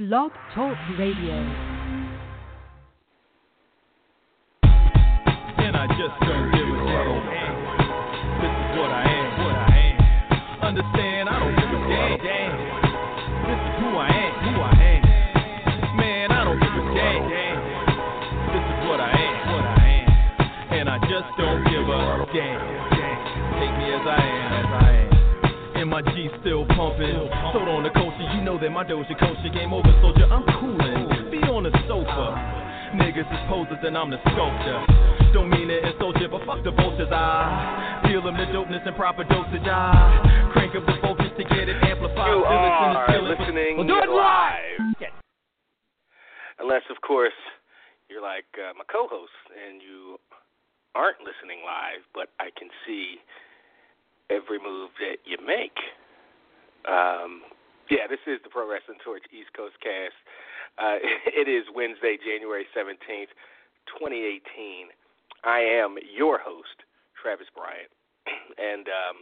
Blog Talk Radio. I just don't give a damn. This is what I am, what I am. Understand, I don't give a damn. This is who I am, who I am. Man, I don't give a damn. This is what I am, what I am. And I just don't give a damn. Take me as I am, my G still pumping. Sold on the culture, you know that my Doja culture game over, soldier. I'm coolin'. Be on the sofa. Niggas is posers and I'm the sculptor. Don't mean it insult you, but fuck the vultures. I deal them the dopeness and proper dosage. I crank up the voltage to get it amplified. You Feel feel are feel listening Well, do it live. Unless, of course, you're like uh, my co-host and you aren't listening live, but I can see every move that you make. Um, yeah, this is the Pro Wrestling Torch East Coast Cast. Uh, it is Wednesday, January 17th, 2018. I am your host, Travis Bryant. And, um,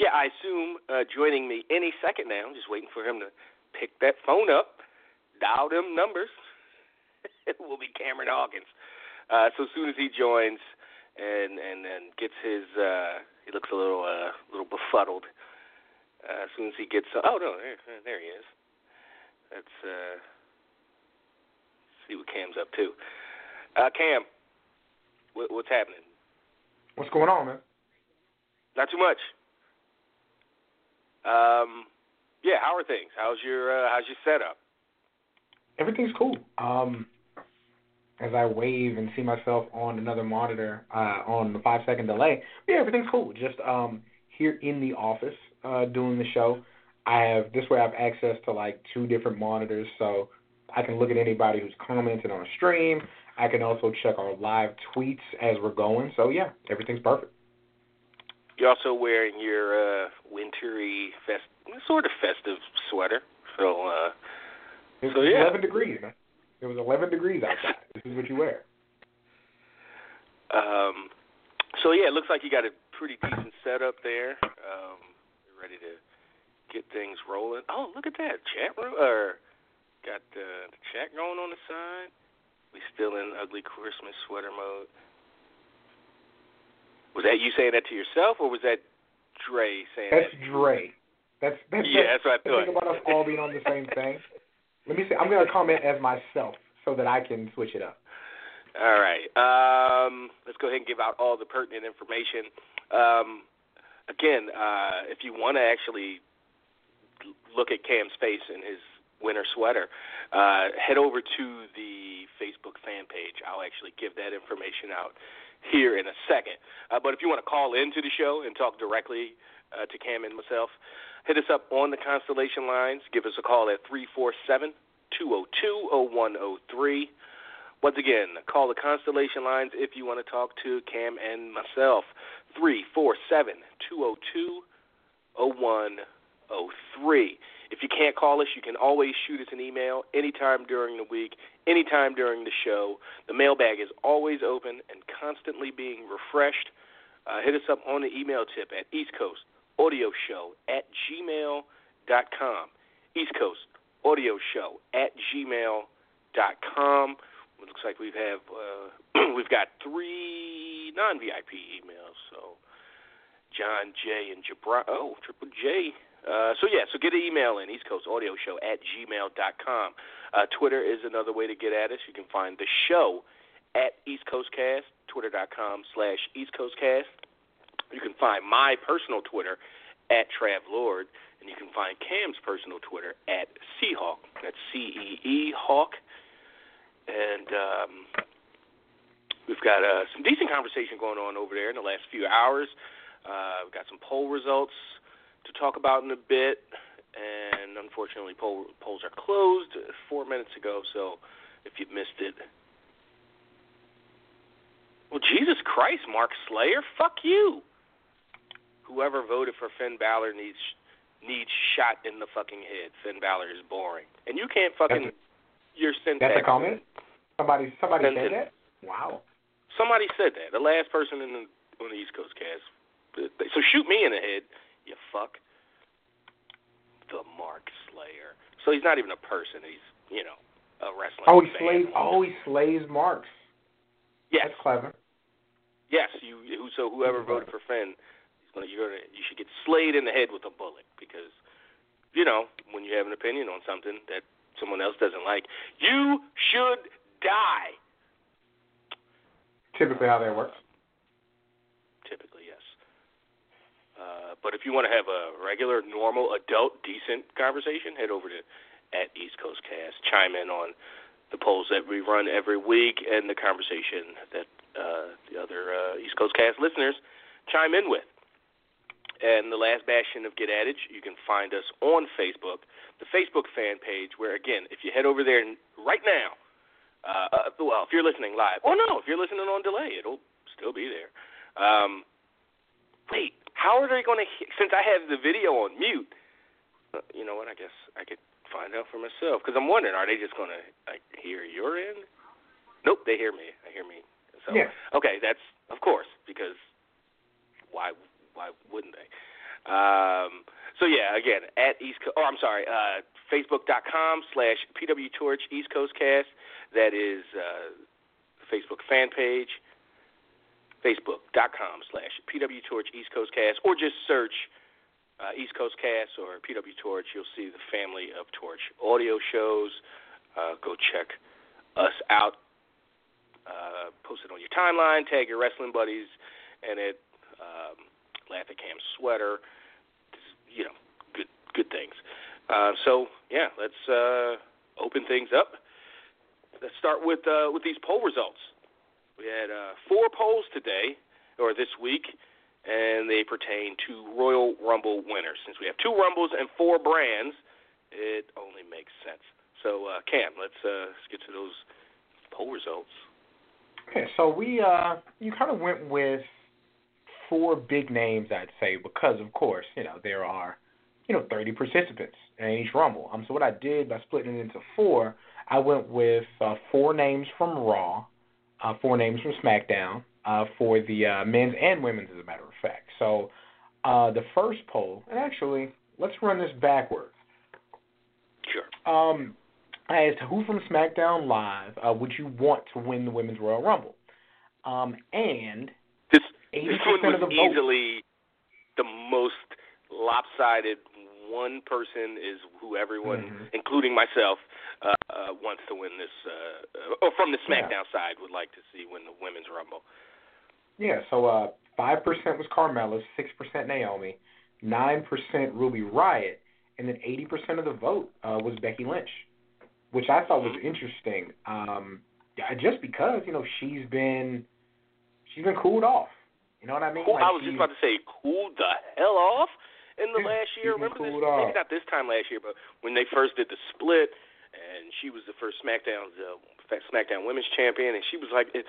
yeah, I assume uh, joining me any second now, I'm just waiting for him to pick that phone up, dial them numbers. it will be Cameron Hawkins. Uh, so as soon as he joins and and and gets his, uh, he looks a little uh, little befuddled. Uh, as soon as he gets, oh no, there, there he is. Let's uh, see what Cam's up to. Uh, Cam, what, what's happening? What's going on, man? Not too much. Um, yeah, how are things? How's your uh, how's your setup? Everything's cool. Um, as I wave and see myself on another monitor uh, on the five second delay, yeah, everything's cool. Just um, here in the office uh, doing the show. I have this way I have access to like two different monitors, so I can look at anybody who's commented on a stream. I can also check our live tweets as we're going. So yeah, everything's perfect. You're also wearing your uh, wintry, fest, sort of festive sweater. So, uh, It So, yeah. 11 degrees, man. It was 11 degrees outside. this is what you wear. um, so yeah, it looks like you got a pretty decent setup there. Um, ready to get things rolling. Oh, look at that chat room. Or got uh, the chat going on the side. We still in ugly Christmas sweater mode. Was that you saying that to yourself, or was that Dre saying That's that? Dre. That's that's Yeah, that's what I the thought. Think about us all being on the same thing. Let me see. I'm gonna comment as myself so that I can switch it up. All right. Um, let's go ahead and give out all the pertinent information. Um, again, uh, if you want to actually look at Cam's face in his winter sweater, uh, head over to the Facebook fan page. I'll actually give that information out here in a second. Uh, but if you want to call into the show and talk directly uh, to Cam and myself, hit us up on the Constellation lines. Give us a call at 347 202 0103. Once again, call the Constellation lines if you want to talk to Cam and myself. 347 202 0103. If you can't call us, you can always shoot us an email anytime during the week, anytime during the show. The mailbag is always open and constantly being refreshed. Uh, hit us up on the email tip at East Coast Audio Show at gmail.com. East Coast Audio Show at gmail.com. It looks like we have uh, we've got three non VIP emails. So John J and Jabra oh Triple J. Uh, so yeah, so get an email in East Coast Audio Show at gmail.com. Uh, Twitter is another way to get at us. You can find the show at East Coast Cast, twitter.com slash East Coast Cast. You can find my personal Twitter at Trav Lord, and you can find Cam's personal Twitter at Seahawk. That's C E E Hawk. And um, we've got uh, some decent conversation going on over there in the last few hours. Uh, we've got some poll results to talk about in a bit, and unfortunately, poll, polls are closed four minutes ago. So if you missed it, well, Jesus Christ, Mark Slayer, fuck you. Whoever voted for Finn Balor needs needs shot in the fucking head. Finn Balor is boring, and you can't fucking your syntax. That's a comment. Somebody, somebody said that. Wow. Somebody said that. The last person in the on the East Coast cast. So shoot me in the head, you fuck. The Mark Slayer. So he's not even a person. He's you know a wrestling. Oh, he slays. Oh, he slays marks. Yes, That's clever. yes. You. Who, so whoever voted for Finn, you're gonna, you should get slayed in the head with a bullet because, you know, when you have an opinion on something that someone else doesn't like, you should die. Typically, how that works. Typically, yes. Uh, but if you want to have a regular, normal, adult, decent conversation, head over to at East Coast Cast. Chime in on the polls that we run every week and the conversation that uh, the other uh, East Coast Cast listeners chime in with. And the last bastion of Get Adage, you can find us on Facebook, the Facebook fan page, where, again, if you head over there right now, uh, uh, well, if you're listening live, or no, if you're listening on delay, it'll still be there. Um, wait, how are they going to? Since I have the video on mute, uh, you know what? I guess I could find out for myself because I'm wondering, are they just going to like hear your end? Nope, they hear me. They hear me. So Yeah. okay, that's of course because why why wouldn't they? Um, so yeah, again at East Co- oh I'm sorry, uh, Facebook.com slash PW Torch East Coast Cast. That is uh, Facebook fan page. Facebook.com slash PW Torch East Coast Cast, or just search uh, East Coast Cast or PW Torch. You'll see the family of Torch audio shows. Uh, go check us out. Uh, post it on your timeline. Tag your wrestling buddies and it. Um, laugh at Cam's sweater. You know, good good things. Uh, so yeah, let's uh, open things up. Let's start with uh, with these poll results. We had uh, four polls today, or this week, and they pertain to Royal Rumble winners. Since we have two Rumbles and four brands, it only makes sense. So, uh, Cam, let's, uh, let's get to those poll results. Okay, so we you kind of went with four big names, I'd say, because of course, you know, there are, you know, 30 participants in each Rumble. Um, so what I did by splitting it into four, I went with uh, four names from Raw, uh, four names from SmackDown, uh, for the uh, men's and women's, as a matter of fact. So uh, the first poll, and actually, let's run this backwards. Sure. Um, I asked who from SmackDown Live uh, would you want to win the Women's Royal Rumble? Um, and This, 80% one of the vote. easily the most lopsided. One person is who everyone, Mhm. including myself, uh, uh, wants to win this, uh, or from the Yeah. SmackDown side, would like to see win the Women's Rumble. Yeah, so uh, 5% was Carmella, 6% Naomi, 9% Ruby Riott, and then 80% of the vote uh, was Becky Lynch, which I thought was interesting. Um, just because you know she's been she's been cooled off. You know what I mean? Cool, Like, I was just about to say, cooled the hell off in the last year. Remember this? cooled Maybe not this time last year, but when they first did the split, and she was the first SmackDown's uh, SmackDown Women's Champion, and she was like it,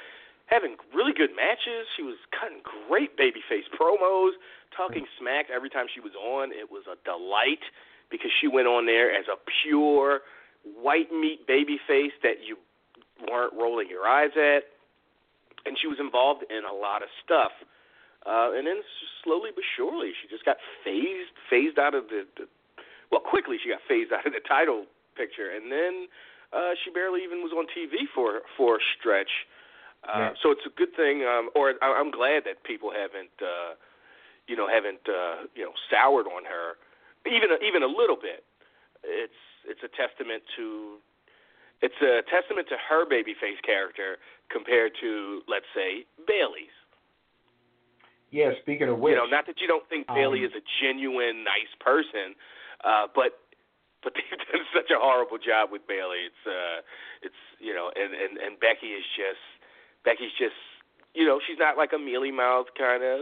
having really good matches. She was cutting great babyface promos, talking Mm. smack every time she was on. It was a delight because she went on there as a pure white meat babyface that you weren't rolling your eyes at, and she was involved in a lot of stuff. Uh, and then slowly but surely, she just got phased phased out of the, the well, quickly she got phased out of the title picture, and then uh, she barely even was on TV for for a stretch. Uh, Yeah. So it's a good thing, um, or I- I'm glad that people haven't, uh, you know, haven't uh, you know soured on her, even even a little bit. It's it's a testament to it's a testament to her babyface character compared to let's say Bayley's. Yeah. Speaking of which, You know, not that you don't think Bayley Um, is a genuine nice person, uh, but but they've done such a horrible job with Bayley. It's uh, it's you know, and and and Becky is just Becky's just you know, she's not like a mealy mouth kind of,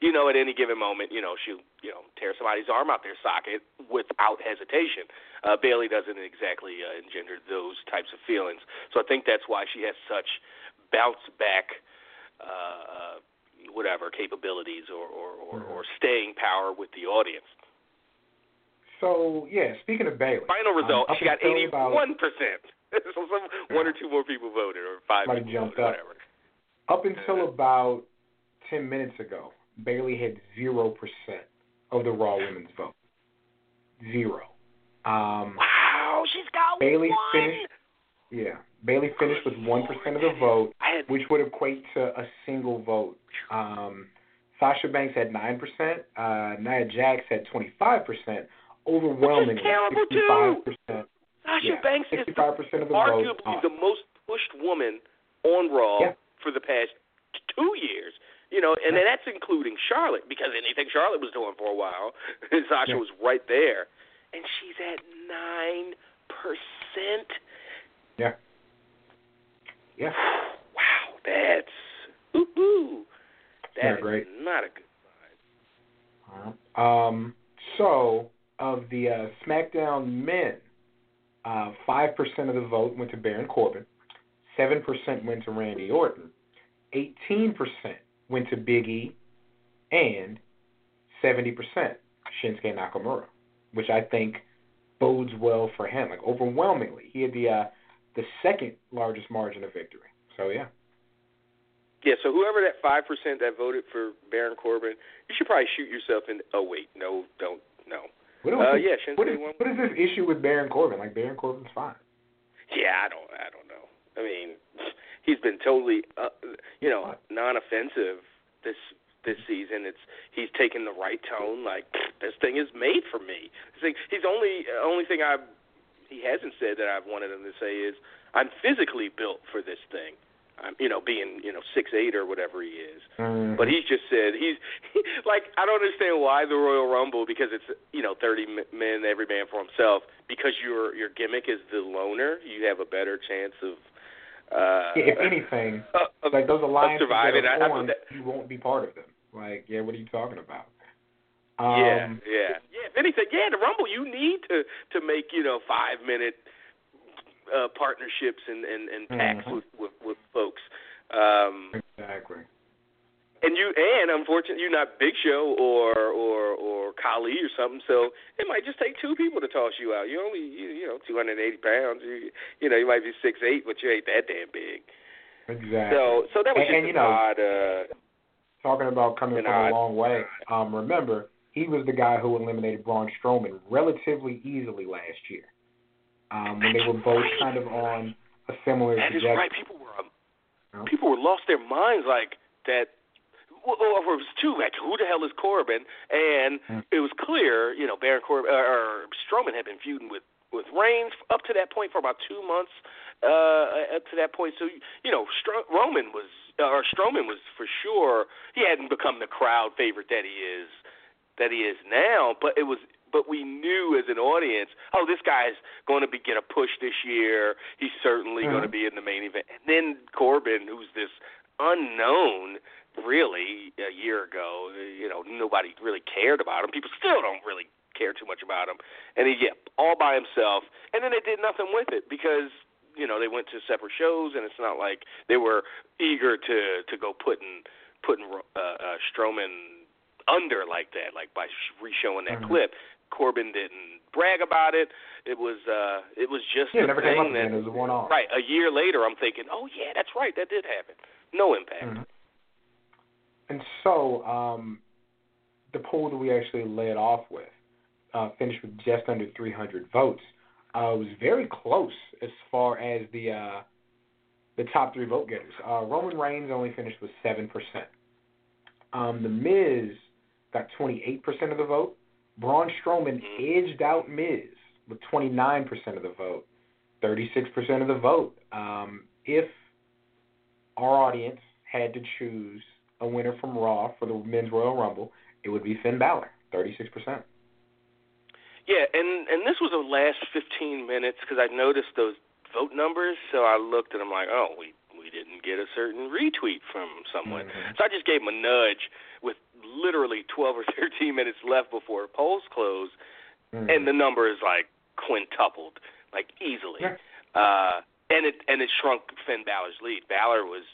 you know, at any given moment, you know, she'll, you know, tear somebody's arm out their socket without hesitation. Uh, Bayley doesn't exactly uh, engender those types of feelings. So I think that's why she has such bounce back, uh, whatever capabilities or, or, or, or staying power with the audience. So yeah, speaking of Bayley, Final result, um, she got eighty-one about- percent. So some one or two more people voted, or five people jumped voted, up. whatever. Up until about ten minutes ago, Bayley had zero percent of the Raw women's vote. Zero. Um, Wow, she's got Bayley one. finished. Yeah, Bayley finished with one percent of the vote, which would equate to a single vote. Um, Sasha Banks had nine percent. Uh, Nia Jax had twenty five percent. Overwhelmingly, sixty-five percent. Sasha Yeah, Banks is the, of the vote. arguably Uh, the most pushed woman on Raw Yeah. for the past two years. You know, and Yeah. that's including Charlotte because anything Charlotte was doing for a while, Sasha was right there, and she's at nine percent. yeah. Yeah. Wow, that's ooh, ooh. That great. not a good. Um, so of the uh, SmackDown men, uh, five percent of the vote went to Baron Corbin, seven percent went to Randy Orton, eighteen percent went to Big E, and seventy percent Shinsuke Nakamura, which I think bodes well for him. Like overwhelmingly, he had the uh, the second largest margin of victory. So yeah. Yeah, so whoever that five percent that voted for Baron Corbin, you should probably shoot yourself in. Oh wait, no, don't, no. What, Uh, is, yeah, Shinsuke what is, won. what is this issue with Baron Corbin? Like Baron Corbin's fine. Yeah, I don't, I don't know. I mean, he's been totally, uh, you know, non-offensive this this season. It's he's taken the right tone. Like this thing is made for me. This thing, he's only only thing I he hasn't said that I've wanted him to say is I'm physically built for this thing. I'm, you know, being you know six eight or whatever he is. Mhm. But he's just said he's like I don't understand why the Royal Rumble because it's you know 30 men every man for himself because your your gimmick is the loner you have a better chance of uh Yeah, if anything, of, like those alliances surviving. that I- I are formed, that- you won't be part of them. Like, yeah, what are you talking about? Yeah Um, yeah yeah if anything yeah the Rumble you need to to make you know 5 minute uh partnerships and and and packs Mhm. with, with with folks um Exactly. and you and unfortunately you're not Big Show or or or Khali or something, so it might just take two people to toss you out. You only you, you know 280 pounds. You you know you might be six eight, but you ain't that damn big. Exactly. So so that was And- just and, you know, odd. Uh, Talking about coming from odd- a long way. Um, remember, he was the guy who eliminated Braun Strowman relatively easily last year. Um, when they were both kind of on a similar that is trajectory. right. People were um, Yeah. people were lost their minds like that. Well, or it was two. Like, who the hell is Corbin? And Hmm. it was clear, you know, Baron Corbin or, or Strowman had been feuding with with Reigns up to that point for about two months. Uh, up to that point, so you know, Stro- Roman was or Strowman was for sure. He hadn't become the crowd favorite that he is that he is now, but it was. But we knew as an audience, oh, this guy's going to be get a push this year. He's certainly Mhm. going to be in the main event. And then Corbin, who's this unknown, really a year ago, you know, nobody really cared about him. People still don't really care too much about him. And he, yeah, all by himself. And then they did nothing with it because you know they went to separate shows, and it's not like they were eager to to go putting putting uh, uh, Strowman under like that, like by re-showing that Mhm. clip. Corbin didn't brag about it. It was uh it was just Yeah, never came thing up that again. It was a one-off. right a year later. I'm thinking, oh yeah, that's right, that did happen. No impact. Mhm. And so, um, the poll that we actually led off with uh, finished with just under 300 votes. Uh, it was very close as far as the uh, the top three vote getters. Uh, Roman Reigns only finished with seven percent. Um, the Miz got 28 percent of the vote. Braun Strowman edged out Miz with 29 percent of the vote. 36 percent of the vote. Um, if our audience had to choose a winner from Raw for the Men's Royal Rumble, it would be Finn Balor, 36%. Yeah, and and this was the last 15 minutes because I noticed those vote numbers, so I looked and I'm like, oh, we we didn't get a certain retweet from someone. Mhm. So I just gave him a nudge with literally 12 or 13 minutes left before polls close, Mhm. and the number is like quintupled, like easily. Yeah. Uh, and it and it shrunk Finn Balor's lead. Balor was,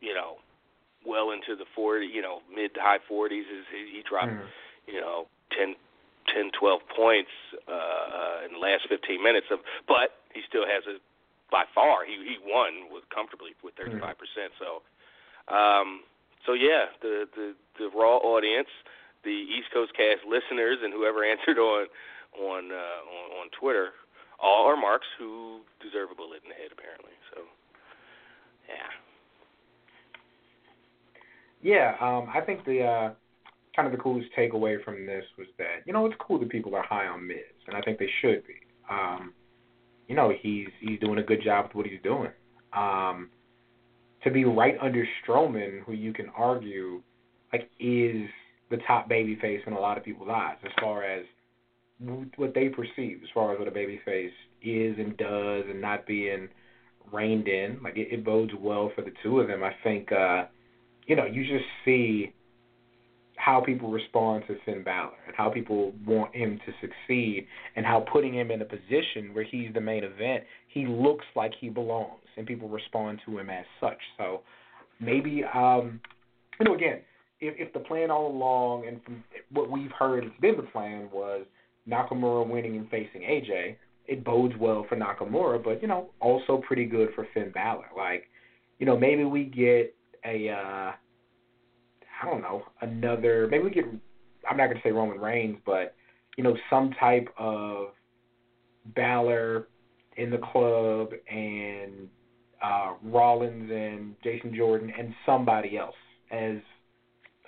you know, well into the 40, you know, mid to high 40s. Is he, he dropped, Mhm. you know, 10, 10, 12 points uh, in the last 15 minutes of, but he still has a by far he he won with comfortably with 35 percent. So, um, so yeah, the the the raw audience, the East Coast cast listeners, and whoever answered on on uh, on, on Twitter, all are marks who deserve a bullet in the head apparently. So, yeah. Yeah, um, I think the uh, kind of the coolest takeaway from this was that you know it's cool that people are high on Miz, and I think they should be. Um, you know he's he's doing a good job with what he's doing. Um, to be right under Strowman, who you can argue like is the top babyface in a lot of people's eyes, as far as what they perceive, as far as what a babyface is and does, and not being reined in. Like it, it bodes well for the two of them. I think. uh you know, you just see how people respond to Finn Balor and how people want him to succeed and how putting him in a position where he's the main event, he looks like he belongs and people respond to him as such. So maybe um you know again, if if the plan all along and from what we've heard has been the plan was Nakamura winning and facing AJ, it bodes well for Nakamura, but you know, also pretty good for Finn Balor. Like, you know, maybe we get a uh I don't know, another maybe we get I'm not gonna say Roman Reigns, but you know, some type of Balor in the club and uh Rollins and Jason Jordan and somebody else as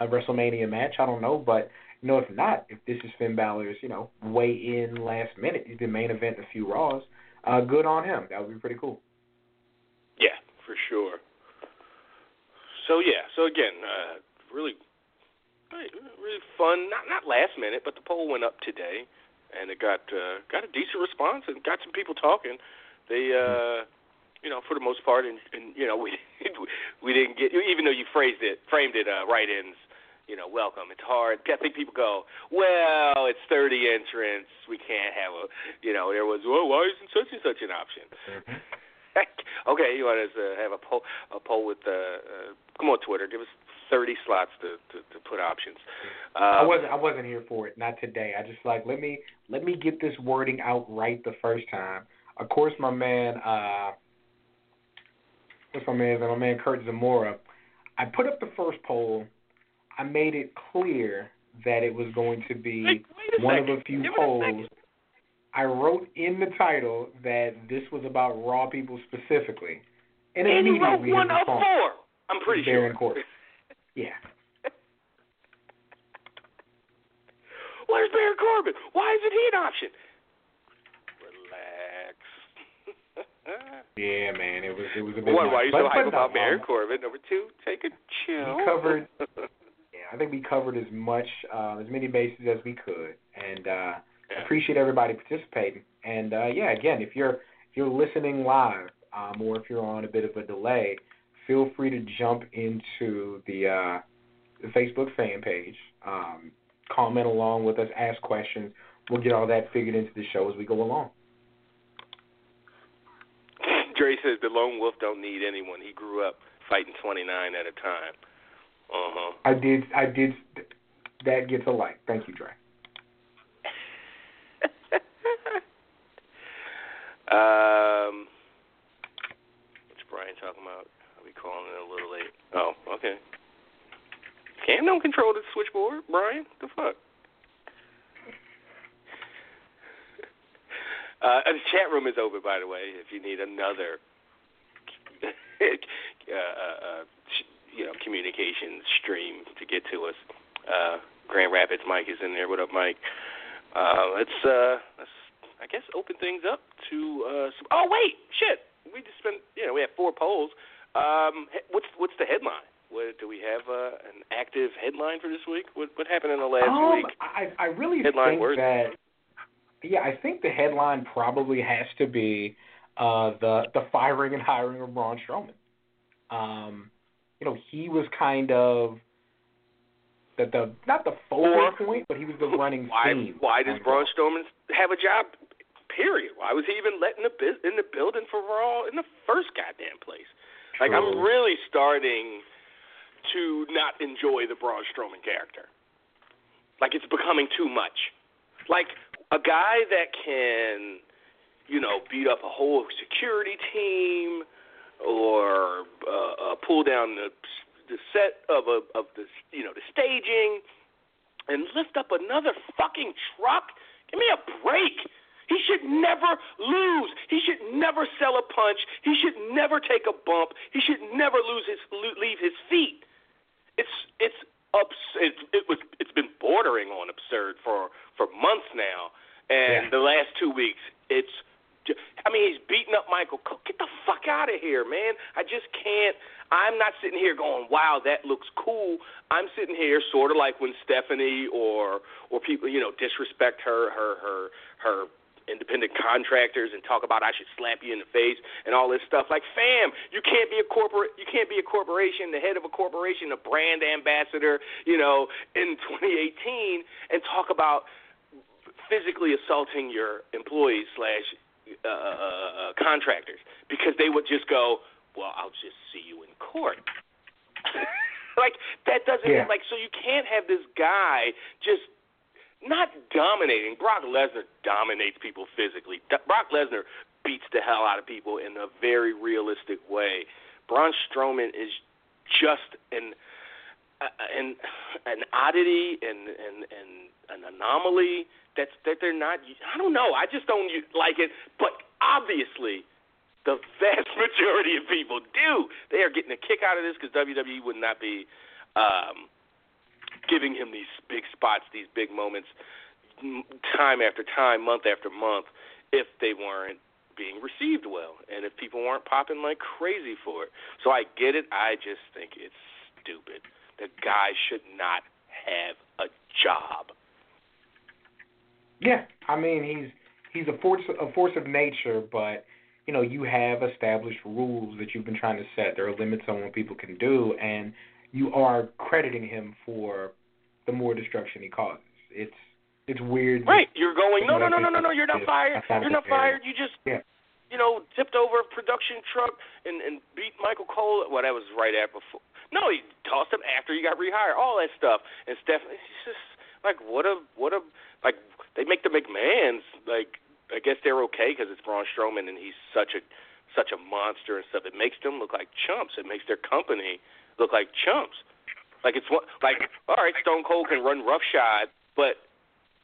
a WrestleMania match, I don't know, but you know, if not, if this is Finn Balor's, you know, way in last minute, he's the main event a few Raws, uh good on him. That would be pretty cool. Yeah, for sure. So yeah, so again, uh, really, really fun. Not not last minute, but the poll went up today, and it got uh, got a decent response and got some people talking. They, uh, you know, for the most part, and, and you know, we we didn't get even though you phrased it, framed it uh, write-ins. You know, welcome. It's hard. I think people go, well, it's 30 entrants. We can't have a, you know, there was, well, why isn't such and such an option? okay, you want us to have a poll, a poll with, uh, uh, come on, Twitter, give us 30 slots to, to, to put options. I Um, wasn't I wasn't here for it, not today. I just like let me let me get this wording out right the first time. Of course my man uh what's my man's name? My man Kurt Zamora. I put up the first poll. I made it clear that it was going to be wait, wait one second. of a few Give polls. I wrote in the title that this was about raw people specifically. And, And you wrote immediately one of four. I'm pretty sure. Corbin. Yeah. Where's Baron Corbin? Why isn't he an option? Relax. Yeah, man, it was it was a bit One, why are you But- so hype about Baron um, Corbin? Number two, take a chill. We covered- Yeah, I think we covered as much, uh, as many bases as we could, and uh, Yeah. appreciate everybody participating. And uh, yeah, again, if you're if you're listening live, um, or if you're on a bit of a delay, feel free to jump into the, uh, the Facebook fan page, um, comment along with us, ask questions. We'll get all that figured into the show as we go along. Dre says the lone wolf don't need anyone. He grew up fighting 29 at a time. Uh huh. I did, I did. That gets a like. Thank you, Dre. um, what's Brian talking about? Calling a little late? Oh, okay. Cam don't control the switchboard, Brian. The fuck? Uh, the chat room is open, by the way. If you need another, uh, uh, uh, you know, communication stream to get to us, uh, Grand Rapids Mike is in there. What up, Mike? Uh, let's uh, let's I guess open things up to. Uh, some, oh wait, shit. We just spent. You know, we have four polls. Um, what's what's the headline? What, do we have uh, an active headline for this week? What what happened in the last um, week? I I really Headline think worthy. that yeah, I think the headline probably has to be uh the the firing and hiring of Braun Strowman. Um, you know, he was kind of the the not the focal point, but he was the running Why theme. why does Braun Strowman have a job? Period. Why was he even let in the in the building for Raw in the first goddamn place? Like I'm really starting to not enjoy the Braun Strowman character. Like it's becoming too much. Like a guy that can, you know, beat up a whole security team or uh, uh, pull down the the set of a of the you know the staging and lift up another fucking truck. Give me a break. He should never lose. He should never sell a punch. He should never take a bump. He should never lose his leave his feet. It's it's ups. It, it was it's been bordering on absurd for for months now, and Yeah. the last two weeks it's. I mean, he's beating up Michael. Get the fuck out of here, man. I just can't. I'm not sitting here going, "Wow, that looks cool." I'm sitting here sort of like when Stephanie or or people, you know, disrespect her her her her independent contractors and talk about I should slap you in the face and all this stuff. Like, fam, you can't be a corporate, you can't be a corporation, the head of a corporation, a brand ambassador, you know, in 2018, and talk about physically assaulting your employees slash uh, uh, contractors because they would just go, well, I'll just see you in court. like that doesn't Yeah. like so you can't have this guy just not dominating. Brock Lesnar dominates people physically. Brock Lesnar beats the hell out of people in a very realistic way. Braun Strowman is just an an an oddity and and and an anomaly that's that they're not. I don't know. I just don't like it. But obviously, the vast majority of people do. They are getting a kick out of this because WWE would not be um, giving him these big spots, these big moments, time after time, month after month, if they weren't being received well and if people weren't popping like crazy for it. So I get it. I just think it's stupid. The guy should not have a job. Yeah, I mean he's he's a force a force of nature, but you know you have established rules that you've been trying to set. There are limits on what people can do, and you are crediting him for the more destruction he causes. It's it's weird. Right. You're going, no, no, no, no, no, no, you're not fired. You're not fired. You just, Yeah. you know, tipped over a production truck and, and beat Michael Cole. Well, that was right at Before. No, he tossed him after he got rehired. All that stuff. And Stephanie, he's just like, what a, what a, like, they make the McMahons, like, I guess they're okay because it's Braun Strowman and he's such a, such a monster and stuff. It makes them look like chumps. It makes their company look like chumps. Like it's like all right, Stone Cold can run roughshod, but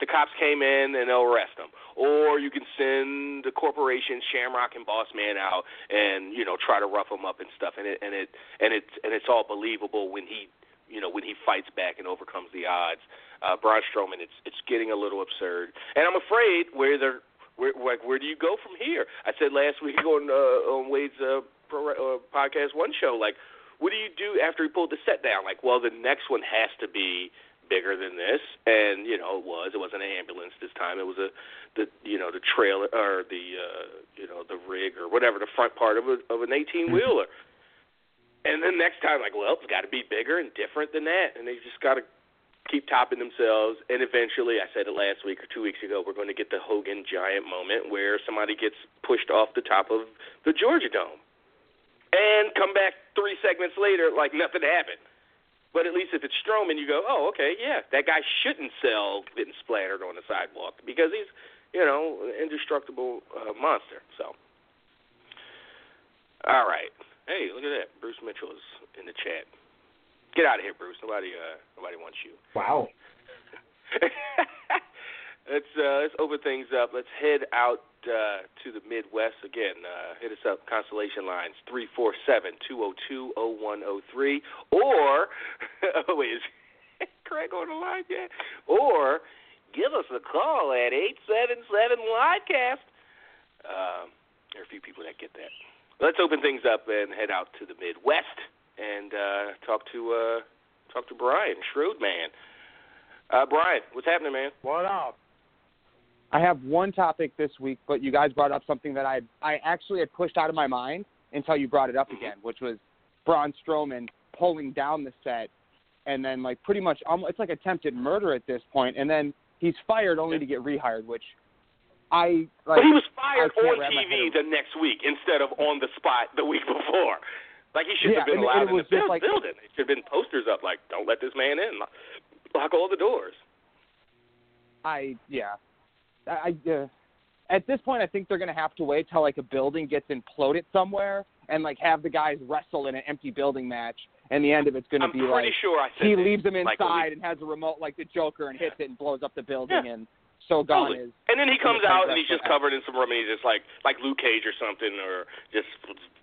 the cops came in and they'll arrest him. Or you can send the corporation, Shamrock and Boss Man out, and you know try to rough him up and stuff. And it and it and it's and it's all believable when he you know when he fights back and overcomes the odds. Uh, Braun Strowman, it's it's getting a little absurd, and I'm afraid where they're where like where do you go from here? I said last week on uh, on Wade's uh, pro, uh, podcast one show, like what do you do after he pulled the set down? Like, well, the next one has to be bigger than this, and you know it was. It wasn't an ambulance this time. It was a the you know the trailer or the uh, you know the rig or whatever the front part of a, of an eighteen wheeler. And then next time, like, well, it's got to be bigger and different than that, and they just got to keep topping themselves. And eventually, I said it last week or two weeks ago, we're going to get the Hogan giant moment where somebody gets pushed off the top of the Georgia Dome and come back three segments later like nothing happened. But at least if it's Strowman, you go, oh, okay, yeah, that guy shouldn't sell getting splattered on the sidewalk because he's, you know, an indestructible uh, monster. So, all right, hey, look at that, Bruce Mitchell is in the chat. Get out of here, Bruce. Nobody, uh, nobody wants you. Wow. let's uh, let's open things up. Let's head out uh, to the Midwest again. Uh, hit us up Constellation Lines three four seven two zero two zero one zero three or oh is Craig on the line yet? Or give us a call at eight seven seven Livecast. Um, there are a few people that get that. Let's open things up and head out to the Midwest and uh, talk to uh, talk to Brian Schroedman. Uh, Brian, what's happening, man? What up? I have one topic this week, but you guys brought up something that I I actually had pushed out of my mind until you brought it up again, which was Braun Strowman pulling down the set, and then like pretty much almost it's like attempted murder at this point, and then he's fired only to get rehired, which I like. But he was fired on TV the next week instead of on the spot the week before. Like he should Yeah, have been allowed in the like- building. It should have been posters up like, "Don't let this man in. Lock all the doors." I yeah, I uh, at this point I think they're gonna have to wait till like a building gets imploded somewhere and like have the guys wrestle in an empty building match, and the end of it's gonna be pretty like sure he leaves them inside and has a remote like the Joker and hits it and blows up the building Yeah. and so gone Totally. is. And then he comes out and he's just covered in some remedies, just like like Luke Cage or something, or just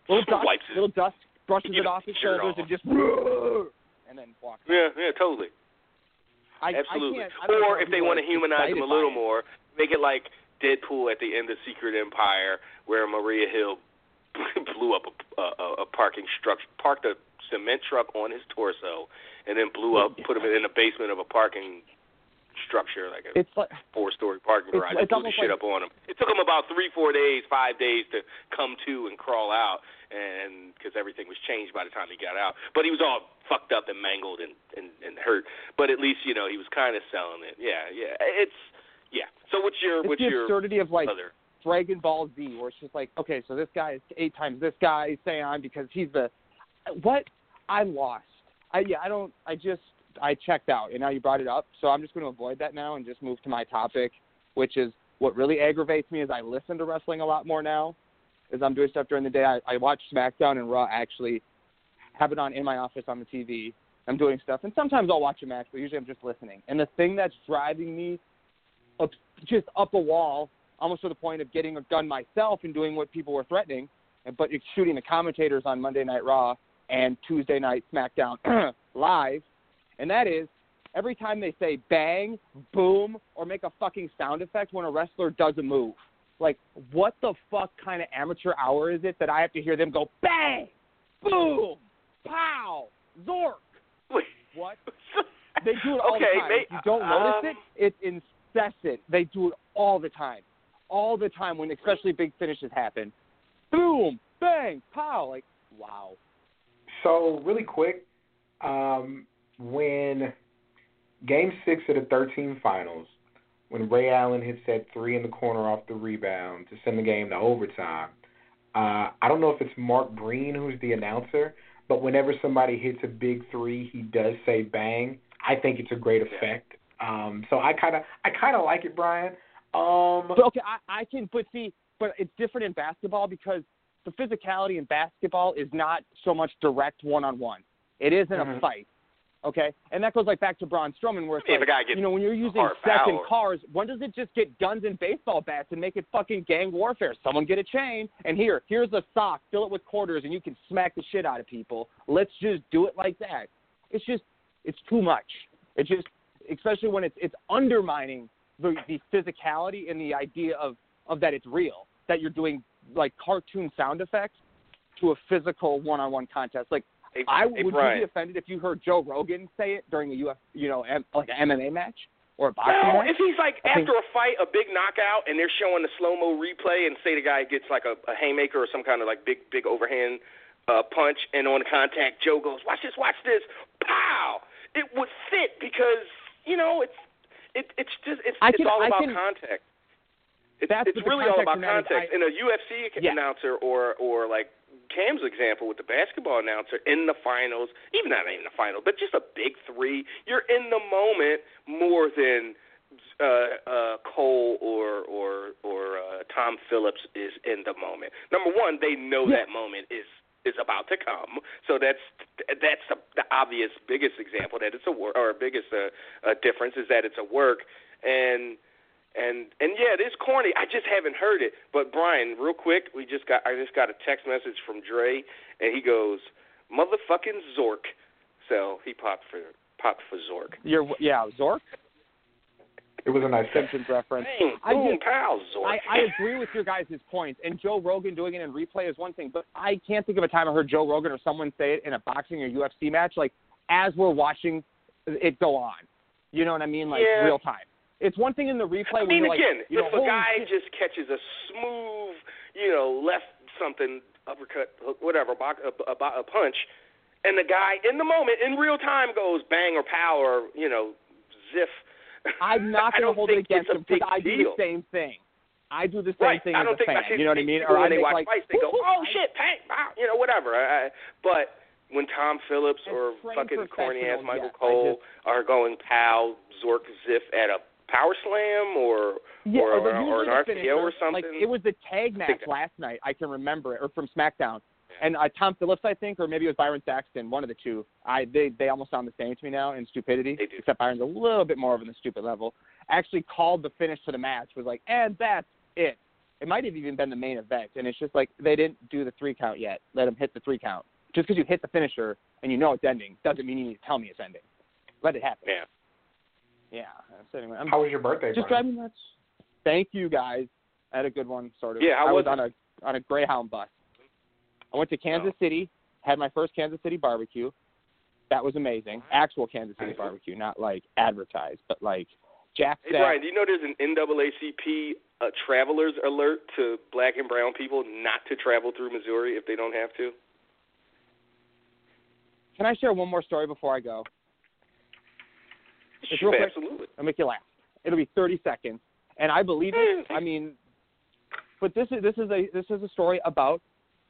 little dust, wipes his. little dust brushes You it off his shoulders off. and just and then walks. Yeah, yeah, totally. I, Absolutely. I can't, I don't or if they want to humanize him a little it. more, make it like Deadpool at the end of Secret Empire, where Maria Hill blew up a, a, a parking structure, parked a cement truck on his torso, and then blew up, put him in the basement of a parking structure, like a It's like four-story parking garage. it's blew the shit like- up on him. It took him about three, four days, five days to come to and crawl out, and because everything was changed by the time he got out. But he was all fucked up and mangled and and, and hurt. But at least you know he was kind of selling it. Yeah, yeah. It's yeah. So what's your it's what's the your absurdity of like other? Dragon Ball Z, where it's just like, okay, so this guy is eight times this guy Saiyan because he's the what? I'm lost. I yeah, I don't. I just I checked out, and now you brought it up, so I'm just going to avoid that now and just move to my topic, which is what really aggravates me is I listen to wrestling a lot more now, as I'm doing stuff during the day. I, I watch SmackDown and Raw actually have it on in my office on the TV. I'm doing stuff, and sometimes I'll watch a match, but usually I'm just listening. And the thing that's driving me up, just up a wall, almost to the point of getting a gun myself and doing what people were threatening, but shooting the commentators on Monday Night Raw and Tuesday Night SmackDown live, and that is every time they say bang, boom, or make a fucking sound effect when a wrestler does a move. Like, what the fuck kind of amateur hour is it that I have to hear them go bang, boom, pow, zork? What? They do it all okay, the time. may- if you don't notice um, it, it's incessant. They do it all the time. All the time when especially big finishes happen. Boom, bang, pow. Like, wow. So really quick, um, when Game Six of the 13 Finals, when Ray Allen hits that three in the corner off the rebound to send the game to overtime, uh, I don't know if it's Mark Breen who's the announcer, but whenever somebody hits a big three, he does say bang. I think it's a great effect. Um, so I kind of I kind of like it, Brian. Um, But okay, I, I can, but see, but it's different in basketball because the physicality in basketball is not so much direct one on one. It isn't a Mhm. fight. Okay, and that goes like back to Braun Strowman, where it's I mean, like, a guy gets you know, when you're using second foul cars, when does it just get guns and baseball bats and make it fucking gang warfare? Someone get a chain, and here, here's a sock, fill it with quarters, and you can smack the shit out of people. Let's just do it like that. It's just, it's too much. It's just, especially when it's it's undermining the the physicality and the idea of of that it's real, that you're doing like cartoon sound effects to a physical one-on-one contest. Like Hey, I hey, would Brian. you be offended if you heard Joe Rogan say it during a UF, you know, M, like an MMA match or a boxing No, match? if he's like I think- after a fight, a big knockout, and they're showing the slow mo replay, and say the guy gets like a, a haymaker or some kind of like big big overhand uh, punch, and on contact, Joe goes, "Watch this, watch this, pow!" It would fit because you know it's it, it's just it's I it's can- all I about can- context. It's, it's really all about in context. I- and a UFC Yeah. announcer or or like Cam's example with the basketball announcer in the finals, even not even the final, but just a big three, you're in the moment more than uh, uh, Cole or or or uh, Tom Phillips is in the moment. Number one, they know Yeah. that moment is is about to come, so that's that's the, the obvious biggest example that it's a work or biggest uh, uh, difference is that it's a work and. And and yeah, it is corny. I just haven't heard it. But Brian, real quick, we just got I just got a text message from Dre, and he goes, "Motherfucking Zork." So he popped for popped for Zork. You're, yeah, Zork, it was a nice catch. Simpsons reference. Bang, I boom, just- pow, Zork. I, I agree with your guys' points, and Joe Rogan doing it in replay is one thing, but I can't think of a time I heard Joe Rogan or someone say it in a boxing or UFC match, like as we're watching it go on. You know what I mean? Like Yeah. real time. It's one thing in the replay I mean, you're like, again, you know, if a guy shit. just catches a smooth, you know, left something uppercut, hook, whatever, a, a, a punch, and the guy in the moment, in real time, goes bang or pow or you know, ziff. I'm not going to hold it against a him because big I do deal. the same thing. I do the same right. thing I don't a think fan. I think you know what I mean? people, Or I when they watch like, fights, they go, "Oh shit, bang, pow," you know, whatever. I, I, but when Tom Phillips or fucking corny ass Michael yes, Cole just- are going pow, zork, ziff at a power slam or Yeah, or, or, or, an RKO finisher, or something. Like it was the tag match last night. I can remember it, or from SmackDown. And uh, Tom Phillips, I think, or maybe it was Byron Saxton, one of the two. I they they almost sound the same to me now in stupidity. They do. Except Byron's a little bit more of the stupid level. Actually called the finish to the match. Was like, and that's it. It might have even been the main event, and it's just like they didn't do the three count yet. Let them hit the three count. Just because you hit the finisher and you know it's ending doesn't mean you need to tell me it's ending. Let it happen. Yeah. Yeah. So anyway, I'm How was your birthday? just Brian? driving nuts. Thank you guys. I had a good one, sort of. Yeah, how I was was on a on a Greyhound bus. I went to Kansas Oh. City, had my first Kansas City barbecue. That was amazing. Actual Kansas City barbecue, not like advertised, but like Jack Hey Brian, do you know there's an NAACP uh, travelers alert to black and brown people not to travel through Missouri if they don't have to? Can I share one more story before I go? It's real Sure, quick. absolutely. I'll make you laugh. It'll be 30 seconds, and I believe it. I mean, but this is this is a this is a story about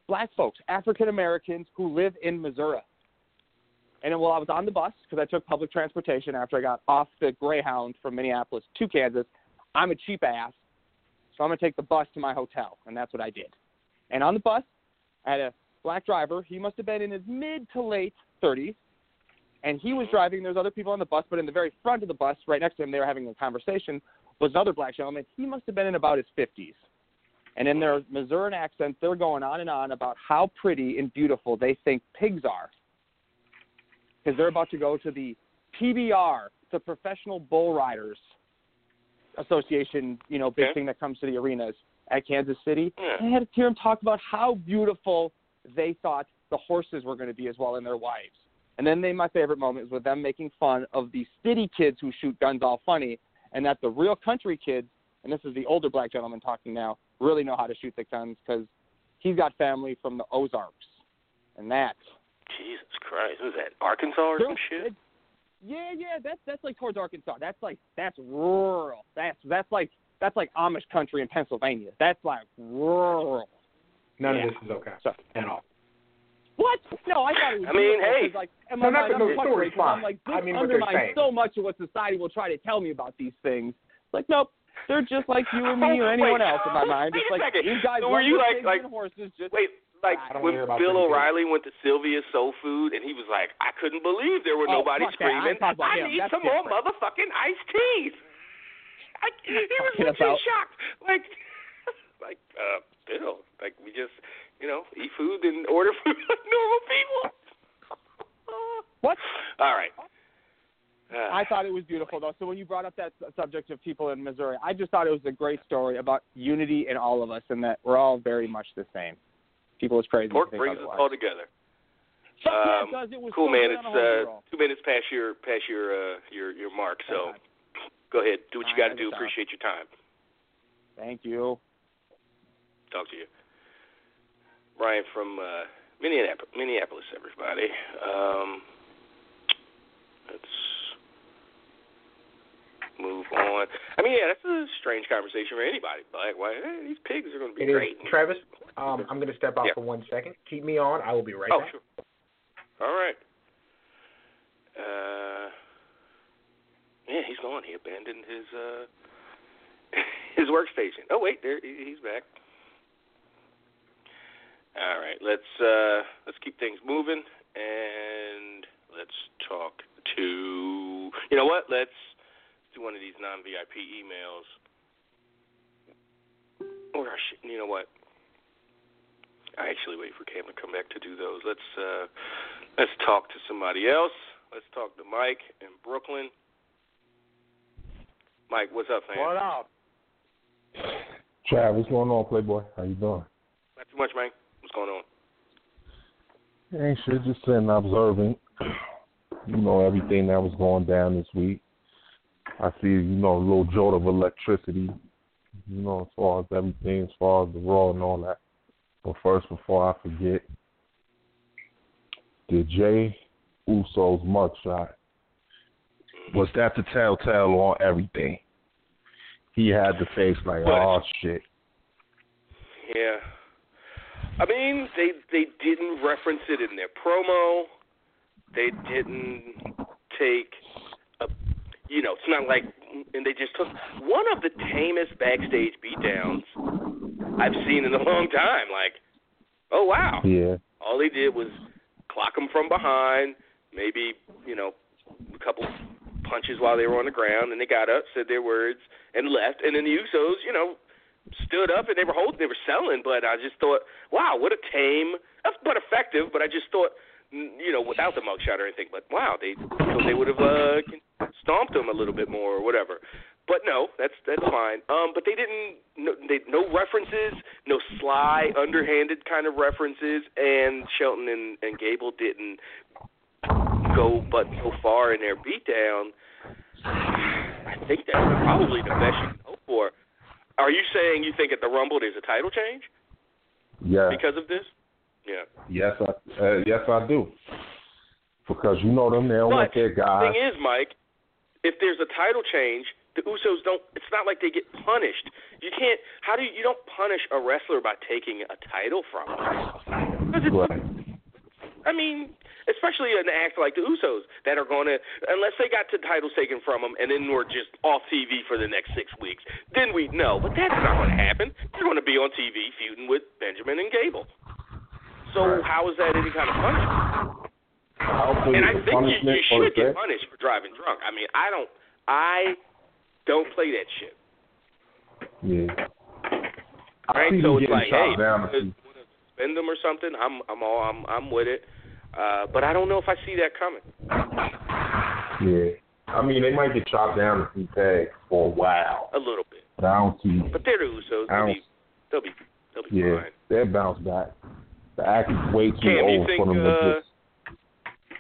black folks, African Americans who live in Missouri. And while I was on the bus because I took public transportation after I got off the Greyhound from Minneapolis to Kansas, I'm a cheap ass, so I'm gonna take the bus to my hotel, and that's what I did. And on the bus, I had a black driver. He must have been in his mid to late 30s, and he was driving. There's other people on the bus, but in the very front of the bus, right next to him, they were having a conversation. Was another black gentleman. He must have been in about his 50s, and in their Missourian accent, they're going on and on about how pretty and beautiful they think pigs are, because they're about to go to the PBR, the Professional Bull Riders Association, you know, big Okay. thing that comes to the arenas at Kansas City. Yeah. And I had to hear him talk about how beautiful they thought the horses were going to be as well and their wives. And then they, my favorite moment is with them making fun of the city kids who shoot guns all funny, and that the real country kids, and this is the older black gentleman talking now, really know how to shoot the guns because he's got family from the Ozarks, and that. Jesus Christ, what is that Arkansas or some shit? It- yeah, yeah, that's that's like towards Arkansas. That's like that's rural. That's that's like that's like Amish country in Pennsylvania. That's like rural. None Yeah. of this is okay So- at all. What? No, I thought it was. I mean, beautiful, hey. 'cause, like, in No, my not mind, the- I'm the country, I'm like, this I mean, what undermines so much of what society will try to tell me about these things. Like, nope, they're just like you or me or anyone Wait, else in my mind. wait It's a like second. you guys So were you like- like- horses. Just Wait, like when hear Bill pretty pigs. O'Reilly went to Sylvia's Soul Food and he was like, I couldn't believe there were Oh, nobody fuck that. I ain't screaming. I need That's some more motherfucking iced teas. I, he was talking legit about- shocked. Like, like uh, Bill, like we just, you know, eat food and order food like normal people. what? All right. Uh, I thought it was beautiful though. So when you brought up that subject of people in Missouri, I just thought it was a great story about unity in all of us and that we're all very much the same. People is crazy. pork brings us all together. Um, does. It was cool, so man. It's on a whole uh, two minutes past your past your uh, your your mark. So Okay. go ahead, do what you got to do. Appreciate your time. Thank you. Talk to you, Brian from uh, Minneapolis. Minneapolis, everybody. Um, let's move on. I mean, yeah, that's a strange conversation for anybody. Like, why hey, these pigs are going to be It is great. Travis. Um, I'm going to step out Yeah. for one second. Keep me on. I will be right oh, back. sure. All right. Uh, yeah, he's gone. He abandoned his uh his workstation. Oh wait, there he's back. All right, let's uh let's keep things moving and let's talk to you know what? Let's do one of these non VIP emails. Or I should, you know what? I actually wait for Cam to come back to do those. Let's uh let's talk to somebody else. Let's talk to Mike in Brooklyn. Mike, what's up, man? What up? Trav, what's going on, Playboy? How you doing? Not too much, man. Going on? Ain't shit, just sitting observing, you know, everything that was going down this week. I see, you know, a little jolt of electricity, you know, as far as everything, as far as the raw and all that. But first, before I forget, the Jey Uso's mugshot, was that the telltale on everything? He had the face like, But- oh shit. Yeah. I mean, they they didn't reference it in their promo. They didn't take a you know, it's not like and they just took one of the tamest backstage beatdowns I've seen in a long time. Like, oh wow. Yeah. All they did was clock them from behind, maybe, you know, a couple punches while they were on the ground, and they got up, said their words, and left. And then the Usos, you know, stood up and they were holding, they were selling. But I just thought, wow, what a tame, but effective. But I just thought, you know, without the mugshot or anything, but wow, they they would have uh, stomped them a little bit more or whatever. But no, that's that's fine. Um, but they didn't. No, they, no references, no sly, underhanded kind of references, and Shelton and, and Gable didn't go but so far in their beatdown. I think that's probably the best you can hope for. Are you saying you think at the Rumble there's a title change Yeah. because of this? Yeah. Yes, I uh, yes I do. Because you know them, they don't want their the thing is, Mike, if there's a title change, the Usos don't. It's not like they get punished. You can't. How do you? You don't punish a wrestler by taking a title from them. Right. I mean, especially an act like the Usos that are going to, unless they got the titles taken from them and then we're just off TV for the next six weeks, then we know. But that's not going to happen. They're going to be on TV feuding with Benjamin and Gable. So how is that any kind of punishment? Hopefully And I think you, you should get punished for driving drunk. I mean, I don't, I don't play that shit. Yeah. I Right? see So it's like, hey, down. suspend them or something? I'm, I'm all, I'm, I'm with it. Uh, but I don't know if I see that coming. Yeah. I mean, they might get chopped down a few tags for a while, A little bit. but I don't see. But they're the Usos. They'll be, they'll be, they'll be Yeah, fine. they'll bounce back. The act is way too Cam, old think, for them to uh, just.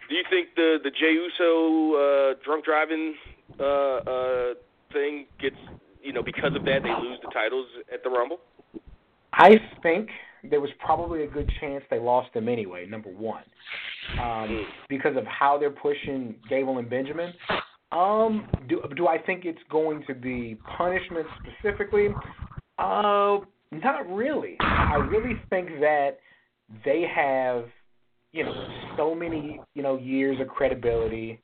Do you think the the Jey Uso uh, drunk driving uh, uh, thing gets, you know, because of that they lose the titles at the Rumble? I think there was probably a good chance they lost them anyway. Number one, um, because of how they're pushing Gable and Benjamin. Um, do do I think it's going to be punishment specifically? Uh, not really. I really think that they have, you know, so many you know years of credibility,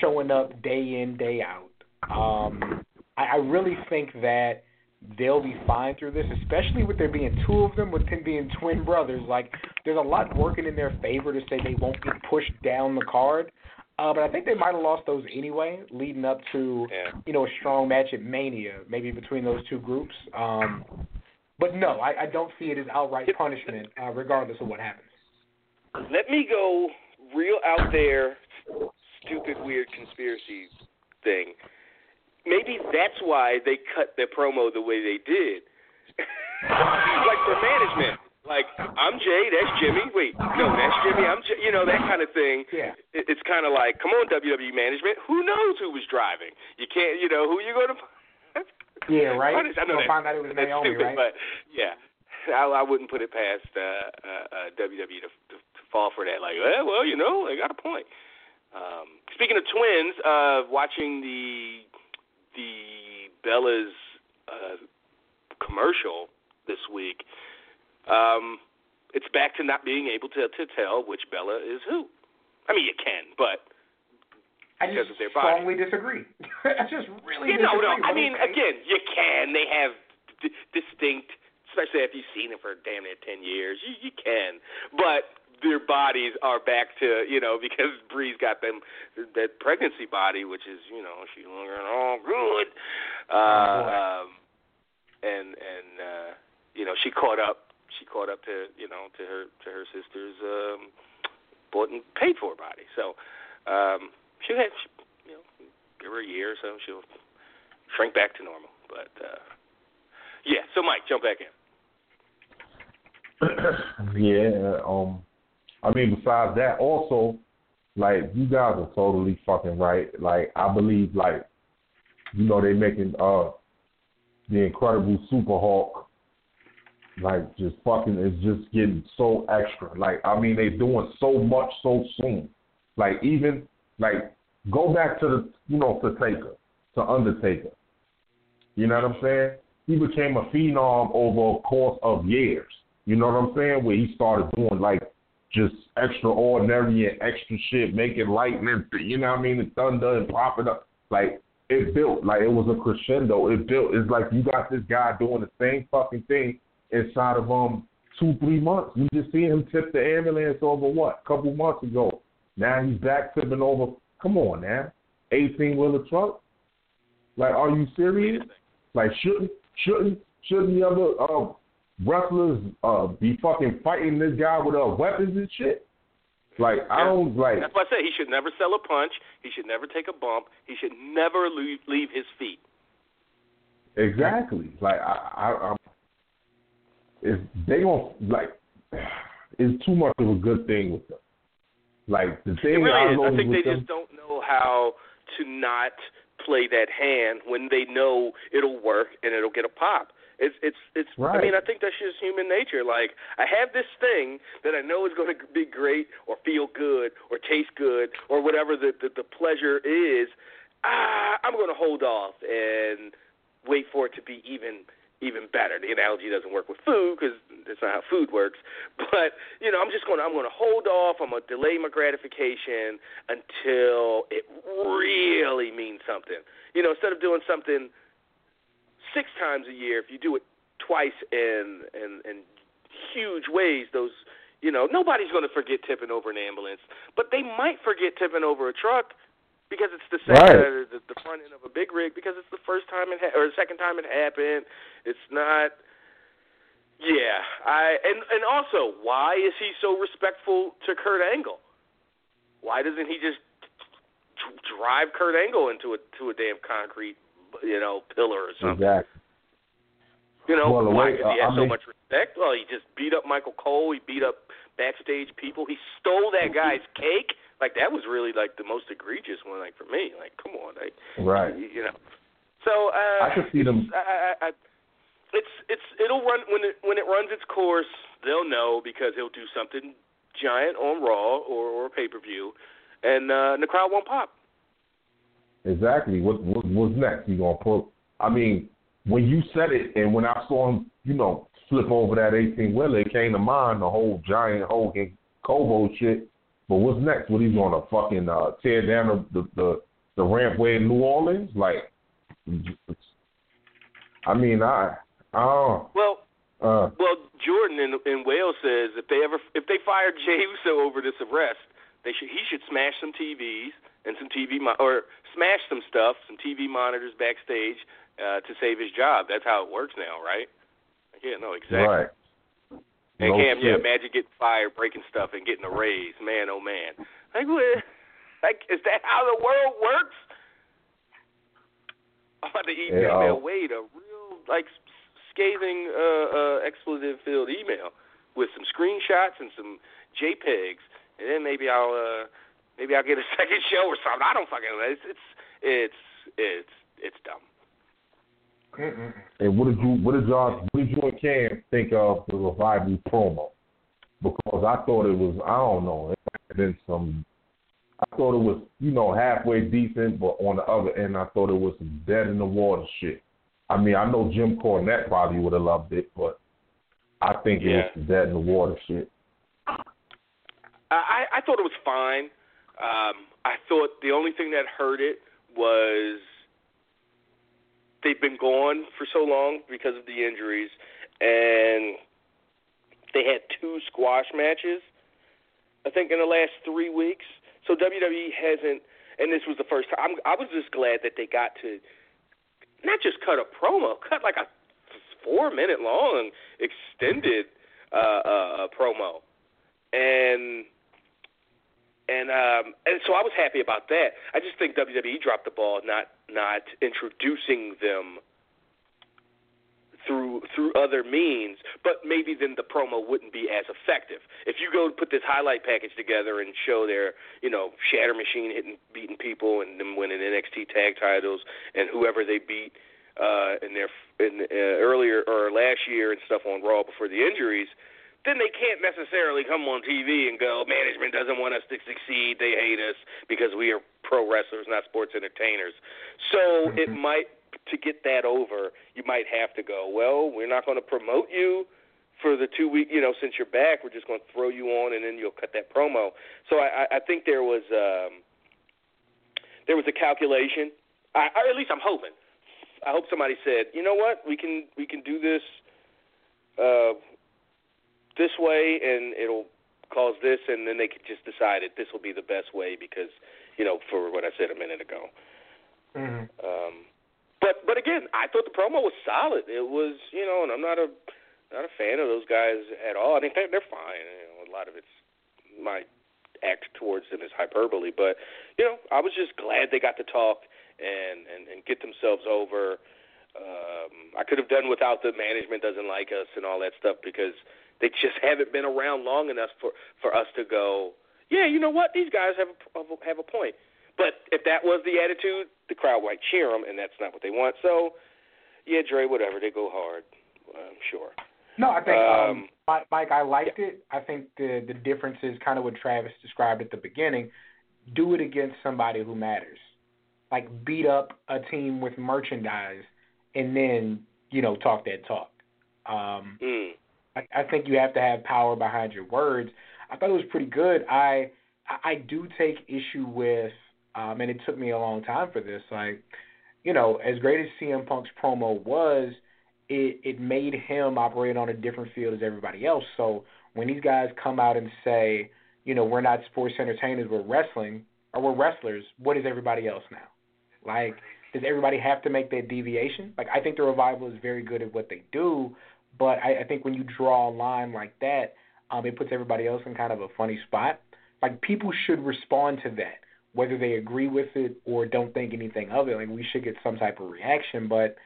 showing up day in day out. Um, I, I really think that they'll be fine through this, especially with there being two of them, with them being twin brothers. Like, there's a lot working in their favor to say they won't get pushed down the card. Uh, but I think they might have lost those anyway, leading up to Yeah. you know a strong match at Mania, maybe between those two groups. Um, but no, I, I don't see it as outright punishment, uh, regardless of what happens. Let me go real out there, stupid, weird conspiracy thing. Maybe that's why they cut their promo the way they did. like for management, like I'm Jey, that's Jimmy. Wait, no, that's Jimmy. I'm Jey. You know that kind of thing. Yeah. It, it's kind of like, come on, WWE management. Who knows who was driving? You can't. You know who you going to. Yeah, right. I know You'll that, find out it was that's Naomi, stupid, right? But yeah, I, I wouldn't put it past uh, uh, uh, WWE to, to, to fall for that. Like, eh, well, you know, they got a point. Um, speaking of twins, uh, watching the the Bella's uh, commercial this week, um, it's back to not being able to to tell which Bella is who. I mean, you can, but I because just of their body. strongly disagree. I just really no, disagree. no. I mean, say- again, you can. They have d- distinct, especially after you've seen them for damn near ten years. You, you can, but their bodies are back to you know because Brie's got them that pregnancy body, which is you know she's looking all good. Uh, boy. um, and and uh, you know she caught up. She caught up to you know to her to her sister's um, bought and paid for body. So um, she had she, you know give her a year or so she'll shrink back to normal. But uh, yeah, so Mike, jump back in. yeah. Um. I mean, besides that, also, like you guys are totally fucking right. Like I believe, like you know, they making uh the Incredible Super Hulk like just fucking it's just getting so extra. Like I mean they doing so much so soon. Like even like go back to the you know to Taker, to Undertaker. You know what I'm saying? He became a phenom over a course of years. You know what I'm saying? Where he started doing like just extraordinary and extra shit, making lightning, you know what I mean, and thunder and popping up. Like it built, like it was a crescendo. It built. It's like you got this guy doing the same fucking thing inside of um two, three months. You just see him tip the ambulance over what? A couple months ago. Now he's back tipping over. Come on now. Eighteen wheeler truck? Like, are you serious? Like shouldn't shouldn't shouldn't the other uh, wrestlers uh, be fucking fighting this guy with uh, weapons and shit? Like I don't like. That's why I say he should never sell a punch. He should never take a bump. He should never leave, leave his feet. Exactly. Like I, I, I'm. If they don't like, it's too much of a good thing with them. Like the It thing really I is. I think they them, just don't know how to not play that hand when they know it'll work and it'll get a pop. It's it's it's. I mean, I think that's just human nature. Like I have this thing that I know is going to be great or feel good or taste good or whatever the the, the pleasure is. Ah, I'm going to hold off and wait for it to be even even better. The analogy doesn't work with food because that's not how food works. But you know, I'm just going. to I'm going to hold off. I'm going to delay my gratification until it really means something. You know, instead of doing something six times a year, if you do it twice in in, in huge ways, those you know nobody's going to forget tipping over an ambulance, but they might forget tipping over a truck because it's the second Right. or the, the front end of a big rig because it's the first time it ha- or the second time it happened. It's not. Yeah, I and and also, why is he so respectful to Kurt Angle? Why doesn't he just drive Kurt Angle into a to a damn concrete, you know, pillar or something? exactly. You know, Well, why? way- 'Cause he uh, has I so mean- much respect. Well, he just beat up Michael Cole. He beat up backstage people. He stole that guy's cake. Like that was really like the most egregious one. Like for me, like come on, like Right. you you know. So uh, I could see them. I, I, I, it's it's it'll run when it when it runs its course. They'll know because he'll do something giant on Raw or or pay per view, and uh, and the crowd won't pop. Exactly. What, what what's next? You gonna put? I mean, when you said it, and when I saw him, you know, flip over that eighteen wheeler, it came to mind the whole giant Hogan Cobo shit. But what's next? What he's gonna fucking uh, tear down the the the, the rampway in New Orleans? Like, I mean, I I don't. Well, Uh, Well, Jordan in in Wales says if they ever if they fire Jey Uso over this arrest, they should he should smash some TVs and some TV mo- or smash some stuff, some TV monitors backstage uh, to save his job. That's how it works now, right? Yeah, no, exactly. right. And No Cam, yeah, shit. imagine getting fired, breaking stuff, and getting a raise. Man, oh man, like what? Like, is that how the world works? I'm about to email Yeah, Wade a real like scathing uh, uh, expletive-filled email with some screenshots and some JPEGs, and then maybe I'll uh, maybe I'll get a second show or something. I don't fucking know. It's it's it's it's it's dumb. Mm-mm. And what did you what did y'all what did you and Cam think of the revival promo? Because I thought it was I don't know, it might have been some I thought it was, you know, halfway decent, but on the other end I thought it was some dead in the water shit. I mean, I know Jim Cornette probably would have loved it, but I think it Yeah. was some dead in the water shit. I, I thought it was fine. Um, I thought the only thing that hurt it was they've been gone for so long because of the injuries, and they had two squash matches, I think, in the last three weeks. So WWE hasn't, and this was the first time. I'm, I was just glad that they got to not just cut a promo, cut like a four minute long extended uh, uh, promo, and and um, and so I was happy about that. I just think WWE dropped the ball not not introducing them through through other means, but maybe then the promo wouldn't be as effective. If you go put this highlight package together and show their, you know, Shatter Machine hitting beating people and them winning NXT tag titles and whoever they beat uh, in their in uh, earlier or last year and stuff on Raw before the injuries, then they can't necessarily come on TV and go, management doesn't want us to succeed, they hate us because we are pro wrestlers, not sports entertainers. So it might to get that over, you might have to go, well, we're not going to promote you for the two week, you know, since you're back, we're just going to throw you on and then you'll cut that promo. So I, I think there was um, there was a calculation. I, or at least I'm hoping. I hope somebody said, you know what, we can we can do this uh, this way, and it'll cause this, and then they could just decide that this will be the best way because, you know, for what I said a minute ago. Mm-hmm. Um, but but again, I thought the promo was solid. It was you know, and I'm not a not a fan of those guys at all. I think they're, they're fine. You know, a lot of it's my act towards them is hyperbole, but you know, I was just glad they got to talk and and, and get themselves over. Um, I could have done without the management doesn't like us and all that stuff because they just haven't been around long enough for for us to go. Yeah, you know what? These guys have a, have a point. But if that was the attitude, the crowd might cheer them, and that's not what they want. So, yeah, Dre, whatever. They go hard. I'm sure. No, I think Um, um, Mike, I liked it. I think the the difference is kind of what Travis described at the beginning. Do it against somebody who matters. Like beat up a team with merchandise, and then you know talk that talk. Um, Mm. I, I think you have to have power behind your words. I thought it was pretty good. I I, do take issue with, um, and it took me a long time for this. Like, you know, as great as CM Punk's promo was, it it made him operate on a different field as everybody else. So when these guys come out and say, you know, we're not sports entertainers, we're wrestling, or we're wrestlers, what is everybody else now? Like, does everybody have to make that deviation? Like, I think the revival is very good at what they do, but I, I think when you draw a line like that, um, it puts everybody else in kind of a funny spot. Like, people should respond to that, whether they agree with it or don't think anything of it. Like, we should get some type of reaction. But,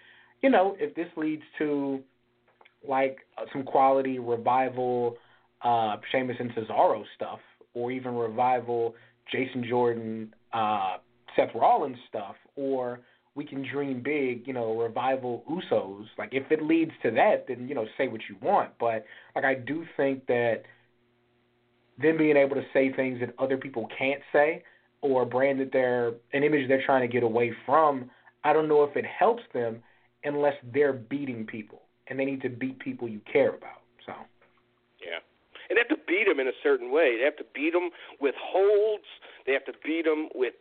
you know, if this leads to like uh, some quality revival, uh, Sheamus and Cesaro stuff, or even revival Jason Jordan, uh, Seth Rollins stuff, or we can dream big, you know, revival Usos. Like if it leads to that, then you know, say what you want. But like I do think that them being able to say things that other people can't say, or a brand that they're an image they're trying to get away from, I don't know if it helps them unless they're beating people, and they need to beat people you care about. So. Yeah. And they have to beat them in a certain way. They have to beat them with holds. They have to beat them with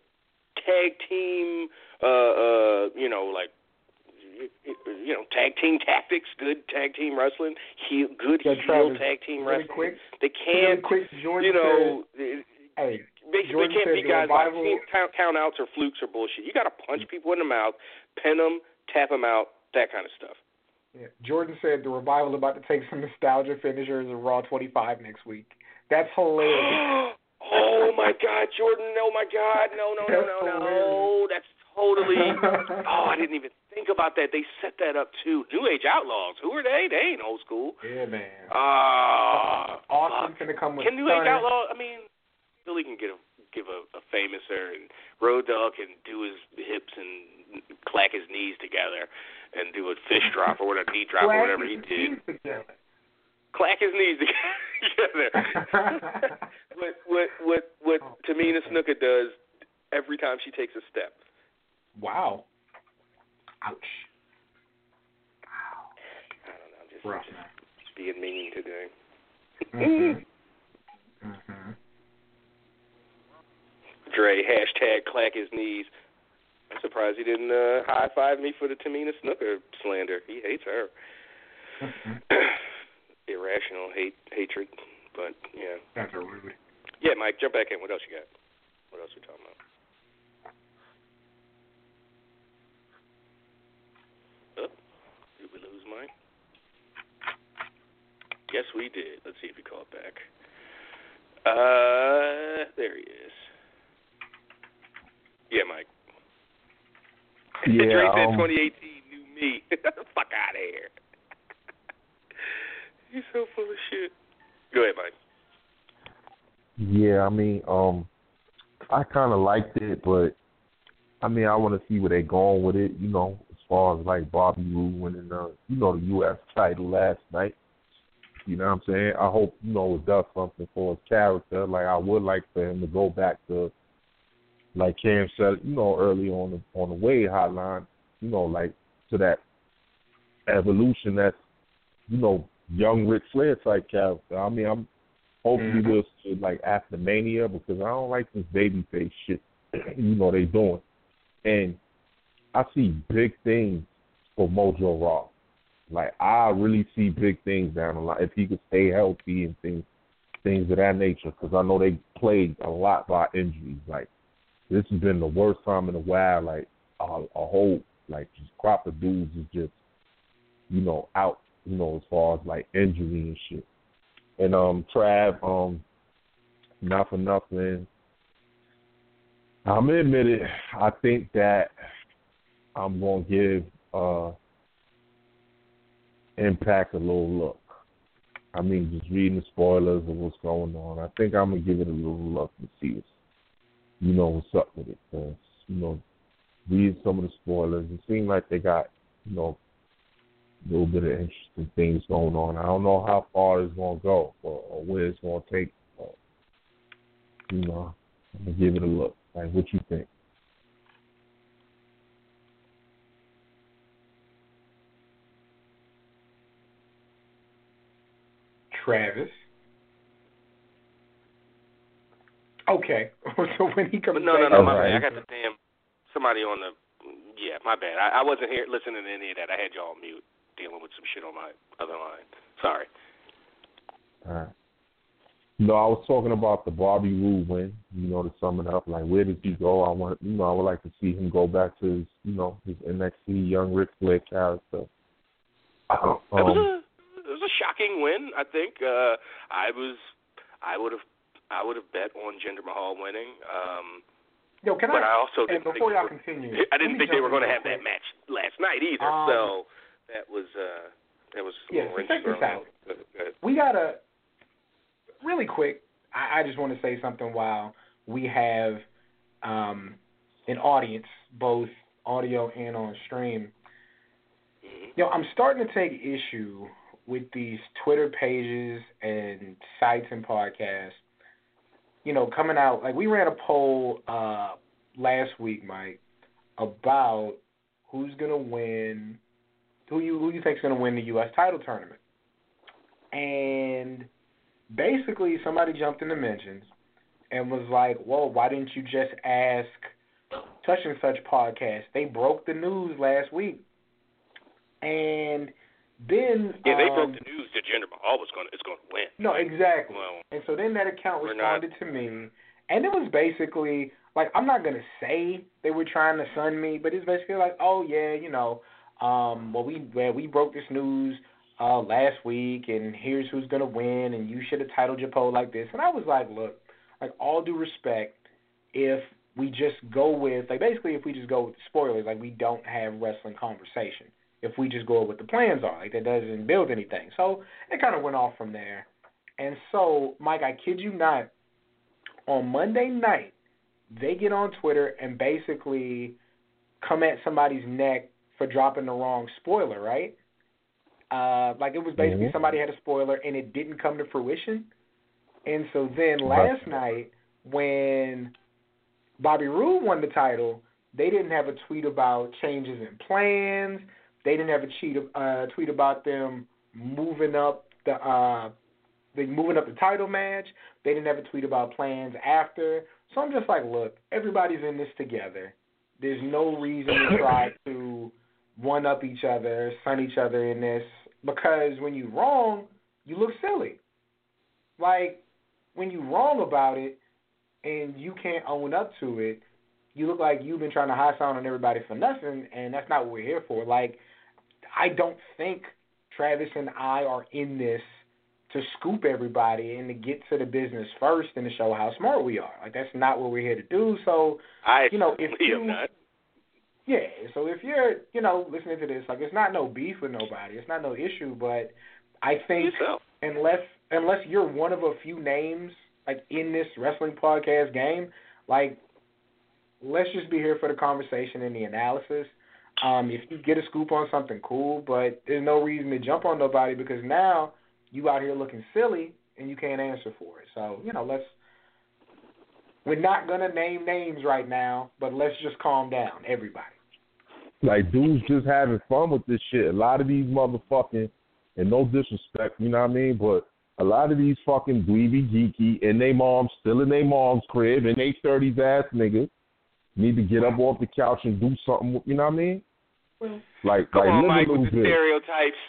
tag team, uh, uh, you know, like, you know, tag team tactics, good tag team wrestling, heel, good Yeah, heel Travis, tag team wrestling. quick, they can't, quick, Jordan you know, Hey, basically Jordan can't be guys revival- count, count outs or flukes or bullshit. You got to punch people in the mouth, pin them, tap them out, that kind of stuff. yeah, Jordan said the revival about to take some nostalgia finishers of Raw 25 next week. That's hilarious. Oh my God, Jordan! Oh my God! No, no, no, no, no! That's totally. Oh, I didn't even think about that. They set that up too. New Age Outlaws. Who are they? They ain't old school. yeah, man. Ah, Austin's fuck. gonna come with Can New Age Stunner. Outlaw? I mean, Billy can get a give a, a Fameasser, and Road Dog can do his hips and clack his knees together and do a fish drop or whatever knee drop or whatever he did. Clack his knees together. what what what what Tamina Snuka does every time she takes a step. wow. Ouch. Wow. I don't know, just, Rough, just man. being mean today. Mhm. Mhm. Dre hashtag clack his knees. I'm surprised he didn't uh, high five me for the Tamina Snuka slander. He hates her. Mhm. Irrational hate hatred. But yeah. That's a rude. Yeah, Mike, jump back in. What else you got? What else are we talking about? Oh, did we lose Mike? Yes, we did. Let's see if we call it back. Uh, there he is. Yeah, Mike. Yeah, Dre said um, 2018 new me. Fuck out of here. He's so full of shit. Go ahead, Mike. Yeah, I mean, um, I kind of liked it, but I mean, I want to see where they're going with it. You know, as far as like Bobby Roode winning the you know the U.S. title last night. You know what I'm saying? I hope you know it does something for his character. Like I would like for him to go back to, like Cam said, you know, early on the on the Wade hotline, you know, like to that evolution that's, you know, young Ric Flair type character. I mean, I'm hopefully Mhm. we'll see like after Mania because I don't like this babyface shit. you know they doing, and I see big things for Mojo Rawley. Like I really see big things down the line if he could stay healthy and things things of that nature. Because I know they played a lot by injuries. Like this has been the worst time in a while. Like a, a whole like just crop of dudes is just you know out. You know as far as like injury and shit. And um Trav, um not for nothing. I'm gonna admit it. I think that I'm gonna give uh Impact a little look. I mean, just reading the spoilers of what's going on. I think I'm gonna give it a little look and see what's, you know, what's up with it. Cause you know, reading some of the spoilers, it seems like they got, you know, a little bit of interesting things going on. I don't know how far it's gonna go or, or where it's gonna take. But, you know, I'm gonna give it a look. Like, what you think? Travis. Okay, so when he comes But no, no, no, my Alright. bad. I got the damn somebody on the. Yeah, my bad. I, I wasn't here listening to any of that. I had y'all on mute, dealing with some shit on my other line. Sorry. All right. No, I was talking about the Bobby Roode win. You know, to sum it up, like where did he go? I want, you know, I would like to see him go back to his, you know, his NXT young Ric Flair character. It was Um, a it was a shocking win. I think uh, I was I would have I would have bet on Jinder Mahal winning. Um, yo, can but I I? also And didn't before think y'all continue, I didn't think they were going to have that match last night either. Um, so that was uh, that was a Yeah, so check this out. Go ahead. we gotta really quick. I, I just want to say something while we have um, an audience, both audio and on stream. Mhm. Yo, I'm starting to take issue with these Twitter pages and sites and podcasts. You know, coming out like we ran a poll uh, last week, Mike, about who's gonna win, who you who you think's gonna win the U.S. title tournament, and basically somebody jumped in the mentions and was like, "Whoa, why didn't you just ask such and such podcast? They broke the news last week." And then Yeah, they um, broke the news that Jinder Mahal was going to is going to win. no, exactly. Well, And so then that account We're not- responded to me, and it was basically like I'm not gonna say they were trying to sun me, but it's basically like, oh yeah, you know, um, well we we broke this news uh last week, and here's who's gonna win, and you should have titled your poll like this. And I was like, look, like all due respect, if we just go with like basically if we just go with spoilers, like we don't have wrestling conversation. If we just go with what the plans are, like that doesn't build anything. So it kind of went off from there. And so, Mike, I kid you not, on Monday night, they get on Twitter and basically come at somebody's neck for dropping the wrong spoiler, right? Uh, like it was basically Mhm. somebody had a spoiler and it didn't come to fruition. And so then last night, when Bobby Roode won the title, they didn't have a tweet about changes in plans. They didn't have a tweet, uh, tweet about them moving up the uh, they moving up the title match. They didn't have a tweet about plans after. So I'm just like, look, everybody's in this together. There's no reason to try to one up each other, sun each other in this because when you're wrong, you look silly. Like when you're wrong about it and you can't own up to it, you look like you've been trying to high sound on everybody for nothing, and that's not what we're here for. Like, I don't think Travis and I are in this to scoop everybody and to get to the business first and to show how smart we are. Like, that's not what we're here to do. So, I you know, if you- not. Yeah, so if you're, you know, listening to this, like, it's not no beef with nobody. It's not no issue, but I think Yourself. unless unless you're one of a few names like in this wrestling podcast game, like let's just be here for the conversation and the analysis. Um, if you get a scoop on something, cool, but there's no reason to jump on nobody because now you out here looking silly and you can't answer for it. So you know, let's. We're not gonna name names right now, but let's just calm down, everybody. Like dudes just having fun with this shit. A lot of these motherfucking, and no disrespect, you know what I mean, but a lot of these fucking dweeby geeky and they moms still in their mom's crib and they thirties ass niggas need to get up off the couch and do something. You know what I mean? Mm. Like, Come like on, Mike, a little with the bit. stereotypes.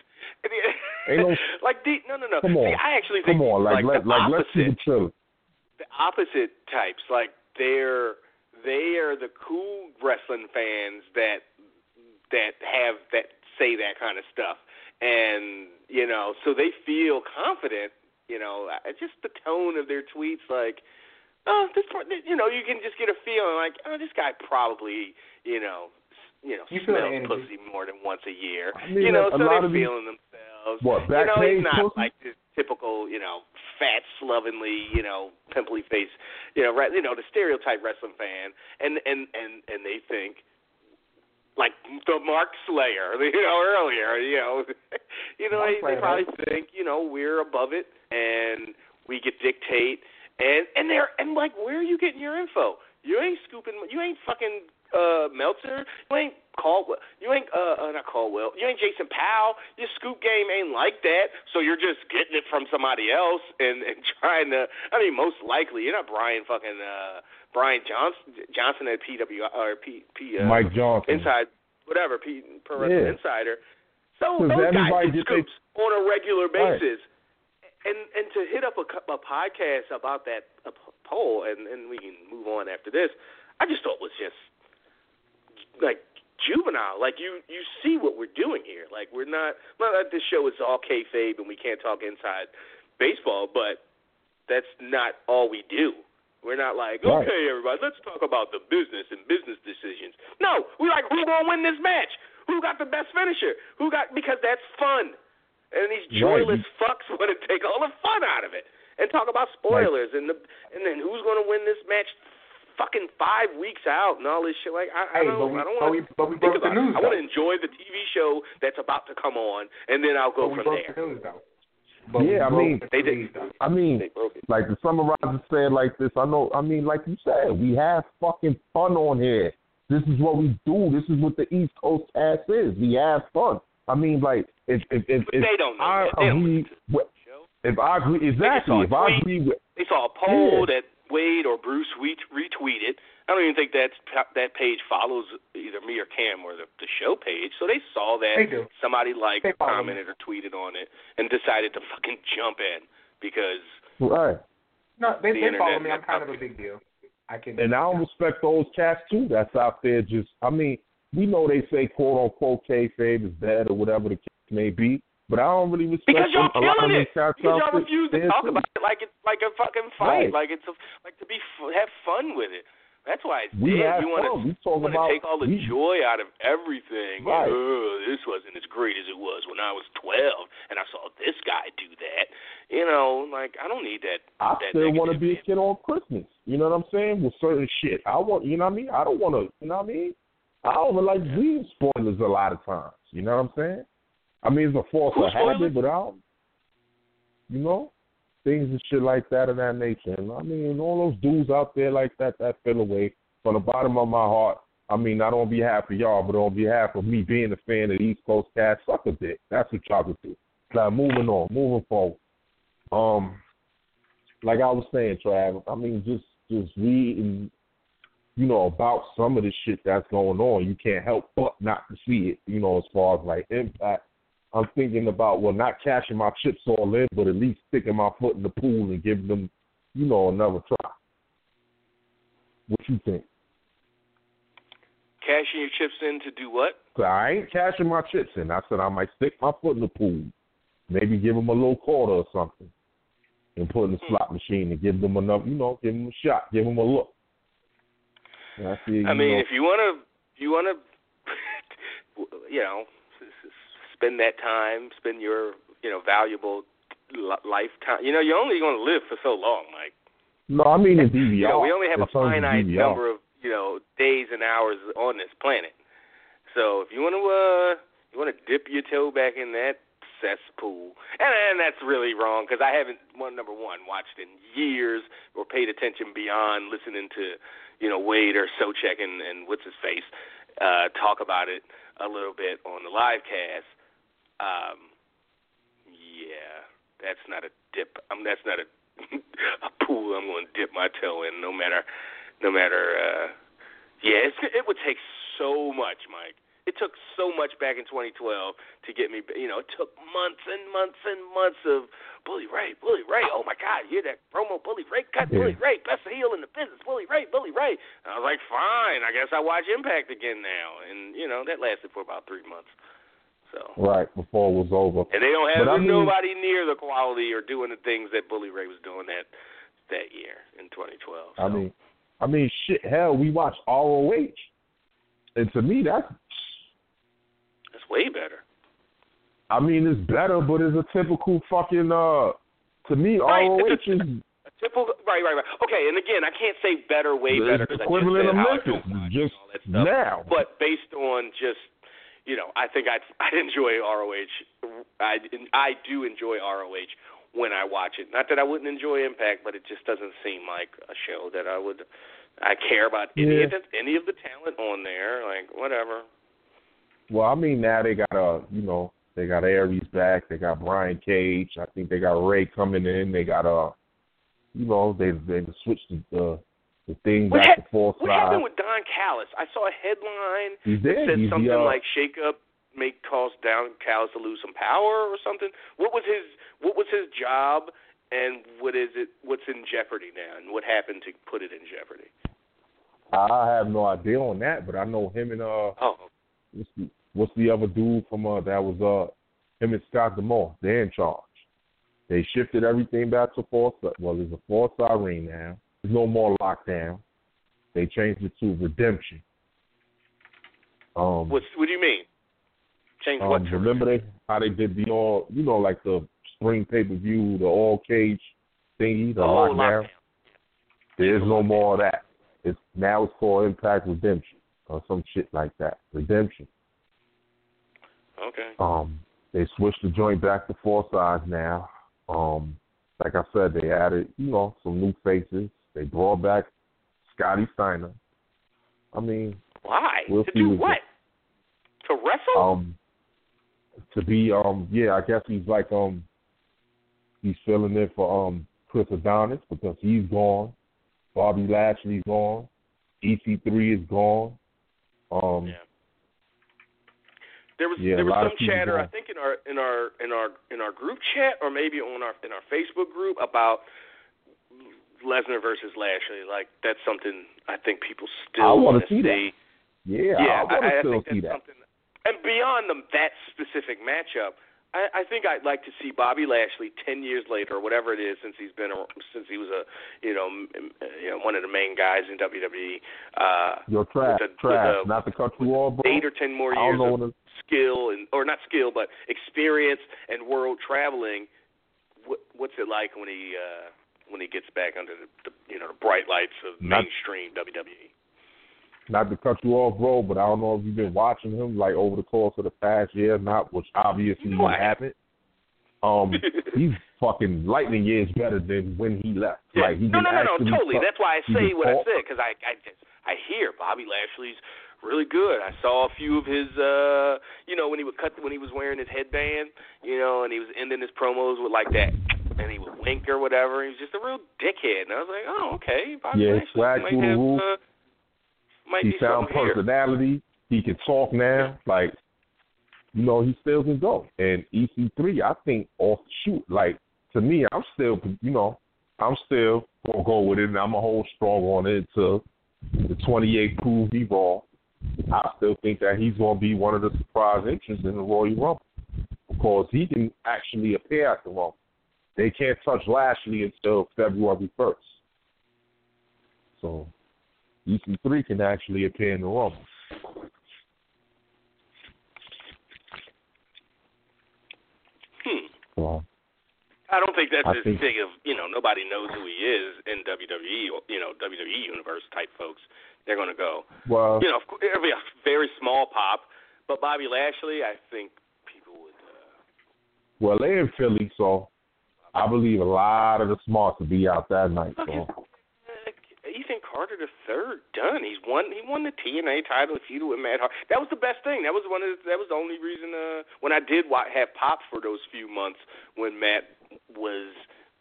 Ain't no- like the, no, no, no. Come on, See, I actually think come on, like, like let, the like let's opposite. keep it chill. the opposite types. Like they're they are the cool wrestling fans that that have that say that kind of stuff, and you know, so they feel confident. You know, just the tone of their tweets, like, oh, this, you know, you can just get a feeling like, oh, this guy probably, you know, you know, You smells pussy more than once a year. I mean, you know, so they're of these- feeling themselves. What, you know, he's not pussy? like this typical, you know, fat, slovenly, you know, pimply face, you know, right, you know, the stereotype wrestling fan, and and and and they think like the Mark Slayer, you know, earlier, you know, you know, they, they probably think, you know, we're above it and we could dictate, and and they're and like, where are you getting your info? You ain't scooping, you ain't fucking uh Meltzer, you ain't Caldwell, you ain't uh, uh not Caldwell, you ain't Jason Powell. Your scoop game ain't like that, so you're just getting it from somebody else and and trying to. I mean, most likely you're not Brian fucking uh Brian Johnson Johnson at PW or P P uh, Mike Johnson. inside whatever P Pro Wrestling Yeah. Insider. So those guys get get they- scoops on a regular Right. basis. And and to hit up a, a podcast about that p- poll, and and we can move on after this. I just thought it was just like juvenile. Like you you see what we're doing here. Like we're not not that this show is all kayfabe and we can't talk inside baseball, but that's not all we do. We're not like, Right. okay, everybody, let's talk about the business and business decisions. No, we like who gonna win this match? Who got the best finisher? Who got because that's fun. And these Right. joyless fucks want to take all the fun out of it and talk about spoilers and the and then who's gonna win this match? Fucking five weeks out and all this shit. Like I, I Hey, don't, but we- I don't but want we- but we think broke the about it. news, I want to enjoy the TV show that's about to come on, and then I'll go but we from broke there. the news though. But Yeah, I mean- the They did. I mean, They broke it. like the summarizer said, like this, I know. I mean, like you said, we have fucking fun on here. This is what we do. This is what the East Coast ass is. We have fun. I mean, like if if if, if they don't know I that. Agree, listen to the with, if I agree exactly, if I agree with They saw a poll Yeah. that Wade or Bruce retweeted. I don't even think that's that page follows either me or Cam or the, the show page. So they saw that They do. somebody liked, They follow commented, or tweeted on it, and decided to fucking jump in because right. No, they, The they follow me. I'm kind of a big deal. I can. And I don't respect those cats too. That's out there. Just, I mean, we know they say quote unquote kayfabe is dead or whatever the case may be, but I don't really respect because y'all them. a lot of killing them it. Because out y'all refuse to talk too. about it like it's like a fucking fight, Right. like it's a, like to be have fun with it. That's why it's We dead. you want to talk want to take all the we, joy out of everything. Right. Oh, this wasn't as great as it was when I was 12 and I saw this guy do that. You know, like I don't need that. I that still want to be a kid on Christmas. You know what I'm saying? With certain shit, I want. You know what I mean? I don't want to. You know what I mean? I don't even like reading spoilers a lot of times. You know what I'm saying? I mean, it's a force of habit, but I don't. You know, things and shit like that of that nature. And I mean, all those dudes out there like that that feel away from the bottom of my heart. I mean, not on behalf of y'all, but on behalf of me being a fan of the East Coast cats, suck a dick. That's what y'all can do. Now, moving on, moving forward. Um, like I was saying, Trav, I mean, just just reading, you know, about some of the shit that's going on, you can't help but not to see it. You know, as far as like impact, I'm thinking about well, not cashing my chips all in, but at least sticking my foot in the pool and giving them, you know, another try. What you think? Cashing your chips in to do what? So I ain't cashing my chips in. I said I might stick my foot in the pool, maybe give them a little quarter or something, and put in the hmm. slot machine and give them enough, you know, give them a shot, give them a look. I see, I mean, know, if you want to, you want to, you know, spend that time, spend your, you know, valuable lifetime. You know, you're only going to live for so long, Mike. no, I mean in DVR. You know, we only have in a finite number of, you know, days and hours on this planet. So if you want to, uh, you want to dip your toe back in that cesspool, and, and that's really wrong because I haven't one number one watched in years or paid attention beyond listening to, you know, Wade or Socek and, and what's his face uh, talk about it a little bit on the live cast. Um, yeah, that's not a dip. Um, that's not a a pool I'm going to dip my toe in, no matter, no matter. uh Yeah, it's, it would take so much, Mike. It took so much back in 2012 to get me. You know, it took months and months and months of Bully Ray, Bully Ray. Oh my God, hear that promo? Bully Ray, cut Yeah. Bully Ray, best heel in the business. Bully Ray, Bully Ray. And I was like, fine, I guess I watch Impact again now, and you know that lasted for about three months. So. Right before it was over. And they don't have I mean- nobody near the quality or doing the things that Bully Ray was doing that that year in 2012. So. I mean, I mean, shit. Hell, we watched ROH, and to me, that's. that's way better. I mean, it's better, but it's a typical fucking. uh To me, Right, ROH is A typical, right, right, right. Okay, and again, I can't say better, way better, equivalent I of just said how I Memphis. Just and all that stuff. now. But based on just, you know, I think I'd I enjoy ROH. I I do enjoy ROH when I watch it. Not that I wouldn't enjoy Impact, but it just doesn't seem like a show that I would. I care about any Yeah. of the any of the talent on there. Like whatever. Well, I mean, now they got a you know, they got Aries back. They got Brian Cage. I think they got Ray coming in. They got uh, you know, they they switched the the, the thing What, back ha- to four what happened with Don Callis? I saw a headline that said He's something the, uh, like "Shake up, make cause Don Callis to lose some power" or something. What was his What was his job, and what is it? What's in jeopardy now, and what happened to put it in jeopardy? I have no idea on that, but I know him and uh, Oh, what's the, what's the other dude from uh that was uh him and Scott D'Amore. They're in charge. They shifted everything back to four. Well, there's a four side ring now. There's no more lockdown. They changed it to redemption. Um, what's what do you mean? Change um, what? remember they how they did the all you know like the spring pay per view, the all cage thingy, the oh, lockdown. lockdown. There's no more of that. It's now it's called Impact Redemption or some shit like that. Redemption. Okay. Um, they switched the joint back to four sides now. Um, like I said, they added you know some new faces. They brought back Scotty Steiner. I mean, Why? We'll to do what? To wrestle? um, to be um, yeah, I guess he's like um, he's filling in for um Chris Adonis because he's gone. Bobby Lashley's gone. EC3 is gone. Um, Yeah. There was Yeah, there was some chatter I think in our in our in our in our group chat or maybe on our in our Facebook group about Lesnar versus Lashley. Like that's something I think people still I want see that. yeah, Yeah, I want to I, I think see that's that. something. And beyond the, that specific matchup, I, I think I'd like to see Bobby Lashley ten years later, or whatever it is, since he's been a, since he was a you know m- m- you know one of the main guys in WWE. Uh, Your trash, with the- trash. with the- Not to cut you off, bro. eight or ten more years of skill and or not skill but experience and world traveling what, what's it like when he uh when he gets back under the, the you know the bright lights of Not- mainstream? WWE not to cut you off, bro, but I don't know if you've been watching him like over the course of the past year, not which obviously No, I happened. Um, he's fucking lightning years better than when he left. Yeah. Like he no no no no totally that's why I say what I said because I I just I hear Bobby Lashley's really good I saw a few of his uh you know when he would cut when he was wearing his headband you know and he was ending his promos with like that and he would wink or whatever he was just a real dickhead and I was like oh okay Bobby Yeah, Lashley swag might through the roof. uh, might He found something here. personality. He can talk now. Like, you know, he still can go. And EC3, I think off the shoot, like to me, I'm still, you know, I'm still gonna go with it, and I'm gonna hold strong on it to the 28 prove me wrong. I still think that he's gonna be one of the surprise entrants in the Royal Rumble because he can actually appear at the Rumble. They can't touch Lashley until February 1st. So EC3 can actually appear in the Rumble. Hmm. So, I don't think that's I as think- big of you know nobody knows who he is in WWE or you know WWE universe type folks. They're gonna go well, you know of course, it'll be a very small pop But Bobby Lashley, I think people would. Uh, Well, they're in Philly, so I believe a lot of the smarts will be out that night. So Ethan Carter the third done. He's won. He won the TNA title, feuded with Matt Hart. That was the best thing. That was one of. The, that was the only reason. Uh, when I did have pop for those few months when Matt was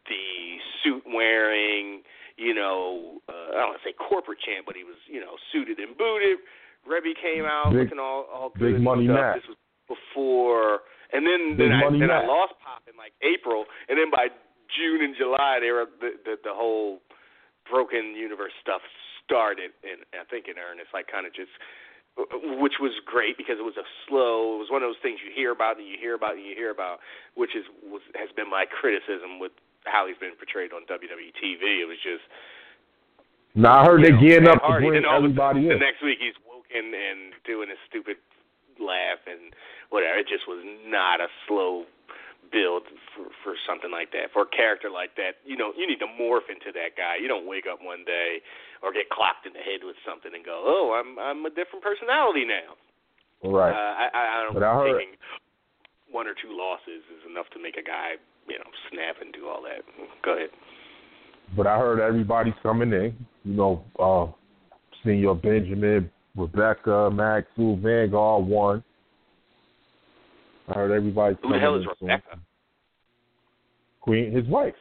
the suit wearing, you know, uh, I don't want to say corporate champ, but he was, you know, suited and booted. Reby came out Big- looking all all Big good. and Money stuff. Matt. This was before, and then then I then I lost pop in like April, and then by June and July they were the the, the whole broken universe stuff started, and I think in earnest, like kind of just. Which was great because it was a slow. It was one of those things you hear about and you hear about and you hear about, which is was has been my criticism with how he's been portrayed on WWE TV. It was just now I heard they're know, Matt up to bring then all of a everybody sudden, in. The next week he's woken and doing his stupid laugh and whatever. It just was not a slow build for for something like that. For a character like that, you know, you need to morph into that guy. You don't wake up one day or get clocked in the head with something and go, "Oh, I'm I'm a different personality now." Right. Uh, I I don't But I think heard- taking one or two losses is enough to make a guy, you know, snap and do all that. Go ahead. But I heard everybody's coming in. You know, uh, Senor Benjamin, Rebecca, Maxwell, Vanguard won. I heard everybody's Who the hell is. Rebecca? Queen, his wife.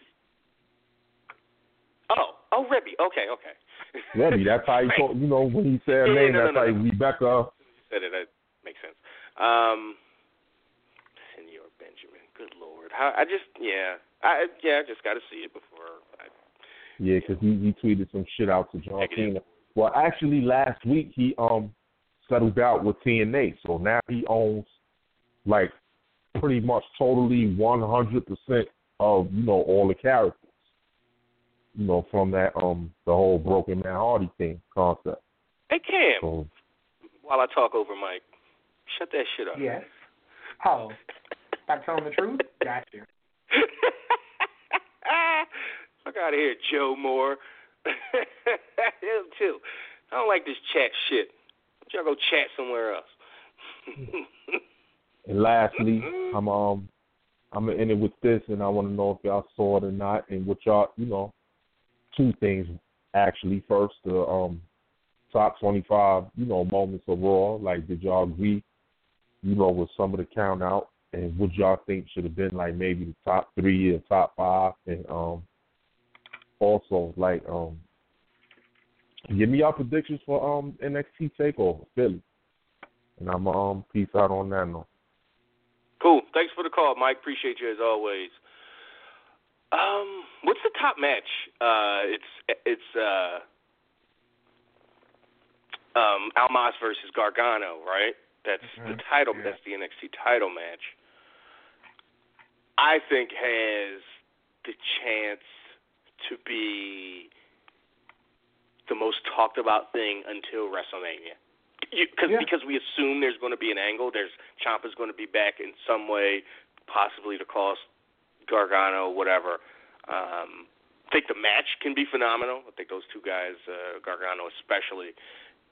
Oh, oh, Reby. Okay, okay. Reby, that's how he Right. told, you know, when he said her Yeah, name, no, no, that's no, how no. Rebecca. said it. That makes sense. Um, Senor Benjamin. Good lord. How, I just yeah. I yeah. I just got to see it before. I, Yeah, because he, he tweeted some shit out to John Cena. Well, actually, last week he um settled out with TNA, so now he owns like pretty much totally one hundred percent of you know all the characters. You know, from that um the whole Broken Man Hardy thing concept. hey Cam, So while I talk over Mike, shut that shit up. Yes. Oh, stop telling the truth. Got you. Fuck out of here, Joe Moore. Him too. I don't like this chat shit. Y'all go chat somewhere else. and lastly, I'm um I'm gonna end it with this, and I want to know if y'all saw it or not, and what y'all you know two things actually. First, the um top 25 you know moments of Raw. Like, did y'all agree? You know, with some of the count out, and what y'all think should have been like maybe the top three or top five, and um also like um give me y'all predictions for um NXT Takeover Philly, and I'm um peace out on that note. Cool. Thanks for the call, Mike. Appreciate you as always. Um, what's the top match? Uh, it's it's uh, um, Almas versus Gargano, right? That's the Mhm. title. Yeah. That's the NXT title match. I think has the chance to be the most talked about thing until WrestleMania. You, cause, Yeah. Because we assume there's going to be an angle. There's Ciampa's going to be back in some way, possibly to cost Gargano, whatever. Um, I think the match can be phenomenal. I think those two guys, uh, Gargano especially,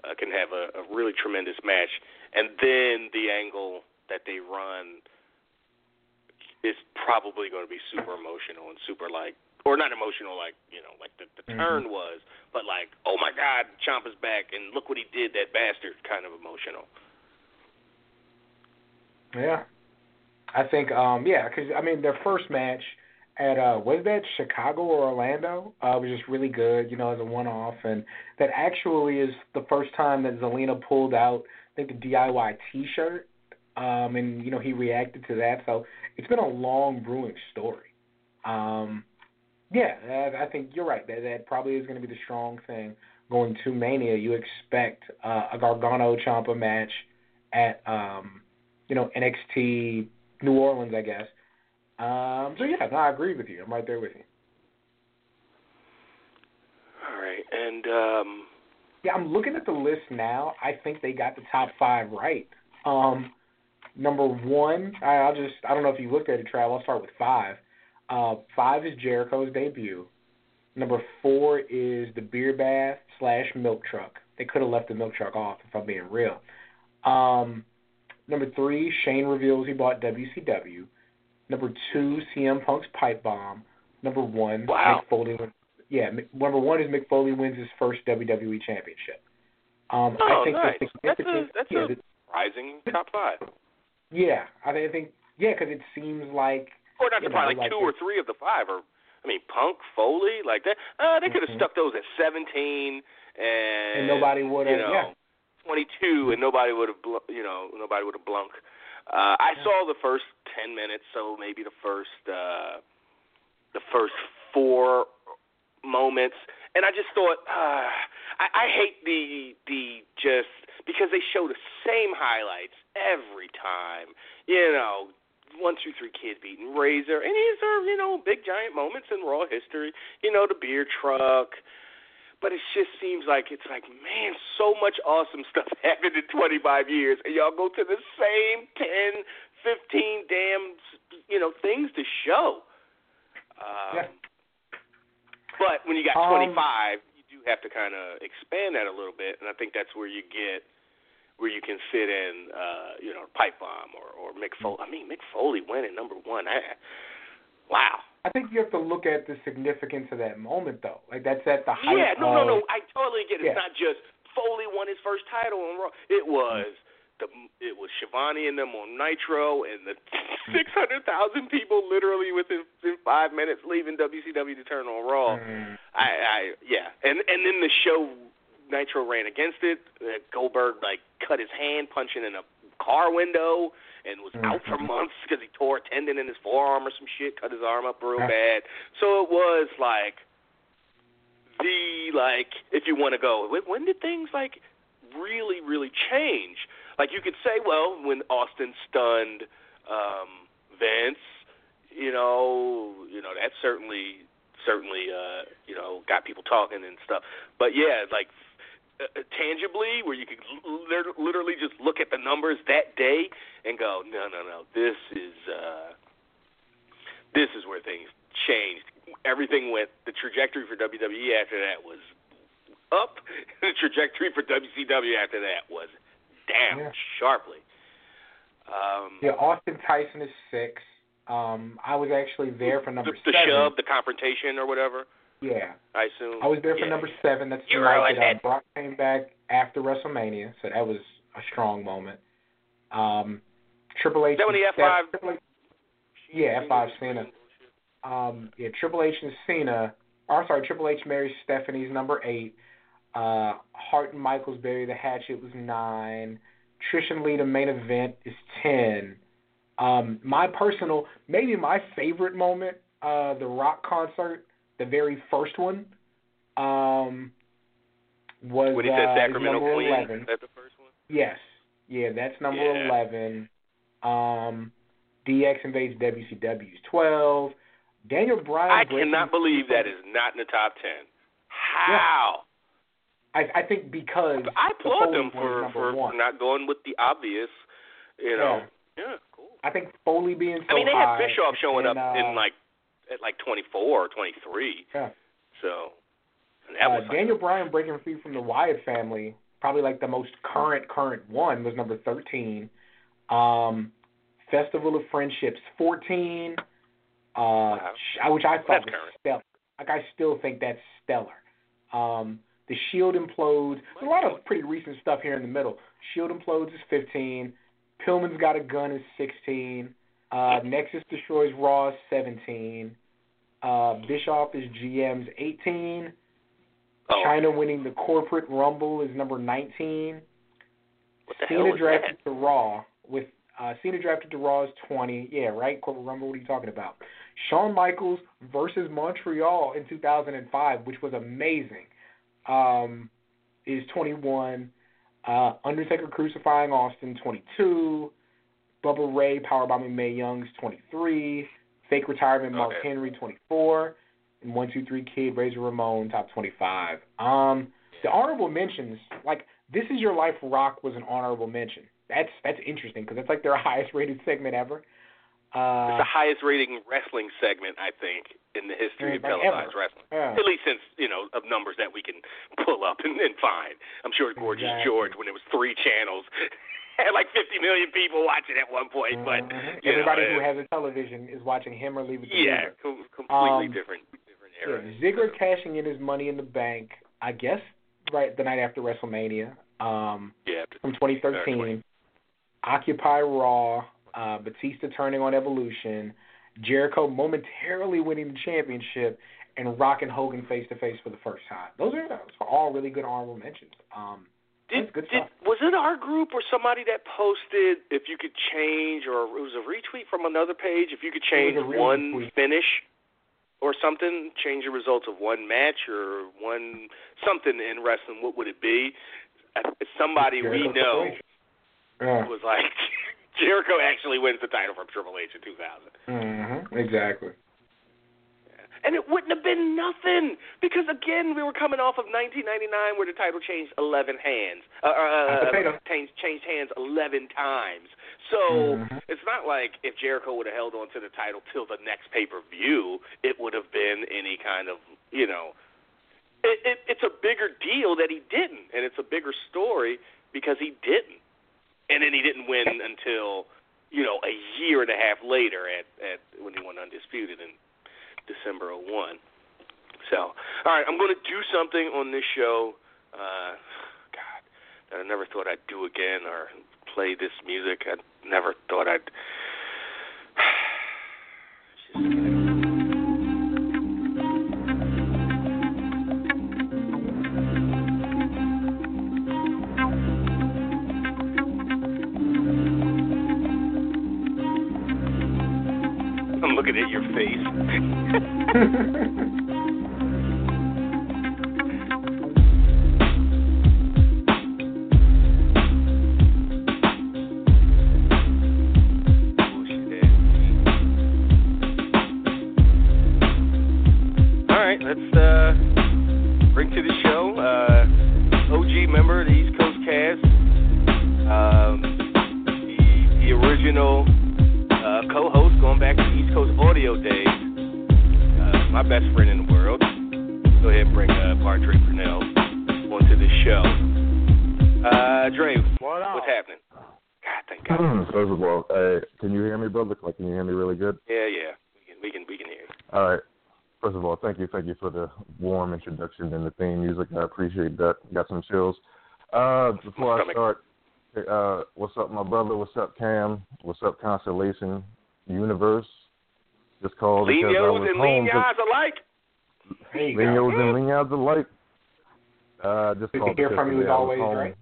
uh, can have a, a really tremendous match. And then the angle that they run is probably going to be super emotional and super like, or not emotional like you know like the, the Mhm. turn was, but like oh my God, Ciampa's back and look what he did, that bastard, kind of emotional. Yeah. I think, um, yeah, because I mean, their first match at uh, was that Chicago or Orlando? Uh, was just really good, you know, as a one-off, and that actually is the first time that Zelina pulled out, I think, the DIY T-shirt, um, and you know he reacted to that. So it's been a long brewing story. Um, yeah, I, think you're right. That that probably is going to be the strong thing going to Mania. You expect uh, a Gargano Ciampa match at um, you know NXT New Orleans, I guess. Um, so yeah, no, I agree with you. I'm right there with you. All right, and um, Yeah, I'm looking at the list now. I think they got the top five right. Um, number one, I, I'll just I don't know if you looked at it, Trav. I'll start with five. Uh, five is Jericho's debut. Number four is the beer bath slash milk truck. They could have left the milk truck off if I'm being real. Um, Number three, Shane reveals he bought WCW. Number two, CM Punk's pipe bomb. Number one, Wow. Mick Foley. Yeah, number one is Mick Foley wins his first WWE championship. Um, Oh, I think nice. That's a that's yeah, a top five. yeah, I think yeah, because it seems like Or not You probably know, like, like two or three of the five are. I mean, Punk, Foley, like that. Uh, they could have Mhm. stuck those at seventeen and, and nobody would you have. know, Yeah, 22 and nobody would have bl- you know nobody would have blunk uh i saw the first 10 minutes so maybe the first uh the first four moments and i just thought uh i i hate the the just because they show the same highlights every time you know one two three kid beating razor and these are you know big giant moments in raw history you know the beer truck but it just seems like it's like, man, so much awesome stuff happened in 25 years, and y'all go to the same 10, 15 damn, you know, things to show. Um, Yeah. But when you got Um, 25, you do have to kind of expand that a little bit, and I think that's where you get where you can fit in, uh, you know, pipe bomb or or Mick Foley. I mean, Mick Foley winning number one. I, wow. I think you have to look at the significance of that moment, though. Like that's at the height. Yeah, no, no, of, no. I totally get it. Yeah. It's not just Foley won his first title on Raw. It was the it was Schiavone and them on Nitro, and the six hundred thousand people literally within in five minutes leaving WCW to turn on Raw. Mm, I, I yeah, and and then the show Nitro ran against it. Uh, Goldberg like cut his hand punching in a car window and was out for Mhm. months because he tore a tendon in his forearm or some shit, cut his arm up real bad. So it was like the like if you want to go when- when did things like really really change? Like you could say, well, when Austin stunned um Vince, you know, you know that certainly certainly uh you know got people talking and stuff. But yeah, like uh, uh, tangibly where you could l- literally just look at the numbers that day and go, no, no, no, this is uh this is where things changed. Everything went the trajectory for WWE after that was up. The trajectory for WCW after that was down Yeah. sharply. Um, yeah, Austin Tyson is six. Um, I was actually there for number the, the seven. shove, the confrontation, or whatever. Yeah, I assume. I was there for Yeah. number seven. That's the You night ruined that uh. Brock came back after WrestleMania, so that was a strong moment. Um, Triple H. Is that when the F5 Triple H, yeah, F five Cena. Um, yeah, Triple H and Cena. Or sorry, Triple H marries Stephanie's number eight. Uh, Hart and Michaels bury the hatchet was nine. Trish and Lita main event is ten. Um, my personal, maybe my favorite moment, uh, the Rock concert, the very first one, um, was When he uh, said is Sacramento number Queen, eleven. is that the first one? Yes. Yeah, that's number Yeah. 11. Um, DX invades WCW's 12. Daniel Bryan. I cannot believe that not in the top ten. How? I, I think because I applaud Foley them for for one. not going with the obvious. You know. Yeah. cool. I think Foley being so I mean, they had Bischoff showing and, up uh, in like at like 24 or 23. Yeah. So. And that uh, was Daniel Bryan breaking free from the Wyatt family, probably like the most current current one was number 13. Um, Festival of Friendships 14. Uh, Wow. which I thought was current. stellar. Like I still think that's stellar. Um, the Shield implodes. There's a lot of pretty recent stuff here in the middle. Shield implodes is 15. Pillman's got a gun is 16. Uh, Nexus destroys Raw 17. Uh, Bischoff is GM's 18. oh, Chyna winning the corporate rumble is number 19. what the hell Cena drafted that? to Raw with uh, Cena drafted to Raw is 20. Yeah, right. Corporate rumble. What are you talking about? Shawn Michaels versus Montreal in 2005, which was amazing, um, is 21. Uh, Undertaker crucifying Austin 22. Bubba Ray powerbombing Mae Young's 23. Fake retirement Mark Okay. Henry 24. And one two three Kid Razor Ramon top 25. Um, the honorable mentions like this is your life rock was an honorable mention. That's that's interesting because that's like their highest rated segment ever. Uh, It's the highest rating wrestling segment I think in the history of Like televised ever. wrestling. yeah. At least since you know of numbers that we can pull up and, and find. I'm sure Gorgeous Exactly. George when it was three channels. had like 50 million people watching at one point, but Mhm. everybody know, who has a television is watching him or leave it to yeah, com- completely Um, different different Yeah, era. Ziggler cashing in his money in the bank, I guess, right the night after WrestleMania, um, Yeah, from 2013. Occupy Raw, uh, Batista turning on Evolution, Jericho momentarily winning the championship, and Rock and Hogan face to face for the first time. Those are, those are all really good honorable mentions. Um, Did, did stuff. was it our group or somebody that posted if you could change, or it was a retweet from another page if you could change one finish or something, change the results of one match or one something in wrestling, what would it be? I- Somebody we know Yeah. was like Jericho actually wins the title from Triple H in 2000. hmm Exactly. And it wouldn't have been nothing because again we were coming off of 1999 where the title changed 11 hands, uh, uh, uh, changed changed hands 11 times. So Mhm. it's not like if Jericho would have held on to the title till the next pay per view, it would have been any kind of you know. It, it, it's a bigger deal that he didn't, and it's a bigger story because he didn't, and then he didn't win until you know a year and a half later at at when he won undisputed in December of one. So, all right, I'm going to do something on this show. Uh, God, that I never thought I'd do again or play this music. I never thought I'd. Just- I'm looking at your face. Thank you. Up, my brother? What's up, Cam? What's up, Constellation Universe? Just called because I was and home. Lenyas alike. There you go. Leos and Lenyas alike. Uh, just Good to hear from you as today I was always, home. Dre.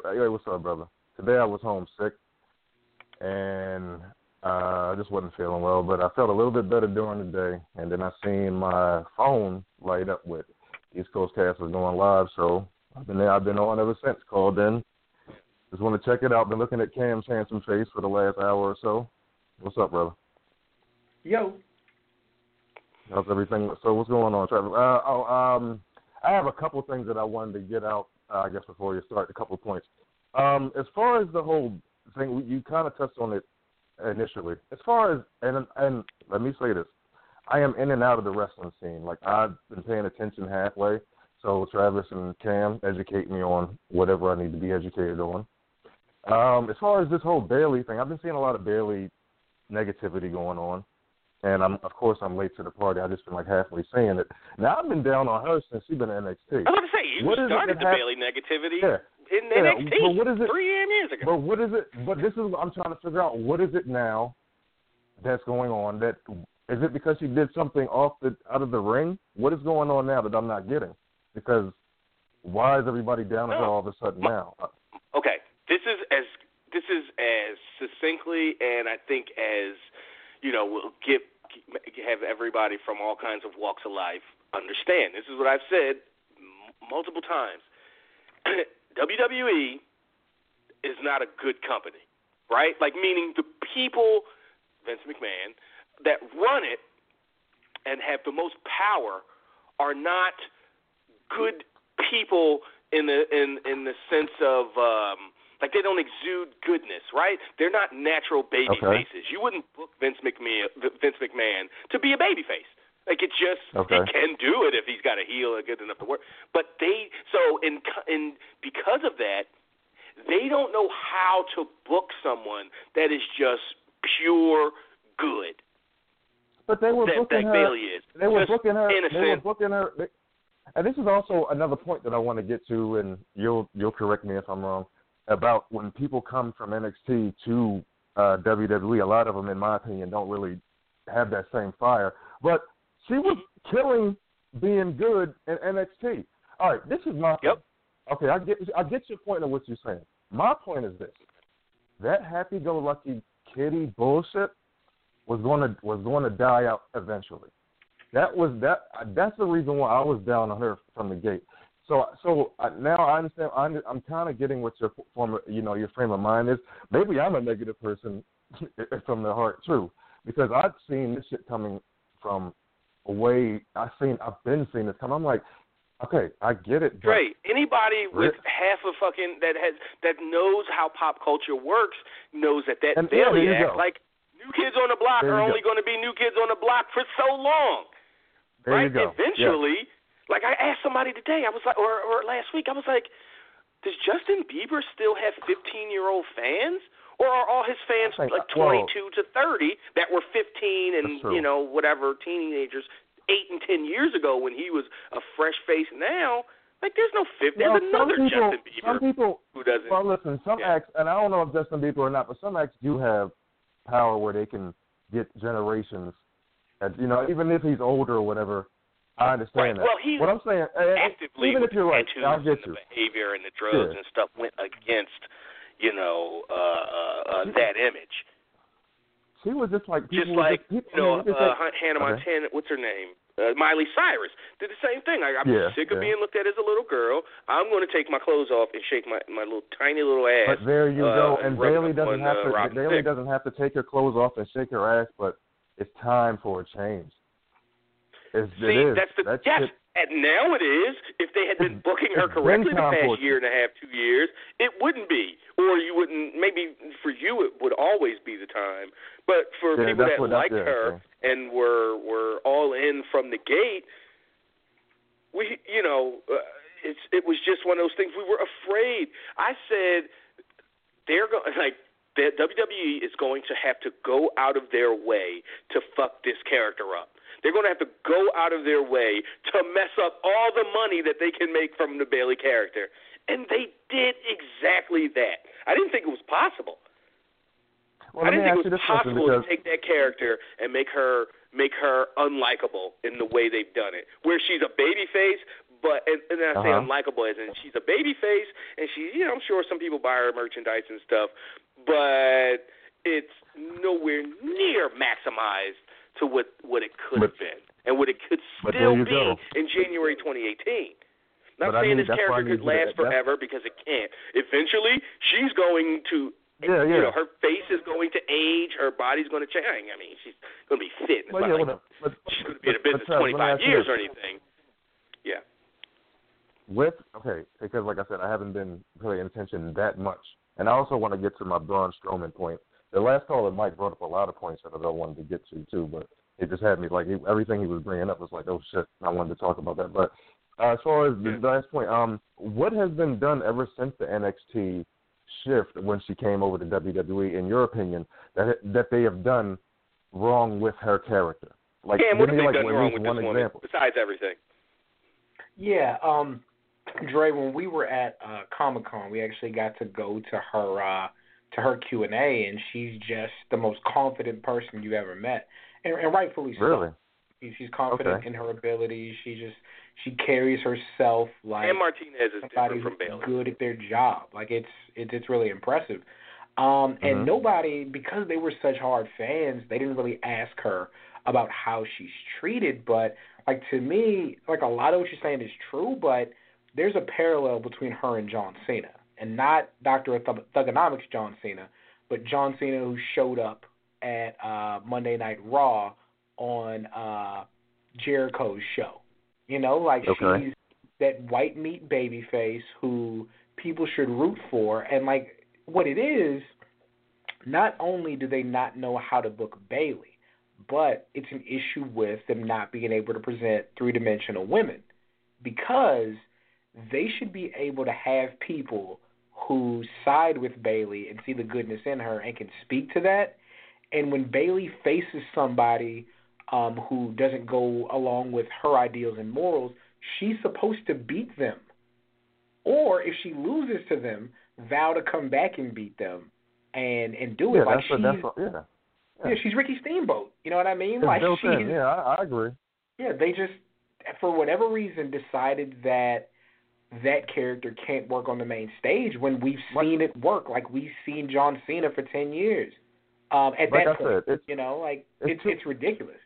Today- Hey, what's up, brother? Today I was home sick, and uh, I just wasn't feeling well. But I felt a little bit better during the day, and then I seen my phone light up with East Coast Cast was going live. So I've been there. I've been on ever since. Called in. Just want to check it out. Been looking at Cam's handsome face for the last hour or so. What's up, brother? Yo. How's everything? So what's going on, Trevor? Uh, oh, um, I have a couple things that I wanted to get out. Uh, I guess before you start, a couple of points. Um, as far as the whole thing, you kind of touched on it initially. As far as and and let me say this, I am in and out of the wrestling scene. Like I've been paying attention halfway. So Travis and Cam educate me on whatever I need to be educated on. Um, as far as this whole Bayley thing, I've been seeing a lot of Bayley negativity going on and I'm of course I'm late to the party. I've just been like halfway saying it. Now I've been down on her since she's been in NXT. I was about to say you What started the Bayley negativity Yeah. in Yeah, NXT but what is it- three damn years ago. But what is it? But this is what I'm trying to figure out. What is it now that's going on? That is it because she did something off the out of the ring? What is going on now that I'm not getting? Because why is everybody down on her No. all of a sudden now? Okay, this is as this is as succinctly and I think as you know will give have everybody from all kinds of walks of life understand. This is what I've said m- multiple times. WWE is not a good company, right? Like meaning the people, Vince McMahon, that run it and have the most power are not good people in the in in the sense of um like they don't exude goodness, right? They're not natural baby Okay. faces. You wouldn't book Vince McMahon Vince McMahon to be a baby face. Like it just Okay. he can do it if he's got a heel and good enough to work. But they so in in because of that, they don't know how to book someone that is just pure good. But they were that, booking that her. Bayley is. They were just booking her. innocent. They were booking her. They, and this is also another point that I want to get to, and you'll you'll correct me if I'm wrong about when people come from NXT to uh, WWE. A lot of them, in my opinion, don't really have that same fire. But she was killing being good in NXT. All right, this is my Yep. Okay, I get I get your point of what you're saying. My point is this: that happy-go-lucky kitty bullshit was going to was going to die out eventually. That was that. That's the reason why I was down on her from the gate. So so uh, now I understand. I'm, I'm kind of getting what your former you know your frame of mind is. Maybe I'm a negative person from the heart too, because I've seen this shit coming from away. I've seen I've been seeing this come. I'm like, okay, I get it. Great. Anybody with half a fucking that has that knows how pop culture works knows that that And- yeah, Bayley there you act like New Kids on the Block There are go. only going to be New Kids on the Block for so long. There right? you go. Like I asked somebody today, I was like, or or last week, I was like, does Justin Bieber still have 15 year old fans? Or are all his fans think- like well- 22 to 30 that were 15 and you know whatever teenagers eight and 10 years ago when he was a fresh face? Now, like there's no 50. There's Well, another people, Justin Bieber some people. who doesn't. Well, listen, some Yeah. acts, and I don't know if Justin Bieber or not, but some acts do have power where they can get generations. And you know, even if he's older or whatever, I understand Right. that. Well, he what I'm saying, eh, actively even if you're right, I'll get you. the behavior and the drugs Yeah. and stuff went against, you know, uh, uh, uh, that image. She was just like people Just like just, people, you know, I uh, say- Hannah Okay. Montana. What's her name? Uh, Miley Cyrus did the same thing. I, I'm Yeah, sick of yeah. being looked at as a little girl. I'm going to take my clothes off and shake my my little tiny little ass. But there you uh, go. and And Bayley doesn't have uh, to. Bayley doesn't have to take her clothes off and shake her ass. But it's time for a change. It's, See, that's the That yes. And now it is. If they had been It's- booking her correctly the past year and a half, two years, it wouldn't be. Or you wouldn't. Maybe for you, it would always be the time. But for Yeah, people that what- that's liked it, her and were were all in from the gate, we, you know, uh, it's it was just one of those things. We were afraid. I said they're going like the WWE is going to have to go out of their way to fuck this character up. They're going to have to go out of their way to mess up all the money that they can make from the Bayley character. And they did exactly that. I didn't think it was possible. Well, I didn't think it was possible because to take that character and make her make her unlikable in the way they've done it. Where she's a baby face, but and, and I say Uh-huh. unlikable as in she's a baby face and she you know, I'm sure some people buy her merchandise and stuff, but it's nowhere near maximized to what what it could But- have been and what it could still be go. in January 2018. Not But I saying this that's why I character could last that's- forever because it can't. Eventually, she's going to Yeah, you know, her face is going to age, her body's going to change. I mean, she's going to be fit. Well, yeah, like whatever. But, she's going to be in a business but, Charles, let me 25 years or anything. Yeah. with okay, because like I said, I haven't been paying attention that much, and I also want to get to my Braun Strowman point. The last call that Mike, brought up a lot of points that I wanted to get to too, but it just had me like he, everything he was bringing up was like, oh shit, I wanted to talk about that. But uh, as far as the last point, um, what has been done ever since the NXT shift when she came over to WWE, in your opinion, that that they have done wrong with her character? Like, Cam, what give have me they like done at wrong least with one this woman example. besides everything? Yeah, um, Dre, when we were at uh, Comic Con, we actually got to go to her uh, to her Q and A, and she's just the most confident person you've ever met, and, and rightfully so. Really? She's confident Okay. in her abilities. She just she carries herself like and Martinez is somebody different from who's Bayley. good at their job. Like it's it's it's really impressive. Um, and Mhm. nobody because they were such hard fans, they didn't really ask her about how she's treated. But like to me, like a lot of what you're saying is true, but there's a parallel between her and John Cena, and not Doctor Thug- Thuganomics John Cena, but John Cena who showed up at uh, Monday Night Raw on uh, Jericho's show. You know, like Okay. she's that white meat baby face who people should root for and like what it is not only do they not know how to book Bayley, but it's an issue with them not being able to present three dimensional women because they should be able to have people who side with Bayley and see the goodness in her and can speak to that. And when Bayley faces somebody um, who doesn't go along with her ideals and morals, she's supposed to beat them. Or if she loses to them, vow to come back and beat them and and do it yeah, like that's she's that's what, yeah. Yeah. yeah, she's Ricky Steamboat. You know what I mean? It's like she's in. Yeah, I, I agree. yeah, they just for whatever reason decided that that character can't work on the main stage when we've seen it work. Like we've seen John Cena for ten years. Um, at Like that I point, said, it's- you know, like it's it's too- it's ridiculous.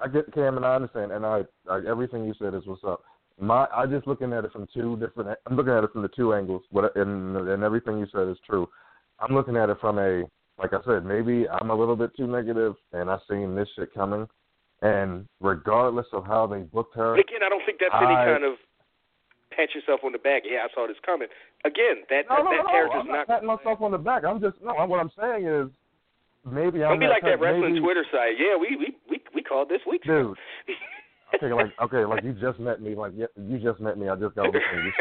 I get Cam, and I understand, and I, I everything you said is what's up. My, I just looking at it from two different. I'm looking at it from the two angles, but and and everything you said is true. I'm looking at it from a, like I said, maybe I'm a little bit too negative, and I seen this shit coming, and regardless of how they booked her, again, I don't think that's any kind of pat yourself on the back. Yeah, I saw this coming. Again, that no, that, no, that no, character's I'm not not. patting myself on the back. I'm just no. What I'm saying is, maybe Don't I'm be not like that wrestling maybe, Twitter site. Yeah, we we we we called this week. dude. okay, like okay, like you just met me. Like you just met me. I just got over to you.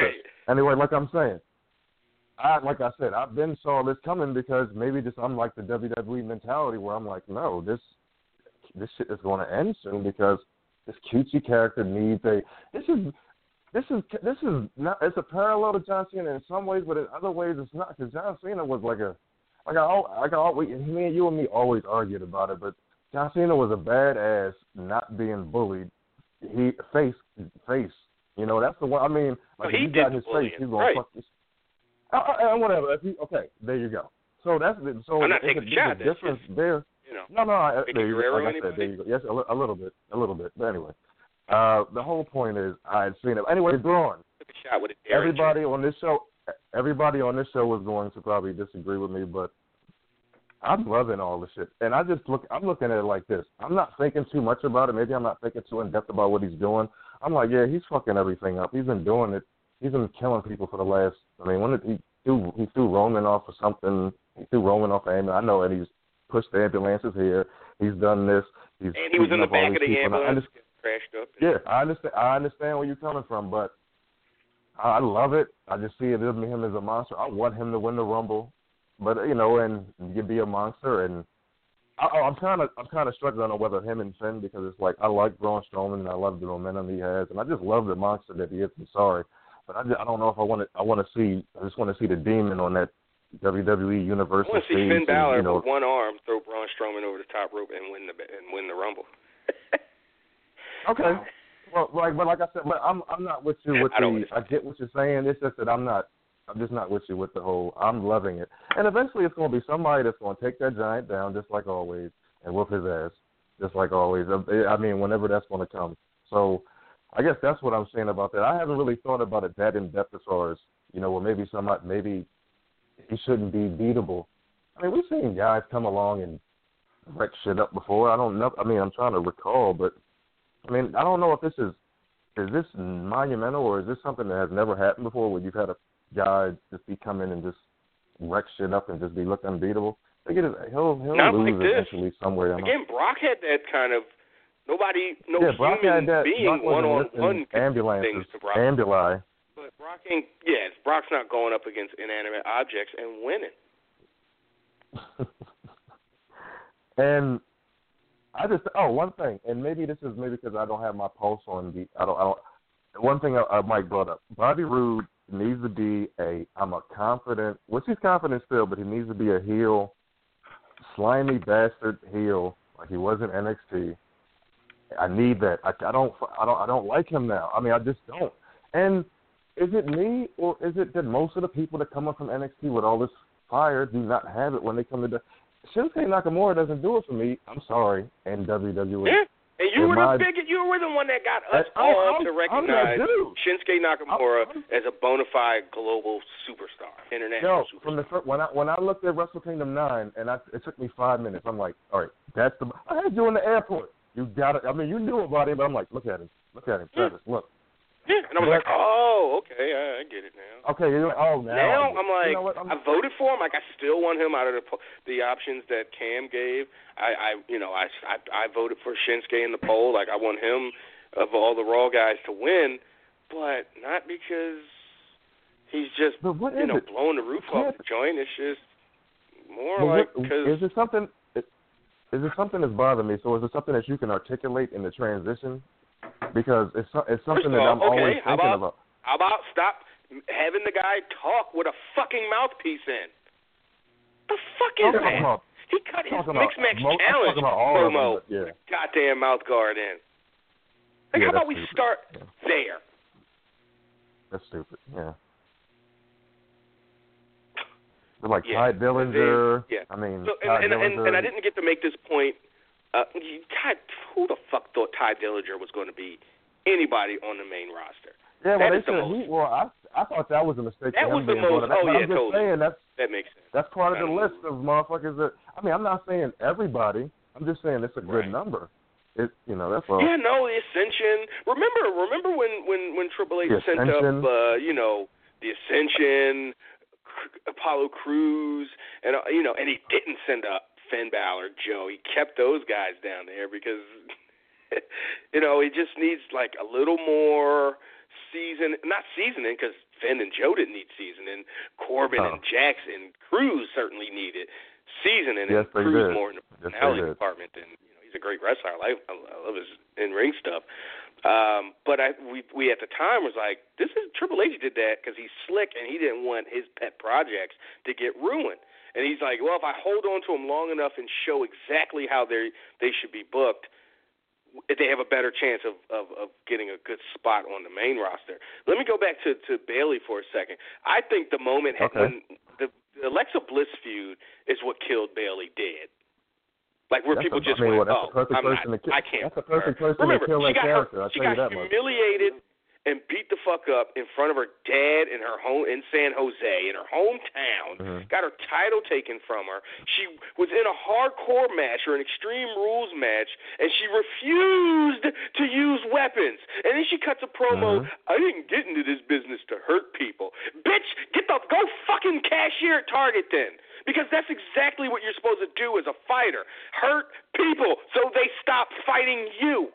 Anyway, like I'm saying, I like I said, I've been saw this coming because maybe just I'm like the WWE mentality where I'm like, no, this this shit is going to end soon because this cutesy character needs a. This is this is this is not. It's a parallel to John Cena in some ways, but in other ways it's not because John Cena was like a like I like I always me and you and me always argued about it, but John Cena was a badass not being bullied. He face face. You know that's the one. I mean, like Well, he if you got his the bullying, face, he's gonna right. fuck you. Uh, uh, uh, whatever. If he, okay, there you go. So that's so I'm not taking a, a shot, there's that's difference there. You know, No, no, I, there you go. Like I said, there you go. Yes, a, a little bit, a little bit. But anyway, uh, the whole point is I had seen it. Anyway, Braun. took a shot with Derringer. Everybody on this show, everybody on this show was going to probably disagree with me, but I'm loving all the shit. And I just look, I'm looking at it like this. I'm not thinking too much about it. Maybe I'm not thinking too in depth about what he's doing. I'm like, yeah, he's fucking everything up. He's been doing it. He's been killing people for the last. I mean, when did he threw he threw Roman off or something? He threw Roman off the ambulance. I know, and he's pushed the ambulances here. He's done this. He's and he was in the back of the people. And I ambulance, crashed up. yeah, I understand. I understand where you're coming from, but I I love it. I just see it as him as a monster. I want him to win the Rumble, but you know, and you be a monster. And I, I'm kind of, I'm kind of struggling on whether him and Finn because it's like I like Braun Strowman and I love the momentum he has, and I just love the monster that he is. I'm sorry, but I, just, I don't know if I want to. I want to see. I just want to see the demon on that WWE I Universal want to see stage. Finn and, Balor you know, with one arm throw Braun Strowman over the top rope and win the and win the Rumble. Okay. Well, like, but like I said, but I'm I'm not with you with I the. I get what you're saying. It's just that I'm not. I'm just not with you with the whole. I'm loving it, and eventually it's going to be somebody that's going to take that giant down, just like always, and whoop his ass, just like always. Uh, eh, I mean, whenever that's going to come. So, I guess that's what I'm saying about that. I haven't really thought about it that in depth as far as you know, well, maybe somebody, maybe he shouldn't be beatable. I mean, we've seen guys come along and wreck shit up before. I don't know. I mean, I'm trying to recall, but I mean, I don't know if this is is this monumental or is this something that has never happened before, where you've had a guy just be come in and just wreck shit up and just be looked unbeatable. I think it is, he'll he'll Not lose like this. eventually somewhere. Again, Brock had that kind of nobody, no yeah, Brock human had that. being one on one things ambulances, to Brock. ambuli. But Brock ain't. Yes, Brock's not going up against inanimate objects and winning. and I just oh one thing, and maybe this is maybe because I don't have my pulse on the I don't I don't. One thing I, I Mike brought up: Bobby Roode needs to be a I'm a confident, which he's confident still, but he needs to be a heel, slimy bastard heel like he was in NXT. I need that. I, I don't I don't I don't like him now. I mean I just don't. And is it me or is it that most of the people that come up from NXT with all this fire do not have it when they come to the Shinsuke Nakamura doesn't do it for me. I'm sorry, and WWE. Yeah. And you were my- the big, you were the one that got us I- all I'm- to recognize. Shinsuke Nakamura I'm- as a bona fide global superstar, international Yo, superstar. from the fir- when I when I looked at Wrestle Kingdom nine, and I, it took me five minutes. I'm like, all right, that's the. I had you in the airport. You got it. I mean, you knew about him, but I'm like, look at him, look at him, hmm. Travis, look. Yeah, and I was like, oh, okay, I, I get it now. Okay, you're like, oh now. Now I get it. I'm like, you know what? I'm, I voted for him. Like I still want him out of the the options that Cam gave. I, I you know, I, I I voted for Shinsuke in the poll. Like I want him of all the Raw guys to win, but not because he's just you know it? blowing the roof off the joint. It's just more Well, like because is it something? Is it something that's bothering me? So is it something that you can articulate in the transition? Because it's it's something that I'm always okay, how thinking about- about. how about stop having the guy talk with a fucking mouthpiece in? The fuck is I'm that? about- He cut his Mixed Match mo- Challenge talking about all of them, promo yeah. goddamn mouth guard in. Like, Yeah, how about we stupid. start Yeah. there? That's stupid. Yeah. But like Yeah. Tye Dillinger. Yeah. I mean, So and, and, and and I didn't get to make this point. Uh, you- Tye, who the fuck thought Tye Dillinger was going to be anybody on the main roster? yeah, that well, is they the said most- he. Well, I I thought that was a mistake. That was the most- brought oh, yeah, I'm just totally. saying that's That makes sense. that's part of the list of motherfuckers that. I mean, I'm not saying everybody. I'm just saying it's a good Right. number. It you know that's all. Yeah, no, the Ascension. Remember, remember when when when Triple H sent up, uh, you know, the Ascension, C- Apollo Crews, and uh, you know, and he didn't send up Finn Balor, Joe. He kept those guys down there because, you know, he just needs like a little more season, not seasoning because Finn and Joe didn't need seasoning. Corbin Oh. and Jackson, Crews certainly needed seasoning, Yes, and Crews did. more in the Yes, personality did. department than you know. He's a great wrestler. I like I love his in ring stuff. Um, but I we we at the time was like, this is Triple H did that because he's slick and he didn't want his pet projects to get ruined. And he's like, well, if I hold on to them long enough and show exactly how they they should be booked, they have a better chance of, of of getting a good spot on the main roster. Let me go back to to Bayley for a second. I think the moment Okay. when the, the Alexa Bliss feud is what killed Bayley dead. Like where That's people a- just I mean, went, well, that's oh, a perfect I'm person not, to kill. I can't. That's a perfect person Remember, to kill she that got character. Her, I'll she tell you got that much. And beat the fuck up in front of her dad in her home in San Jose in her hometown. Mhm. Got her title taken from her. She was in a hardcore match or an extreme rules match, and she refused to use weapons. And then she cuts a promo. Mhm. I didn't get into this business to hurt people. Bitch, get the go fucking cashier at Target then. Because that's exactly what you're supposed to do as a fighter. Hurt people so they stop fighting you.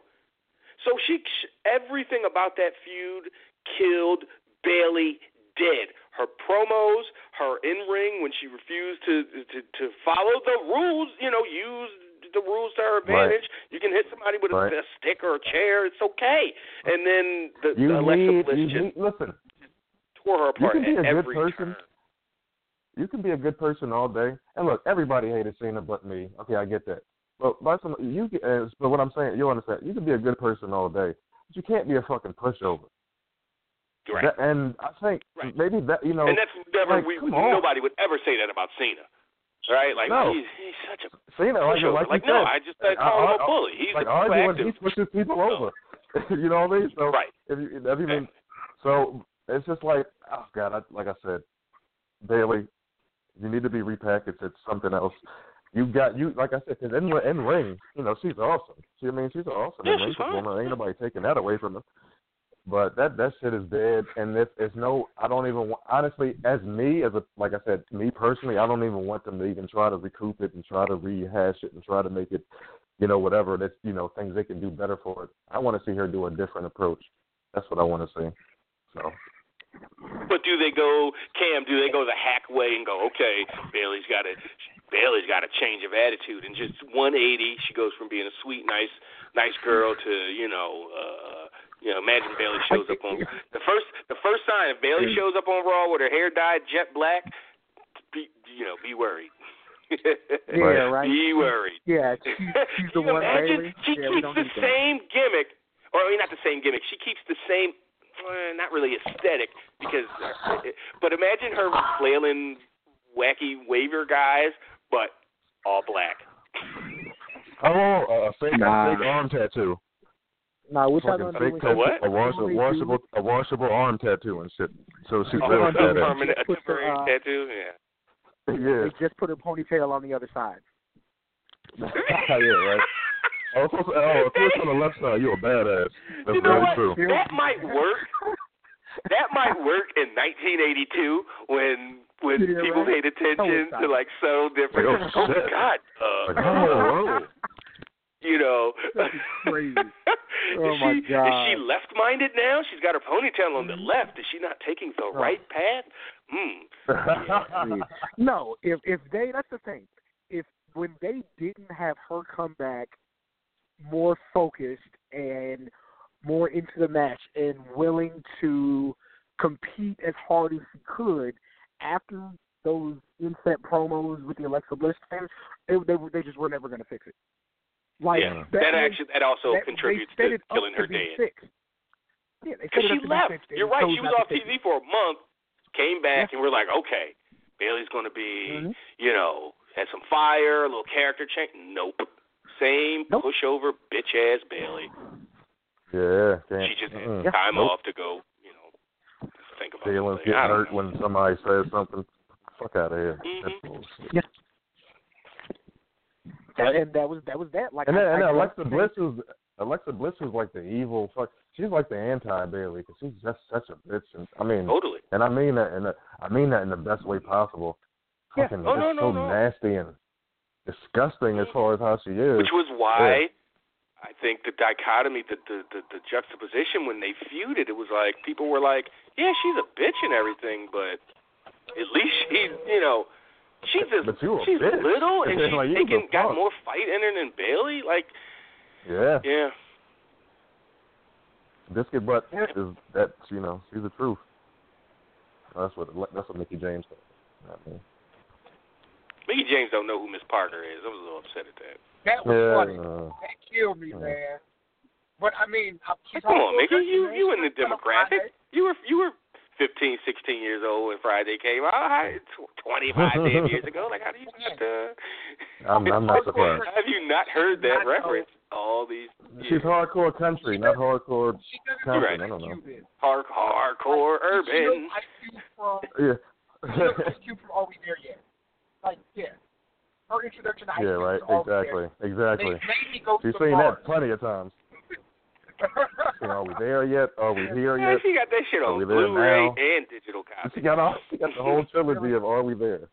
So she everything about that feud killed Bayley dead. Her promos, her in ring when she refused to, to to follow the rules, you know, use the rules to her advantage. You can hit somebody with Right. a, a stick or a chair, it's okay. And then the, You the Alexa need, Bliss just need, listen. tore her apart You can be a good person. turn. You can be a good person all day. And look, everybody hated Cena but me. Okay, I get that. But by some, you, can- but what I'm saying, you understand? You can be a good person all day, but you can't be a fucking pushover. Right. That, and I think Right. maybe that, you know, and that's never like, we nobody would ever say that about Cena. Right? Like No. he's, he's such a Cena, like, pushover. like, like no, I just I call him I- a I- bully. He's like a arguing, he pushes people over. you know what I mean? So Right. if you, if you mean, so it's just like, oh God, I, like I said, Bayley, you need to be repackaged It's something else. You got you like I said, 'cause in in ring, you know, she's awesome. She, I mean, she's an awesome Yeah, she's performer. Ain't nobody taking that away from her. But that that shit is dead, and it's it's no. I don't even want, honestly, as me as a like I said, me personally, I don't even want them to even try to recoup it and try to rehash it and try to make it, you know, whatever that's you know things they can do better for it. I want to see her do a different approach. That's what I want to see. So But do they go, Cam? Do they go the hack way and go, okay, Bayley's got to, Bayley's got a change of attitude, and just 180, she goes from being a sweet, nice, nice girl to, you know, uh, you know, imagine Bayley shows up on the first, the first sign if Bayley shows up on Raw with her hair dyed jet black, be, you know, be worried. Yeah, right. Be worried. Yeah, she, she's the one. imagine? Bayley. She yeah, keeps the need that. same gimmick, or I mean, not the same gimmick. She keeps the same, uh, not really aesthetic, because. Uh, but imagine her flailing, wacky waiver guys, but all black. oh, a fake, Nah. a fake arm tattoo. Nah, what y'all Fucking gonna do? fake tattoo, what? a washable, What do we washable, a washable arm tattoo and shit. So she's Oh, real gonna a do badass. when permanent, a Put the, uh, tattoo. Yeah. Yeah, They just put a ponytail on the other side. yeah, right. Oh, if it's, oh, if it's on the left side, you're a badass. That's you know very what? true. That might work. That might work in 1982 when when Yeah, people right. paid attention to like subtle difference. Like, oh, oh. God. Uh, oh. You know, That is crazy. is Oh, she, my Is she left-minded now? She's got her ponytail on the left. Is she not taking the Oh. right path? Hmm. no, if if they that's the thing. If when they didn't have her come back more focused and more into the match and willing to compete as hard as she could after those inset promos with the Alexa Bliss thing, they they, they just were never going to fix it. Like yeah, that, that was- actually that also that- contributes to killing to her be dead. Fixed. Yeah, Because she up to be left. fixed and You're right. She was off TV it. for a month, came back, and we're like, okay, Bayley's going to be, Mhm. you know, had some fire, a little character change. Nope. Same Nope. pushover bitch ass Bayley. yeah, can't, She just had mm-mm. time Nope. off to go, you know, think about Feelings something. get hurt when somebody says something. Fuck out of here. Mhm. That's bullshit. Yeah. And, and that was that was that. Like And then, I, and I then don't Alexa think- Bliss is Alexa Bliss is like the evil fuck. She's like the anti Bayley because she's just such a bitch. And I mean, Totally. and I mean that in the, I mean that in the best way possible. Yeah. Fucking Oh, just no, no, so no. nasty and disgusting as far as how she is. Which was why I think the dichotomy, the, the the the juxtaposition when they feuded, it was like people were like, yeah, she's a bitch and everything, but at least she's, you know, she's a, But you a she's bitch. little and she's Like, you taking the got more fight in her than Bayley. Like, yeah, yeah, biscuit butt is that you know she's the truth. That's what that's what Mickie James said. I mean, Mickie James don't know who Miss Parker is. I was a little upset at that. That was yeah, funny. uh, That killed me, Yeah. man. But I mean, I, she's Come on, also Mickie, you man. you in the She's on demographic. You were you were 15, 16 years old when Friday came out. Hi, tw- 25 damn years ago. Like, how do you not? Uh, I'm I'm not surprised. Have you not heard that Not know. reference all these She's hardcore country, not hardcore She doesn't country. right. I don't know. Hard, hardcore She urban. knows Ice Cube from Yeah. she knows Ice Cube from Are We There Yet? Like, yeah. Her introduction to Ice yeah, right. is Are We There Exactly. Yet. Exactly. They made me go She's seen that plenty of times. You know, are we there yet? Are we here Yeah, yet? she got that shit Are on we there Blu-ray now? and digital copy. She copy. got all. She got the whole trilogy of Are We There?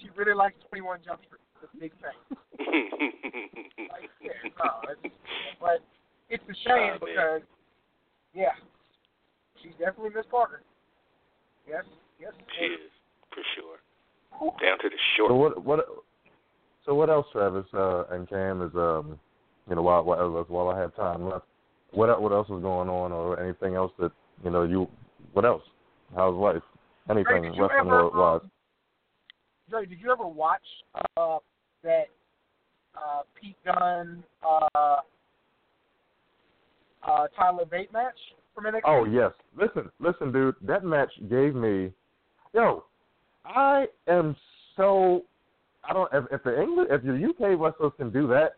she really likes 21 Jump Street. That's a big thing. Like, yeah, no, it's, but it's a shame Oh, because, yeah, she's definitely Miss Parker. Yes, yes. she is for sure. Down to the So short. what? What? So what else, Travis uh, and Cam is um, you know, while while while I have time left, what what else is going on, or anything else that you know you? What else? How's life? Anything you wrestling ever, wise? um, Dre, did you ever watch uh, that uh, Pete Dunne uh, uh, Tyler Bate match from NXT? Oh yes. Listen, listen, dude. That match gave me, yo. I am so. I don't. If, if the English, if the UK wrestlers can do that,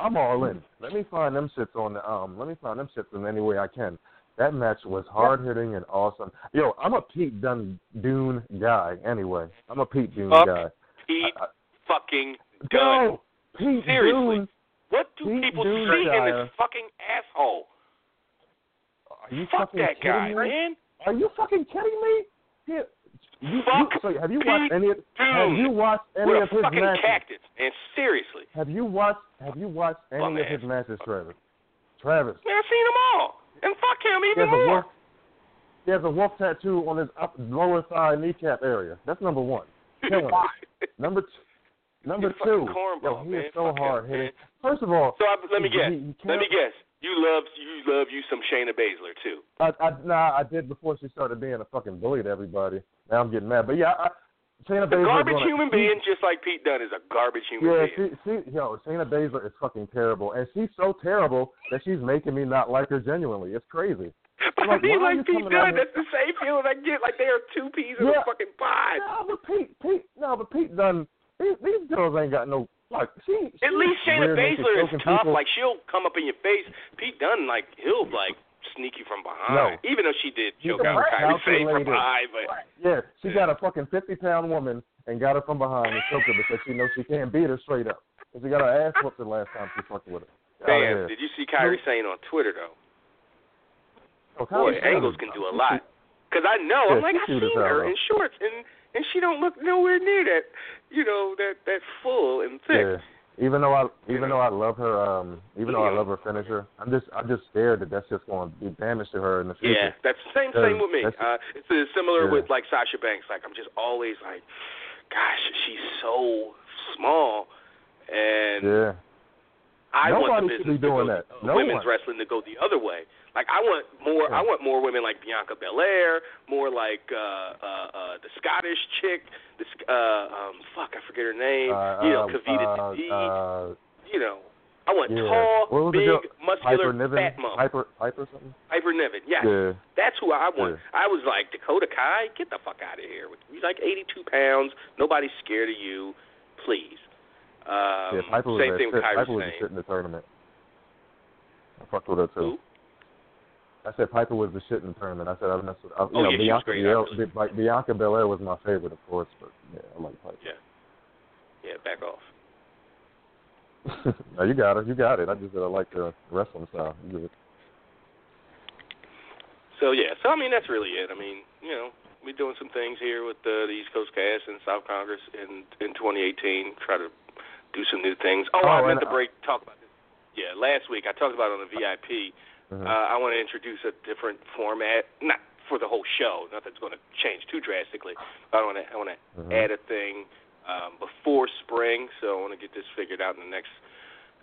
I'm all in. Let me find them shits on the um. Let me find them shits in any way I can. That match was hard hitting and awesome. Yo, I'm a Pete Dunne Dune guy. Anyway, I'm a Pete Dunne Fuck guy. Pete I- fucking I- Dunne. Yo, Pete Seriously. Dunne. What do Pete people Dunne see in this fucking asshole? Are you Fuck fucking that kidding guy, me? man. Are you fucking kidding me? Yeah. You, Fuck so have you watched any? Of, have you watched any of a his fucking matches? cactus. And seriously. Have you watched? Have you watched any Bum of his matches, Travis? Travis. Man, I've seen them all. And fuck him He even has a more. wolf. He has a wolf tattoo on his up, lower thigh kneecap area. That's number one. Number two. Number He's a two. cornball, Yo, he man. is so Fuck hard hitting. First of all, So I, let me guess. he- he Let me guess. You love you love you some Shayna Baszler too. I, I nah, I did before she started being a fucking bully to everybody. Now I'm getting mad, but yeah, I, Shayna Baszler. garbage gonna- human she- being, just like Pete Dunne is a garbage human Yeah, being. she, she, yo, Shayna Baszler is fucking terrible, and she's so terrible that she's making me not like her genuinely. It's crazy. But like, I mean, like Pete Dunne, that's the same feeling I get. Like they are two peas in Yeah. a fucking pod. No, but Pete, Pete, no, but Pete Dunne. These, these girls ain't got no like. She, At least Shayna Baszler is tough. people. Like she'll come up in your face. Pete Dunne, like he'll like sneak you from behind. No. Even though she did choke out Kairi Sane from behind, but yeah, she got a fucking fifty pound woman and got her from behind and choked her because she knows she can't beat her straight up. Because she got her ass whooped the last time she fucked with her. Oh, Damn, did you see Kairi Sane on Twitter though? Oh, Boy, Angles can do a lot. Cause I know Yeah, I'm like I've seen her though. in shorts and and she don't look nowhere near that, you know that that full and thick. Yeah, Even though I even though I love her, um, even though I love her finisher, I'm just I'm just scared that that's just going to do damage to her in the future. Yeah, that's the same same with me. Uh, it's similar Yeah. with like Sasha Banks. Like I'm just always like, gosh, she's so small, and Yeah. I want Nobody the should business be doing that. uh, No women's one. wrestling to go the other way. Like I want more. I want more women like Bianca Belair, more like uh, uh, uh, the Scottish chick. This Sc- uh, um, fuck, I forget her name. Uh, you know, um, Kavita uh, Didi. uh, you know, I want yeah. tall, was big, muscular, fat mom. Hyper Hyper something? Piper Niven. Yes. Yeah. That's who I want. Yeah. I was like Dakota Kai, get the fuck out of here. You're like 82 pounds. Nobody's scared of you. Please. Um, yeah, Piper was same that thing with Kairi Piper was shit in the tournament. I fucked with her too. Who? I said Piper was the shit in the tournament. I said I messed with. I, you Oh, know, yeah, Bianca great, Belair, like Bianca Belair was my favorite, of course, but yeah, I like Piper. Yeah. Yeah, back off. no, you got it. You got it. I just said I like the wrestling style. You good. So yeah, so I mean that's really it. I mean, you know, we're doing some things here with the, the East Coast Cast and South Kongress in in 2018. Try to do some new things. Oh, Oh, I meant to break talk about this. Yeah, last week I talked about it on the VIP. Mhm. Uh, I want to introduce a different format, not for the whole show. Nothing's going to change too drastically. But I want to I want to Mhm. add a thing um, before spring, so I want to get this figured out in the next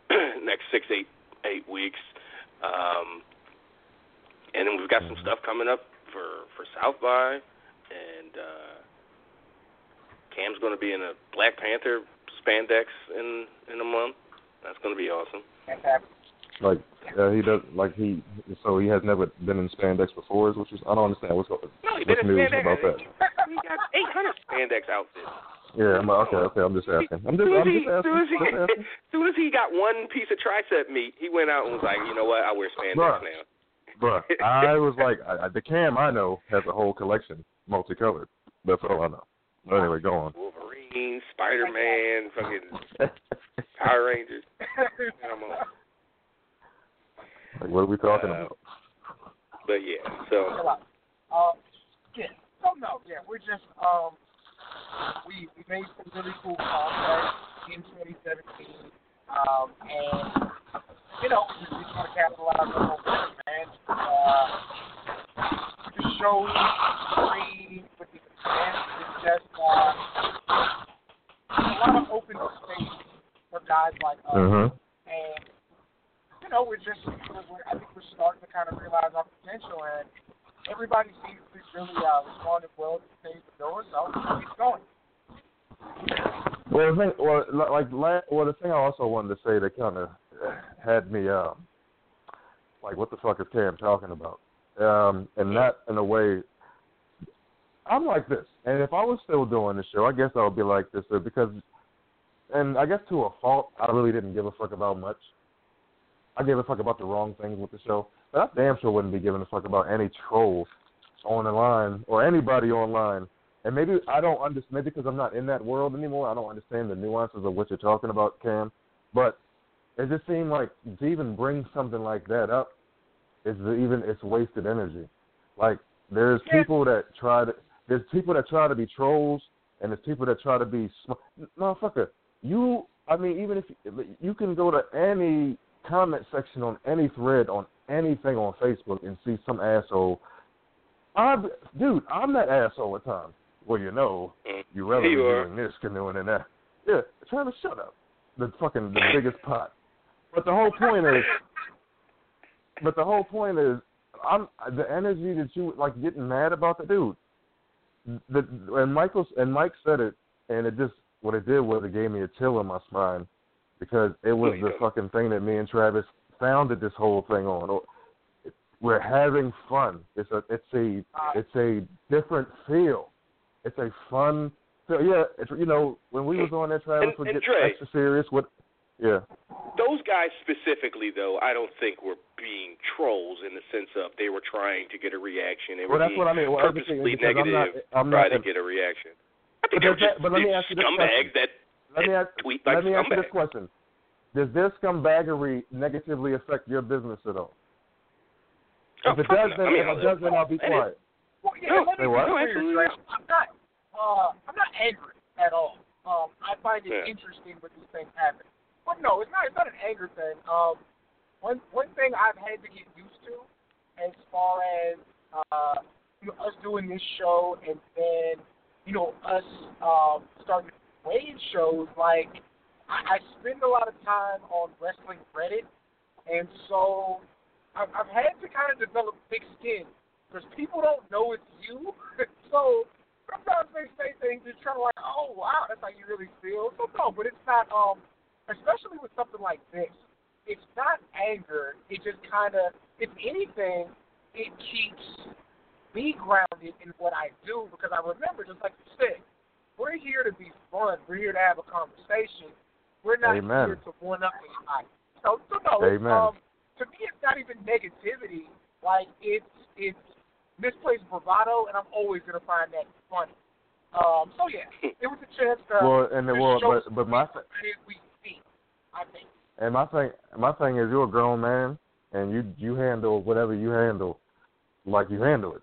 next six eight eight weeks. Um, and then we've got some Mhm. stuff coming up for for South by, and uh, Cam's going to be in a Black Panther spandex in in a month. That's going to be awesome. Like uh, he does. Like he. So he has never been in spandex before. Which is? I don't understand. What's going? No, he what's been in news spandex. about that? He got 800 spandex outfits. Yeah. I'm like, okay. Okay. I'm just asking. I'm just. I'm just asking. soon as he, soon as he got one piece of tricep meat, he went out and was like, you know what? I wear spandex Bruh. now. Bruh, I was like, I, the cam I know has a whole collection, multicolored. That's all I know. But anyway, go on. Wolverine, Spider Man, fucking Power Rangers. On. Like, what are we talking Uh, about? But yeah, so Uh, yeah. So no, yeah, we're just um, we we made some really cool contacts in 2017, um, and you know we just want to capitalize on those things, man. Uh, the show free with the events is just uh, a lot of open space for guys like us, Mhm. and you know we're just we're, I think we're starting to kind of realize our potential and everybody seems to be really uh, responding well to the things we're doing, so keep going. Well, the thing, well, like, well, the thing I also wanted to say that kind of had me, um, like, what the fuck is Cam talking about? Um, and not in a way. I'm like this, and if I was still doing the show, I guess I would be like this uh, because, and I guess to a fault, I really didn't give a fuck about much. I gave a fuck about the wrong things with the show, but I damn sure wouldn't be giving a fuck about any trolls on the line or anybody online and maybe I don't understand. Maybe because I'm not in that world anymore, I don't understand the nuances of what you're talking about, Cam. But it just seemed like to even bring something like that up is even it's wasted energy. Like there's people that try to there's people that try to be trolls, and there's people that try to be sm- motherfucker. You, I mean, even if you, you can go to any comment section on any thread on anything on Facebook and see some asshole. I, dude, I'm that asshole at times. Well, you know, mm, you rather be you are. doing this canoeing than that. Yeah, trying to shut up. The fucking the biggest pot. But the whole point is, but the whole point is, I'm the energy that you like getting mad about the dude. The and Michael and Mike said it, and it just what it did was it gave me a chill in my spine because it was the fucking thing that me and Travis founded this whole thing on. We're having fun. It's a it's a uh, it's a different feel. It's a fun. So yeah, it's, you know when we was on there, Travis And- would and get Dre. extra serious. What? Yeah. those guys specifically, though, I don't think were being trolls in the sense of they were trying to get a reaction. They were Well, that's being what I mean. Well, purposely because I'm negative, not- I'm trying to get a reaction. I think But they were does that- just but let me ask you this scumbags that, Let me ask. tweet like let me ask you this question: Does their scumbaggery negatively affect your business at all? Oh, if it does, then I mean, if it does, then I'll be it is- quiet. Well, yeah, No, let me say what? No, absolutely I'm not. Uh, I'm not angry at all. Um, I find it Yeah. interesting when these things happen. but no, it's not. It's not an anger thing. Um, one one thing I've had to get used to, as far as uh, you know, us doing this show, and then you know us um, starting weigh-in shows. Like I, I spend a lot of time on wrestling Reddit, and so I've, I've had to kind of develop thick skin because people don't know it's you. so sometimes they say things just trying to like, oh wow, that's how you really feel. So no, but it's not. Um, especially with something like this, it's not anger. It just kind of, if anything, it keeps me grounded in what I do because I remember, just like you said, we're here to be fun. We're here to have a conversation. We're not Amen. here to one up anybody. So, so no, Amen. um, to me, it's not even negativity. Like it's it's misplaced bravado, and I'm always gonna find that funny. Um, so yeah, it was a chance to Well, and to it was, show but but my th- we see. I think. and my thing my thing is you're a grown man and you you handle whatever you handle like you handle it.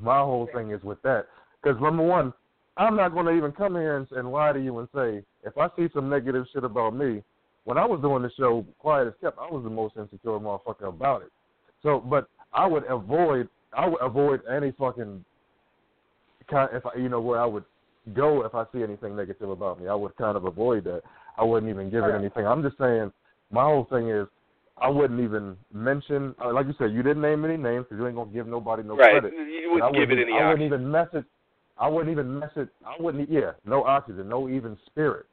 My whole thing is with that because number one, I'm not going to even come here and, and lie to you and say if I see some negative shit about me. When I was doing the show, quiet as kept, I was the most insecure motherfucker about it. So, but I would avoid I would avoid any fucking kind if I, you know where I would go if I see anything negative about me. I would kind of avoid that. I wouldn't even give it anything. I'm just saying my whole thing is I wouldn't even mention uh, like you said you didn't name any names because you ain't gonna give nobody no right. credit. You I wouldn't give it any I wouldn't even message. I wouldn't even mess it. I wouldn't. Yeah, no oxygen, no even spirit.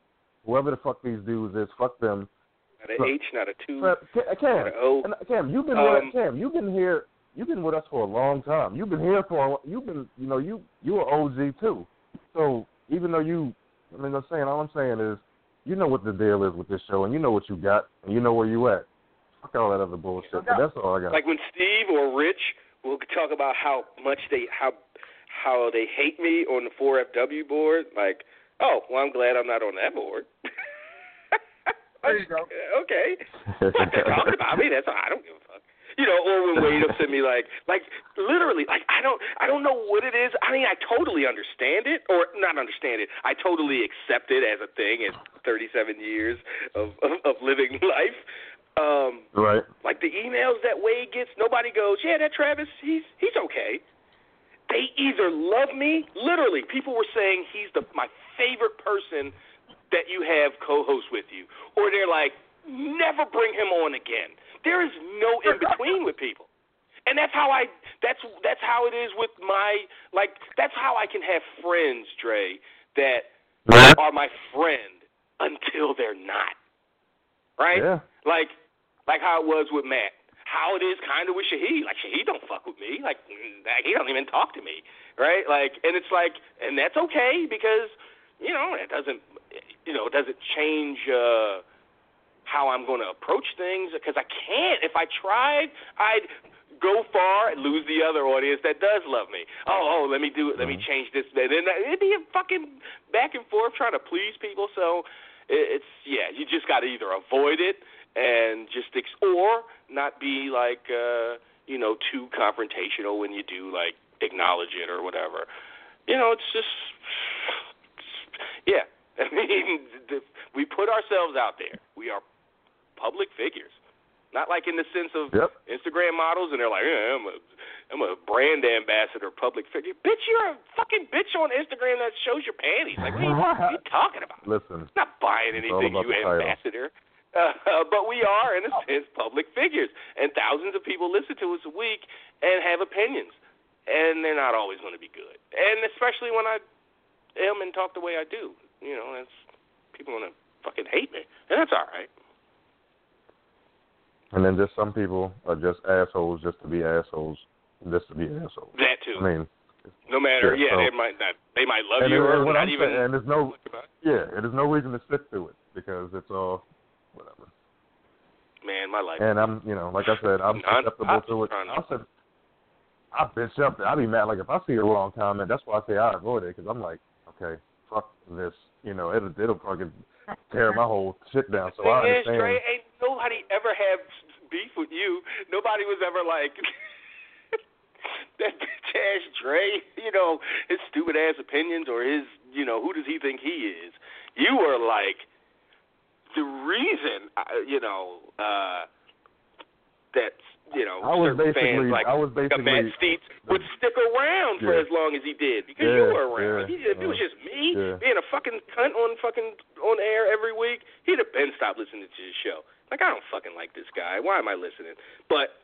Whoever the fuck these dudes is, fuck them. Not an H, not a two, Cam, not an O. and, Cam, you've been Um, with Cam. You've been here. You've been with us for a long time. You've been here for. a- You've been. You know. You. You are OG too. So even though you, I mean, I'm saying all I'm saying is, you know what the deal is with this show, and you know what you got, and you know where you at. Fuck all that other bullshit. But that's all I got. Like when Steve or Rich will talk about how much they how how they hate me on the F4W board. Like, oh, well, I'm glad I'm not on that board. There you go. okay, but they're talking about me. That's. I don't give a fuck. You know, or when Wade will send me like, like literally, like I don't, I don't know what it is. I mean, I totally understand it, or not understand it. I totally accept it as a thing in 37 years of of, of living life. Um, right. like the emails that Wade gets, nobody goes, yeah, that Travis, he's he's okay. They either love me, literally. People were saying he's the my favorite person that you have co-host with you, or they're like, never bring him on again. There is no in between with people, and that's how I. That's that's how it is with my like. That's how I can have friends, Dre, that are my friend until they're not. Right? Yeah. Like like how it was with Matt. How it is kind of with Shahid. Like Shahid don't fuck with me. Like, he don't even talk to me, right? Like, and it's like, and that's okay because you know it doesn't, you know, it doesn't change uh how I'm going to approach things because I can't. If I tried, I'd go far and lose the other audience that does love me. Oh, oh, let me do it. Let me change this. And then it'd be a fucking back and forth trying to please people. So it's yeah, you just got to either avoid it and just ex- or not be like uh, you know too confrontational when you do like acknowledge it or whatever. You know, it's just yeah. I mean, the, we put ourselves out there. We are public figures. Not like in the sense of Yep. Instagram models, and they're like, yeah, I'm a, I'm a brand ambassador, public figure. Bitch, you're a fucking bitch on Instagram that shows your panties. Like, what are you, what are you talking about? Listen. I'm Not buying anything, you ambassador. title. Uh, but we are, in a sense, public figures, and thousands of people listen to us a week and have opinions, and they're not always going to be good. And especially when I am and talk the way I do, you know, that's people going to fucking hate me, and that's all right. And then just some people are just assholes just to be assholes, just to be assholes. That too. I mean, no matter, yeah, yeah, so- they might not, they might love you and or not I'm even. saying, and there's no, yeah, and there's no reason to stick to it because it's all whatever. Man, my life. And I'm, you know, like I said, I'm Non- susceptible to it. I said, I bitch up. I'd be mad. Like if I see a wrong comment, that's why I say I avoid it because I'm like, okay, fuck this. You know, it'll it'll fucking tear my whole shit down. So I thing is, understand. Dre, ain't nobody ever have beef with you. Nobody was ever like that bitch ass Dre. You know his stupid ass opinions or his. You know who does he think he is? You were like the reason, uh, you know, uh, that you know I was certain basically- fans like I was a Matt Steets would stick around for as long as he did because Yeah, you were around. yeah, He- if it was just me yeah. being a fucking cunt on fucking on air every week, he'd have been stopped listening to his show. Like I don't fucking like this guy. Why am I listening? But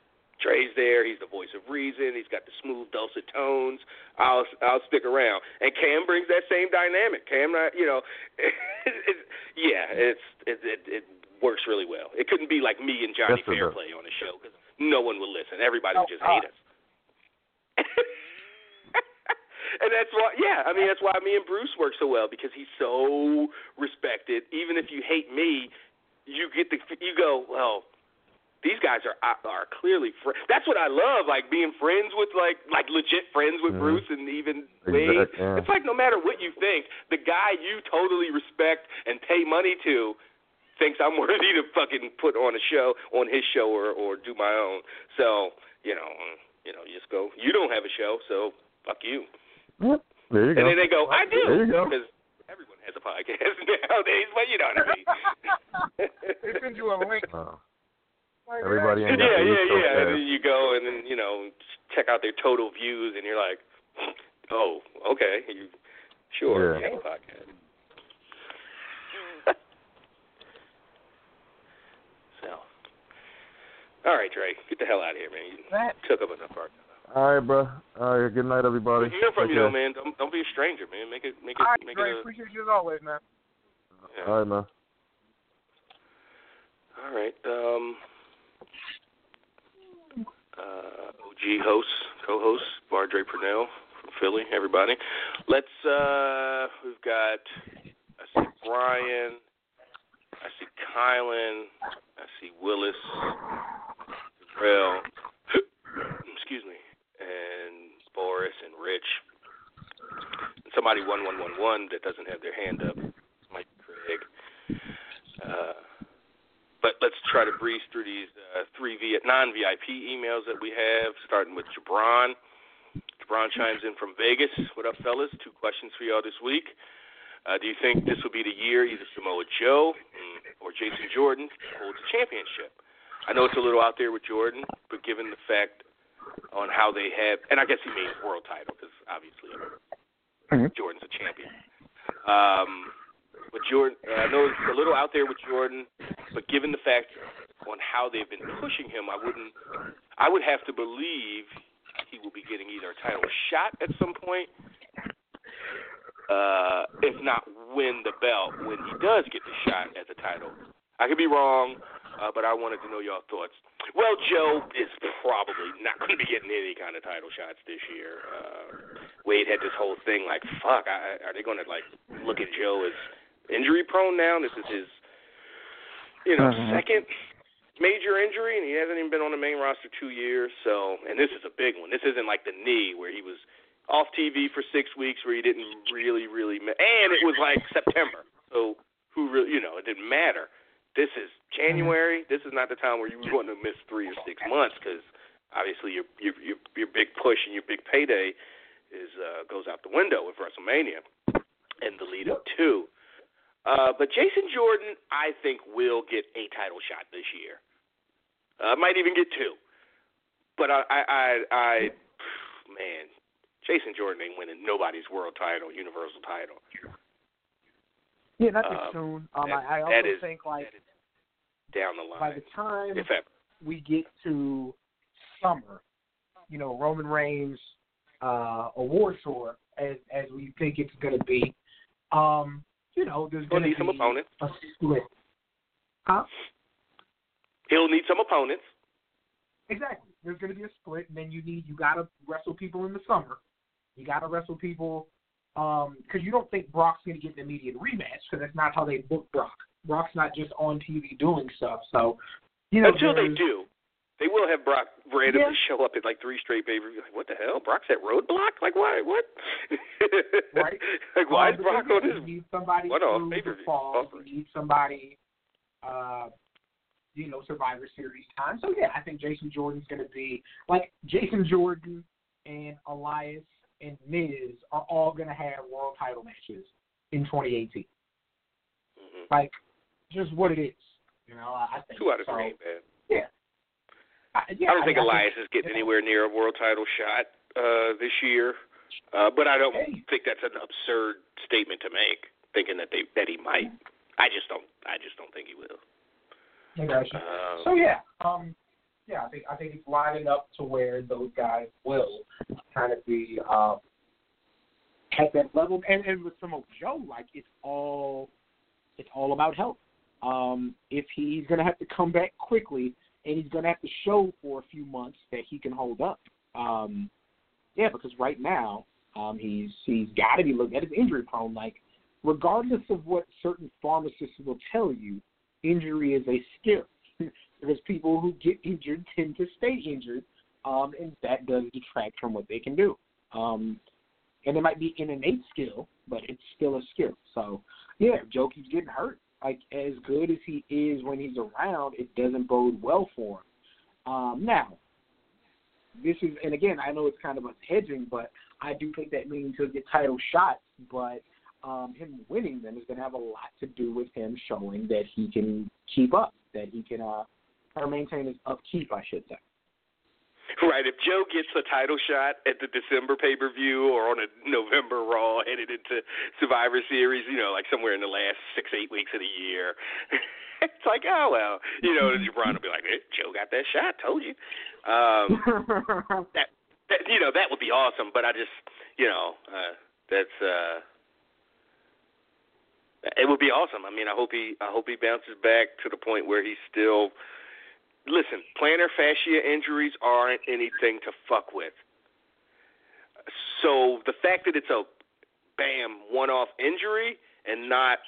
Dre's there. He's the voice of reason. He's got the smooth, dulcet tones. I'll I'll stick around. And Cam brings that same dynamic. Cam, not you know, it, yeah, it's it, it it works really well. It couldn't be like me and Johnny Yes, it. Fairplay on the show because no one would listen. Everybody would just hate uh. us. and that's why, yeah, I mean that's why me and Bruce work so well because he's so respected. Even if you hate me, you get the you go well these guys are are clearly fr- that's what I love like being friends with like like legit friends with Mhm. Bruce and even Wade. Exact- yeah. It's like no matter what you think, the guy you totally respect and pay money to thinks I'm worthy to fucking put on a show on his show or or do my own. So you know you know you just go you don't have a show so fuck you. Yep. There you go. And then they go I do There you go. because everyone has a podcast nowadays, but you know what I mean. they send you a link. Like, everybody ain't got yeah, yeah, East yeah. And then you go and then you know check out their total views, and you're like, oh, okay, you sure Yeah. you have a podcast. so, all right, Dre, get the hell out of here, man. You That took up enough our time. All right, bro. All right. Good night, everybody. Hear from Take you though, man. Don't don't be a stranger, man. Make it make it all right, make Dre, it. A, appreciate you as always, man. yeah. All right, man. All right. Um, uh, OG host, co-host, Bardre Purnell from Philly. Everybody, let's. uh We've got. I see Brian. I see Kylan. I see Willis. Terrell. Excuse me. And Boris and Rich. And somebody one one one one that doesn't have their hand up. Mike Craig. Uh, but let's try to breeze through these uh, three v- non-VIP emails that we have, starting with Jabron. Jabron chimes in from Vegas. What up, fellas? Two questions for y'all this week. Uh, do you think this will be the year either Samoa Joe or Jason Jordan holds a championship? I know it's a little out there with Jordan, but given the fact on how they have, and I guess he means world title because obviously Jordan's a champion. Um, but Jordan, uh, I know it's a little out there with Jordan, but given the fact on how they've been pushing him, I wouldn't. I would have to believe he will be getting either a title shot at some point, uh, if not win the belt when he does get the shot at the title. I could be wrong, uh, but I wanted to know your thoughts. Well, Joe is probably not going to be getting any kind of title shots this year. Uh, Wade had this whole thing like, "Fuck, I, are they going to like look at Joe as injury prone now? This is his, you know, Mhm. second major injury, and he hasn't even been on the main roster two years. So, and this is a big one. This isn't like the knee where he was off TV for six weeks where he didn't really, really, ma- and it was like September. So who really, you know, it didn't matter. This is January. This is not the time where you want to miss three or six months because obviously your your your your big push and your big payday is uh, goes out the window with WrestleMania and the lead up to. Uh, but Jason Jordan, I think, will get a title shot this year. Uh, might even get two. But I, I, I, I, man, Jason Jordan ain't winning nobody's world title, universal title. Yeah, not too Um, soon. Um, that- I, I also is- think like Down the line, by the time we get to summer, you know, Roman Reigns uh award tour as as we think it's gonna be, um, you know, there's gonna need some opponents. a split. Huh? He'll need some opponents. Exactly. There's going to be a split, and then you need you got to wrestle people in the summer. You got to wrestle people because um, you don't think Brock's going to get an immediate rematch because that's not how they book Brock. Brock's not just on TV doing stuff. So, you know, Until they do. They will have Brock randomly Yeah. show up at like three straight pay per views. Like, what the hell? Brock's at Roadblock? Like, why? What? Right. like, why Um, is Brock on his need somebody the pay-per-view fall. offering? You need somebody, uh, you know, Survivor Series time. So yeah, I think Jason Jordan's going to be like Jason Jordan and Elias and Miz are all going to have world title matches in 2018. Mhm. Like just what it is. You know, I I think Two out of so. three. Yeah. I, yeah, I don't think mean, Elias is getting anywhere near a world title shot uh, this year, uh, but I don't Hey. think that's an absurd statement to make. Thinking that they that he might. I just don't. I just don't think he will. I got you. Um, So yeah, um, yeah, I think I think it's lining up to where those guys will kind of be um, at that level. And and with Samoa Joe, like it's all it's all about health. Um, if he's gonna have to come back quickly and he's gonna have to show for a few months that he can hold up. Um, yeah, because right now um, he's he's got to be looked at as injury prone. Like regardless of what certain pharmacists will tell you, injury is a skill because people who get injured tend to stay injured, um, and that does detract from what they can do. Um, and it might be an innate skill, but it's still a skill. So, yeah, if Joe keeps getting hurt, like as good as he is when he's around, it doesn't bode well for him. Um, now, this is, and again, I know it's kind of us hedging, but I do think that means he'll get title shots, but um, him winning them is going to have a lot to do with him showing that he can keep up, that he can uh, maintain his upkeep, I should say. Right. If Joe gets a title shot at the December pay per view or on a November Raw headed into Survivor Series, you know, like somewhere in the last six, eight weeks of the year, it's like, oh well, you know, Jabron will be like, hey, Joe got that shot, told you. Um, that, that you know that would be awesome, but I just you know uh, that's uh, it would be awesome. I mean, I hope he I hope he bounces back to the point where he's still listen, plantar fascia injuries aren't anything to fuck with. So the fact that it's a bam one off injury and not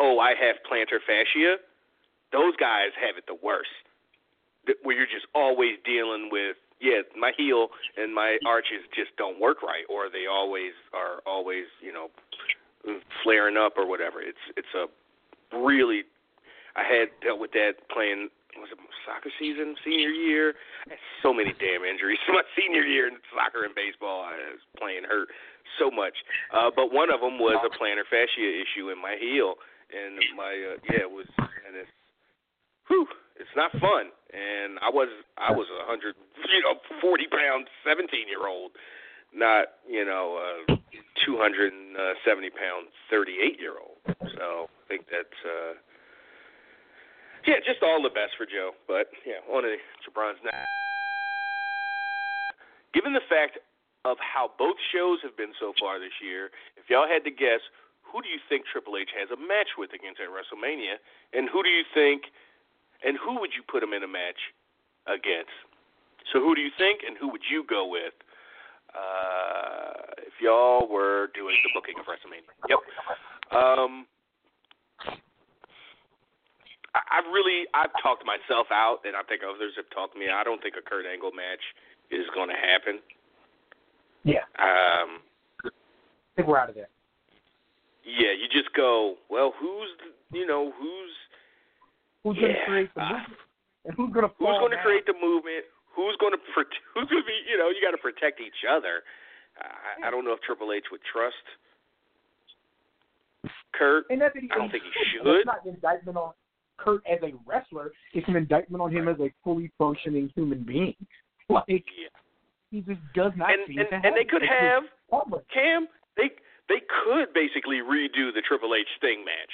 oh I have plantar fascia, those guys have it the worst. Where you're just always dealing with yeah my heel and my arches just don't work right or they always are always you know flaring up or whatever. It's it's a really I had dealt with that playing was it soccer season senior year. I had so many damn injuries. My senior year in soccer and baseball, I was playing hurt so much. Uh, but one of them was a plantar fascia issue in my heel, and my uh, yeah it was and it's whew, it's not fun. And I was I was a hundred you know forty pound seventeen year old, not you know two hundred and seventy pound thirty eight year old. So I think that's. uh yeah, just all the best for Joe. But yeah, on to Jabron's now. Given the fact of how both shows have been so far this year, if y'all had to guess, who do you think Triple H has a match with against at WrestleMania, and who do you think, and who would you put him in a match against? So who do you think, and who would you go with? Uh, if y'all were doing the booking of WrestleMania. Yep. Um, I- I've really I've talked myself out, and I think others have talked me. I don't think a Kurt Angle match is going to happen. Yeah, Um, I think we're out of there. yeah, you just go. Well, who's the- you know who's Who's going to create the uh, movement? And who's going to who's going to create the movement? Who's going to who's going to be you know you got to protect each other. I, I don't know if Triple H would trust Kurt. And that's I don't think he That's should. not an indictment on Kurt as a wrestler. It's an indictment on him as a fully functioning human being. Like Yeah. he just does not And and, and they could It's have. Cam, they they could basically redo the Triple H Sting match,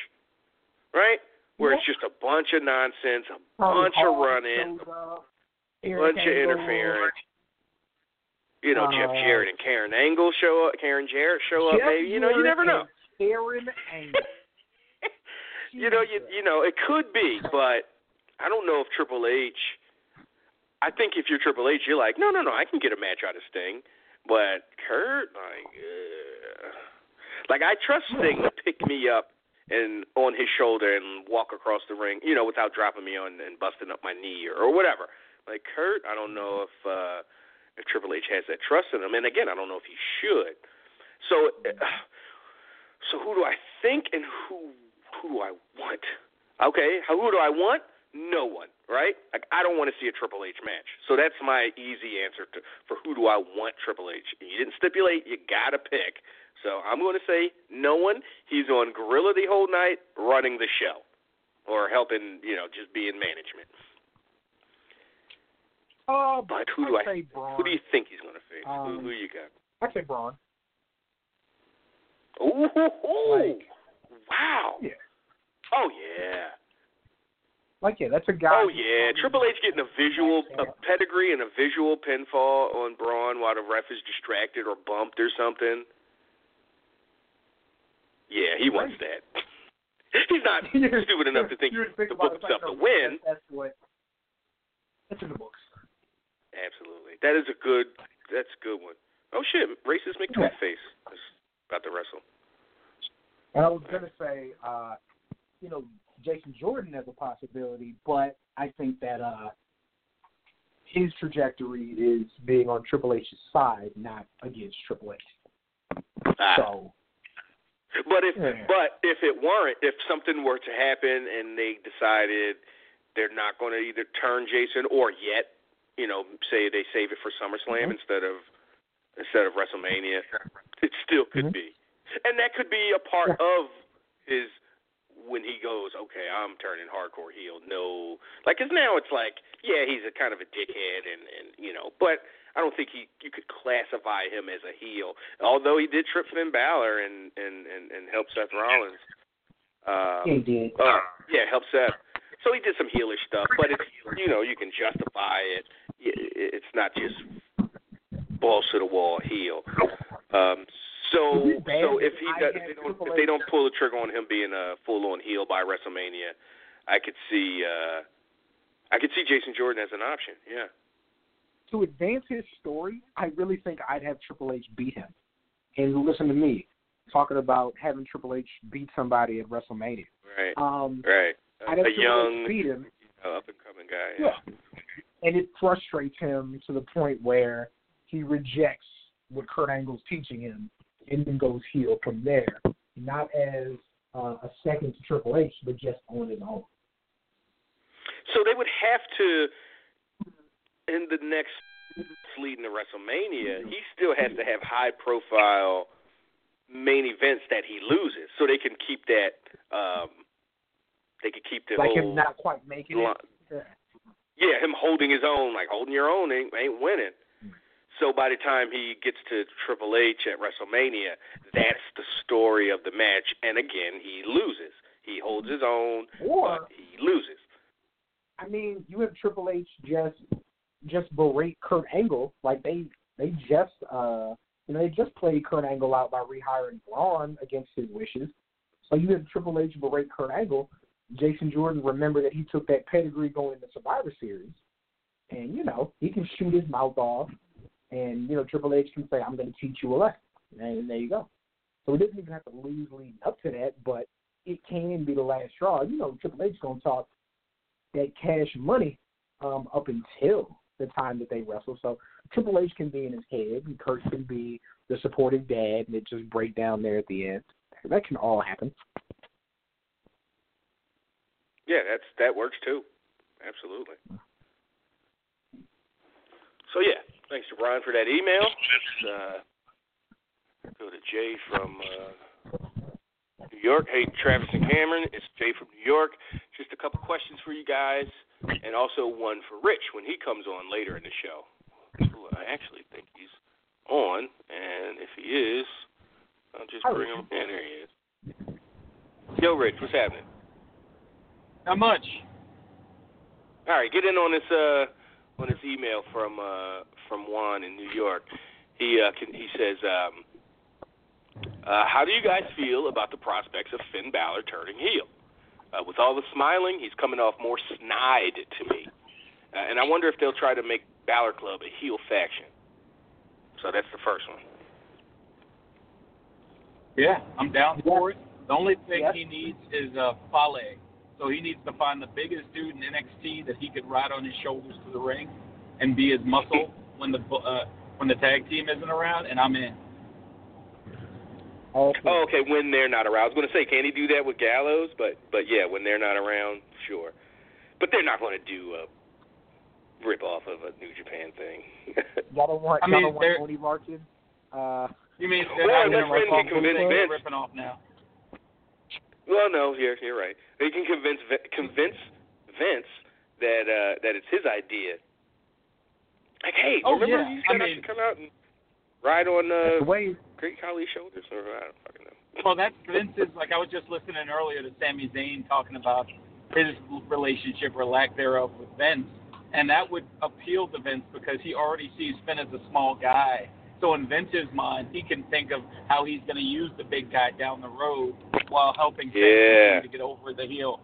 right? Where it's just a bunch of nonsense, a Probably bunch of running, a Eric bunch of interference. You know, Jeff Uh, Jarrett and Karen Angle show up. Karen Jarrett show up. Jeff Maybe you know, you never know. Aaron Angle. You know, you you know, it could be, but I don't know if Triple H. I think if you're Triple H, you're like, no, no, no, I can get a match out of Sting, but Kurt, like, uh, like I trust Sting to pick me up and on his shoulder and walk across the ring, you know, without dropping me on and busting up my knee or, or whatever. Like Kurt, I don't know if uh, if Triple H has that trust in him, and again, I don't know if he should. So, uh, so who do I think and who who do I want? Okay, who do I want? No one, right? Like I don't want to see a Triple H match. So that's my easy answer to for who do I want Triple H. You didn't stipulate, you got to pick. So I'm going to say no one. He's on Gorilla the whole night running the show. or helping, you know, just be in management. Uh, But who I'd do I? say Braun. Who do you think he's going to face? who, Um, who you got? I'd say Braun. Ooh, Like- wow. Yeah. Oh yeah. Like, yeah, that's a guy. Oh yeah. Triple H getting a visual, a pedigree and a visual pinfall on Braun while the ref is distracted or bumped or something. Yeah, he wants that. He's not stupid enough to think he about book himself to win. That's what. That's in the books. Absolutely. That is a good. That's a good one. Oh shit, racist McTweetface is about to wrestle. And I was gonna say, uh, you know, Jason Jordan as a possibility, but I think that uh, his trajectory is being on Triple H's side, not against Triple H. Ah. So But if Yeah. but if it weren't, if something were to happen and they decided they're not going to either turn Jason or yet, you know, say they save it for SummerSlam Mhm. instead of instead of WrestleMania, it still could Mhm. be, and that could be a part of his when he goes, okay, I'm turning hardcore heel. No, like, cause now it's like, yeah, he's a kind of a dickhead, and and you know, but I don't think he you could classify him as a heel. Although he did trip Finn Balor and and and, and help Seth Rollins. Um, he did. uh, yeah, help Seth. So he did some heelish stuff, but it's you know you can justify it. It's not just balls to the wall heel. Um, so Is it bad so if he does, if they, don't, if they don't pull the trigger on him being a full on heel by WrestleMania, I could see uh I could see Jason Jordan as an option. Yeah. to advance his story, I really think I'd have Triple H beat him. And listen to me talking about having Triple H beat somebody at WrestleMania. Right. Um, Right. I'd have a Triple young H beat him, up and coming guy. Yeah. and it frustrates him to the point where he rejects what Kurt Angle's teaching him and then goes heel from there, not as uh, a second to Triple H, but just on his own. So they would have to, in the next leading to WrestleMania, he still has to have high profile main events that he loses, so they can keep that. um They could keep the like whole him not quite making it. Yeah. yeah, him holding his own, like holding your own ain't ain't winning. So by the time he gets to Triple H at WrestleMania, that's the story of the match, and again he loses. He holds his own, Or but he loses. I mean, you have Triple H just just berate Kurt Angle like they they just uh you know they just played Kurt Angle out by rehiring Braun against his wishes. So you have Triple H berate Kurt Angle. Jason Jordan remember that he took that pedigree going into Survivor Series, and you know he can shoot his mouth off, and you know Triple H can say I'm going to teach you a lesson, and there you go. So he doesn't even have to lose leading up to that, but it can be the last straw. You know Triple H is going to talk that cash money um, up until the time that they wrestle. So Triple H can be in his head, and Kurt can be the supportive dad, and it just break down there at the end. That can all happen. Yeah, that's that works too. Absolutely. So yeah, thanks to Brian for that email. Uh, go to Jay from uh, New York. Hey, Travis and Cameron, it's Jay from New York. Just a couple questions for you guys, and also one for Rich when he comes on later in the show. I actually think he's on, and if he is, I'll just bring him. Yeah, there he is. Yo, Rich, what's happening? Not much. All right, get in on this uh on this email from uh from Juan in New York. He uh can, he says um uh how do you guys feel about the prospects of Finn Balor turning heel? Uh, with all the smiling, he's coming off more snide to me. Uh, and I wonder if they'll try to make Balor Club a heel faction. So that's the first one. Yeah, I'm down for it. The only thing Yeah. he needs is a Fale. So he needs to find the biggest dude in NXT that he could ride on his shoulders to the ring and be his muscle when the uh, when the tag team isn't around, and I'm in. All Oh, okay, when they're not around. I was going to say, can he do that with Gallows? But but yeah, when they're not around, sure. But they're not going to do a rip off of a New Japan thing. Y'all don't want, I y'all mean, don't want they're- Tony Martin. Uh, You mean they're Well, not unless gonna rip can off convince Vince. ripping off now? Well, no, you're you're right. He can convince convince Vince that uh that it's his idea. Like, hey, Oh, remember yeah. you I said I, mean- should come out and ride on uh, the way. Great Khali's shoulders, or I don't fucking know. Well, that's Vince's. Like I was just listening earlier to Sami Zayn talking about his relationship or lack thereof with Vince, and that would appeal to Vince because he already sees Finn as a small guy. So in Vince's mind, he can think of how he's going to use the big guy down the road while helping Yeah. to get over the heel.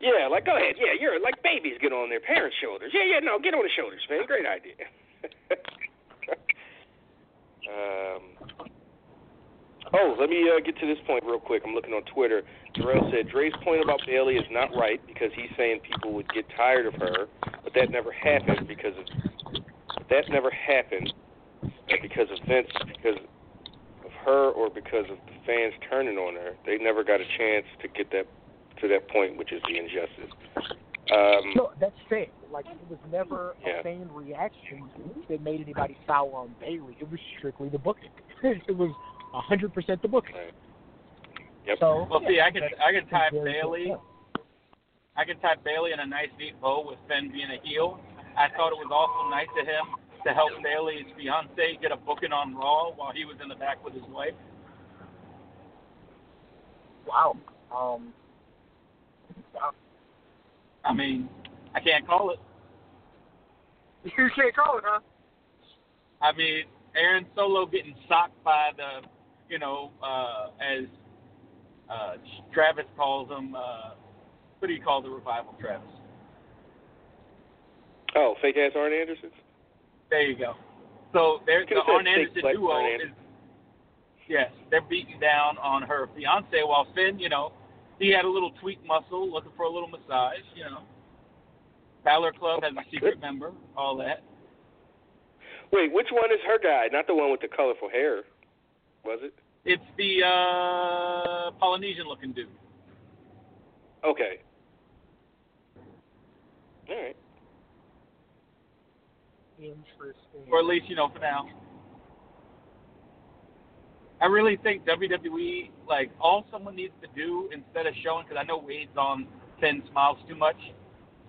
Yeah, like go ahead. Yeah, you're like babies get on their parents' shoulders. Yeah, yeah, no, get on the shoulders, man. Great idea. um. Oh, let me uh, get to this point real quick. I'm looking on Twitter. Darrell said Dre's point about Bayley is not right because he's saying people would get tired of her, but that never happened because of that never happened because of Vince, because of her, or because of the fans turning on her. They never got a chance to get that to that point, which is the injustice. Um, No, that's fair. Like it was never Yeah. a fan reaction that made anybody sour on Bayley. It was strictly the booking. it was a hundred percent the booking. Right. Yep. So Well, see, I could I could tie Bayley. good. I could tie Bayley in a nice neat bow with Finn being a heel. I thought it was also nice of him to help Bayley's fiance get a booking on Raw while he was in the back with his wife. Wow. Um. wow. I mean, I can't call it. You can't call it, huh? I mean, Aaron Solo getting socked by the, you know, uh, as uh, Travis calls him. Uh, what do you call the revival, Travis? Oh, fake ass Arn Anderson. There you go. So there's the Arn Anderson duo Arn is yes, they're beating down on her fiance while Finn, you know, he had a little tweak muscle, looking for a little massage, you know. Balor Club has a secret member, all that. Wait, which one is her guy? Not the one with the colorful hair, was it? It's the uh Polynesian looking dude. Okay. All right. Interesting. Or at least, you know, for now. I really think WWE, like, all someone needs to do instead of showing, because I know Wade's on Finn Smiles too much,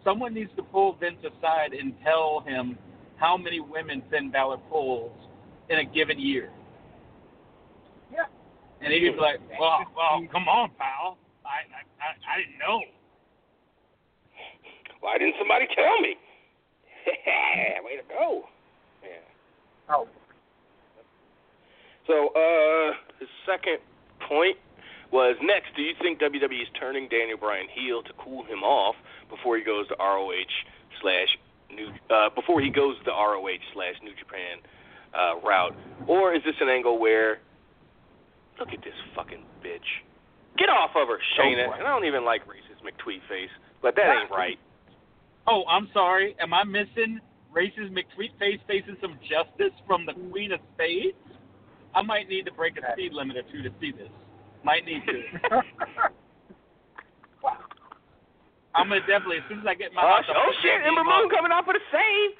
someone needs to pull Vince aside and tell him how many women Finn Balor pulls in a given year. Yeah. And he'd be like, well, well, come on, pal. I, I, I, I didn't know. Why didn't somebody tell me? Way to go. Yeah. Oh. So, uh, his second point was next. Do you think WWE is turning Daniel Bryan heel to cool him off before he goes to ROH slash New uh, before he goes the ROH slash New Japan uh, route, or is this an angle where look at this fucking bitch, get off of her, Shayna? And I don't even like racist McTweet face, but that ain't right. Oh, I'm sorry. Am I missing racist McTweet face facing some justice from the Queen of Spades? I might need to break a speed limit or two to see this. Might need to. I'm gonna definitely as soon as I get my Oh, oh shit, Ember Moon coming out for the save.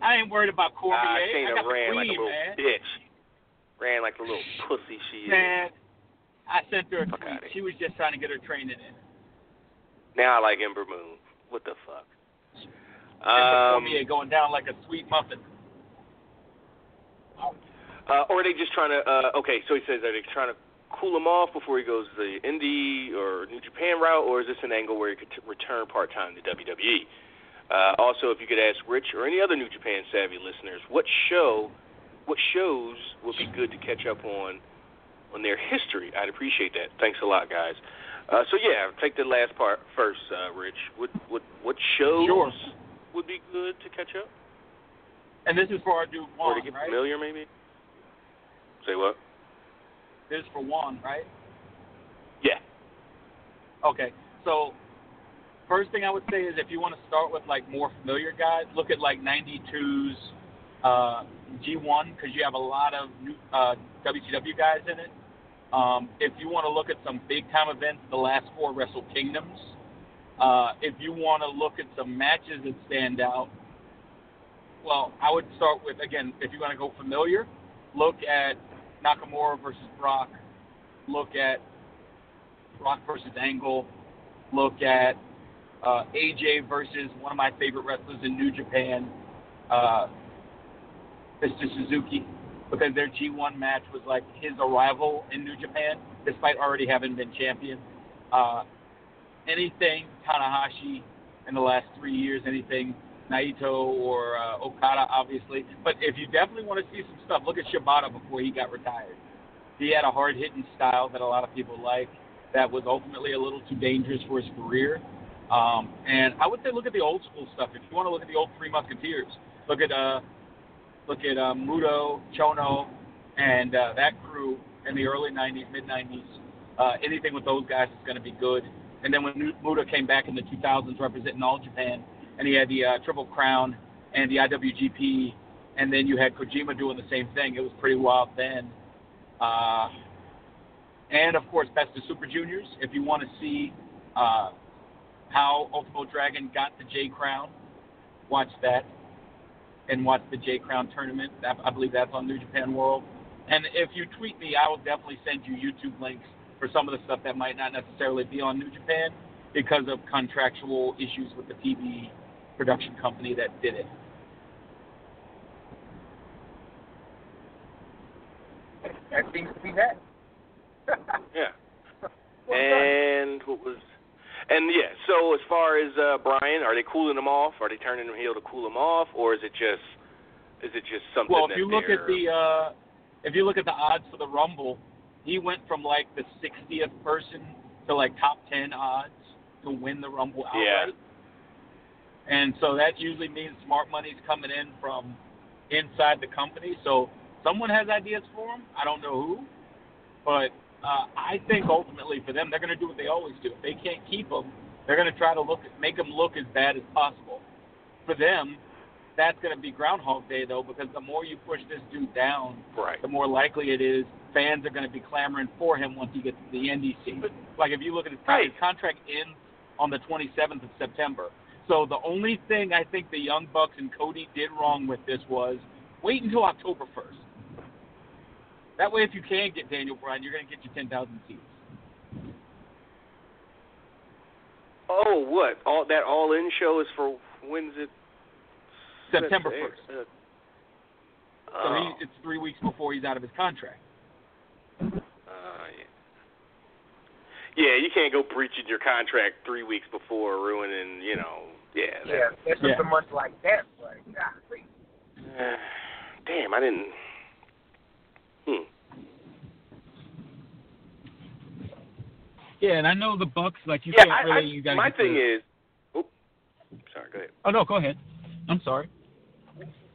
I ain't worried about Cormier. Ah, I Shayna the ran Queen, like a little man. bitch. Ran like a little pussy she is. Man, I sent her a Fuck tweet. She was just trying to get her training in. Now I like Ember Moon. What the fuck? Um, Cormier going down like a sweet muffin. uh, or are they just trying to? Uh, okay, so he says, are they trying to cool him off before he goes the indie or New Japan route, or is this an angle where he could t- return part time to WWE? Uh, also, if you could ask Rich or any other New Japan savvy listeners, what show, what shows would be good to catch up on on their history? I'd appreciate that. Thanks a lot, guys. Uh, so yeah, take the last part first, uh, Rich. What what what shows Sure. would be good to catch up, And this is for our dude or to Juan, get right? familiar, maybe? Say what? This is for Juan, right? Yeah. Okay, so first thing I would say is if you want to start with like more familiar guys, look at like '92's uh, G1 because you have a lot of new uh, WCW guys in it. Um, if you want to look at some big time events, the last four Wrestle Kingdoms. Uh, if you want to look at some matches that stand out, well, I would start with again if you want to go familiar, look at Nakamura versus Brock. Look at Brock versus Angle. Look at uh, AJ versus one of my favorite wrestlers in New Japan, uh, Mr. Suzuki, because their G1 match was like his arrival in New Japan, despite already having been champion. Uh, anything Tanahashi in the last three years, anything Naito or uh, Okada, obviously. But if you definitely want to see some stuff, look at Shibata before he got retired. He had a hard hitting style that a lot of people like that was ultimately a little too dangerous for his career. Um, and I would say look at the old school stuff. If you want to look at the old Three Musketeers, look at uh, look at uh, Muto, Chono, and uh, that crew in the early '90s, mid '90s. Uh, anything with those guys is going to be good. And then when Muto came back in the 2000s, representing all Japan, and he had the uh, Triple Crown and the IWGP, and then you had Kojima doing the same thing. It was pretty wild then. Uh, and of course, Best of Super Juniors. If you want to see uh, how Ultimo Dragon got the J Crown, watch that, and watch the J Crown tournament. That, I believe that's on New Japan World. And if you tweet me, I will definitely send you YouTube links for some of the stuff that might not necessarily be on New Japan because of contractual issues with the TV production company that did it. That seems to be that. yeah. And what was and yeah, so as far as uh Brian, are they cooling him off? Are they turning him heel to cool him off, or is it just is it just something? Well, if you look at the uh, if you look at the odds for the Rumble, he went from like the 60th person to like top 10 odds to win the Rumble outright. Yeah. And so that usually means smart money's coming in from inside the company. So someone has ideas for him. I don't know who, but uh, I think ultimately for them, they're going to do what they always do. If they can't keep him, they're going to try to look make him look as bad as possible. For them, that's going to be Groundhog Day though, because the more you push this dude down, right. the more likely it is fans are going to be clamoring for him once he gets to the NDC. Like if you look at his, con- his contract ends on the 27th of September. So the only thing I think the Young Bucks and Cody did wrong with this was wait until October 1st. That way, if you can get Daniel Bryan, you're going to get your 10,000 seats. Oh, what? All that all in show is for when's it? September 1st. it. So Oh, he, it's three weeks before he's out of his contract. uh, yeah. Yeah, you can't go breaching your contract three weeks before ruining, you know. Yeah. that- Yeah, there's Yeah. something much like that, but golly. Damn, I didn't. Hmm. Yeah, and I know the Bucks like you yeah, can't I, really. I, you gotta my get thing the, is. Oh, sorry. Go ahead. Oh no, go ahead. I'm sorry.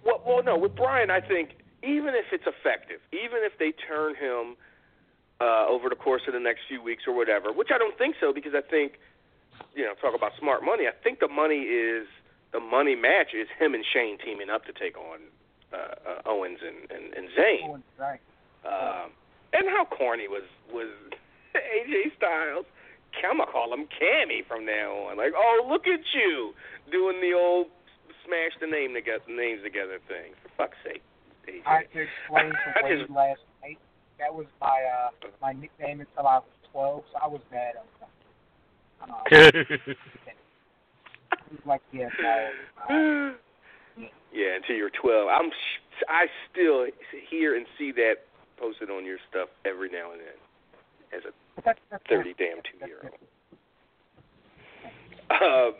Well, well, no. With Brian, I think even if it's effective, even if they turn him uh, over the course of the next few weeks or whatever, which I don't think so, because I think, you know, talk about smart money. I think the money is the money match is him and Shane teaming up to take on uh, uh, Owens and and, and Zayn. Right. Um, and how corny was was AJ Styles? I'm gonna call him Cammy from now on. Like, oh, look at you doing the old smash the name together, names together thing. For fuck's sake, AJ. I had to explain to I Wade just- last night. That was my uh my nickname until I was twelve, so I was mad at him. Uh, he like, yeah, no. Uh, yeah, until you're 12. I'm sh- I still hear and see that posted on your stuff every now and then as a 30 damn two year old. Um,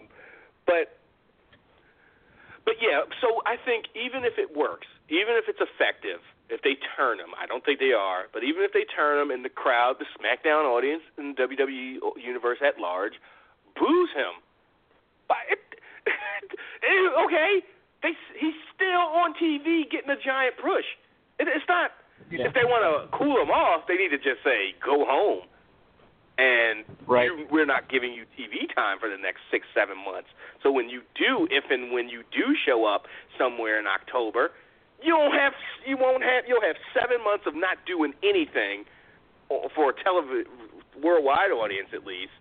but but yeah, so I think even if it works, even if it's effective, if they turn them, I don't think they are, but even if they turn them, and the crowd, the SmackDown audience, and WWE universe at large, boos him. But it, okay, they he's still on TV getting a giant push. It, it's not. Yeah. If they want to cool him off, they need to just say go home and Right. you, we're not giving you TV time for the next six, seven months. So when you do, if and when you do show up somewhere in October, you don't have, you won't have, you'll have seven months of not doing anything for a television worldwide audience at least.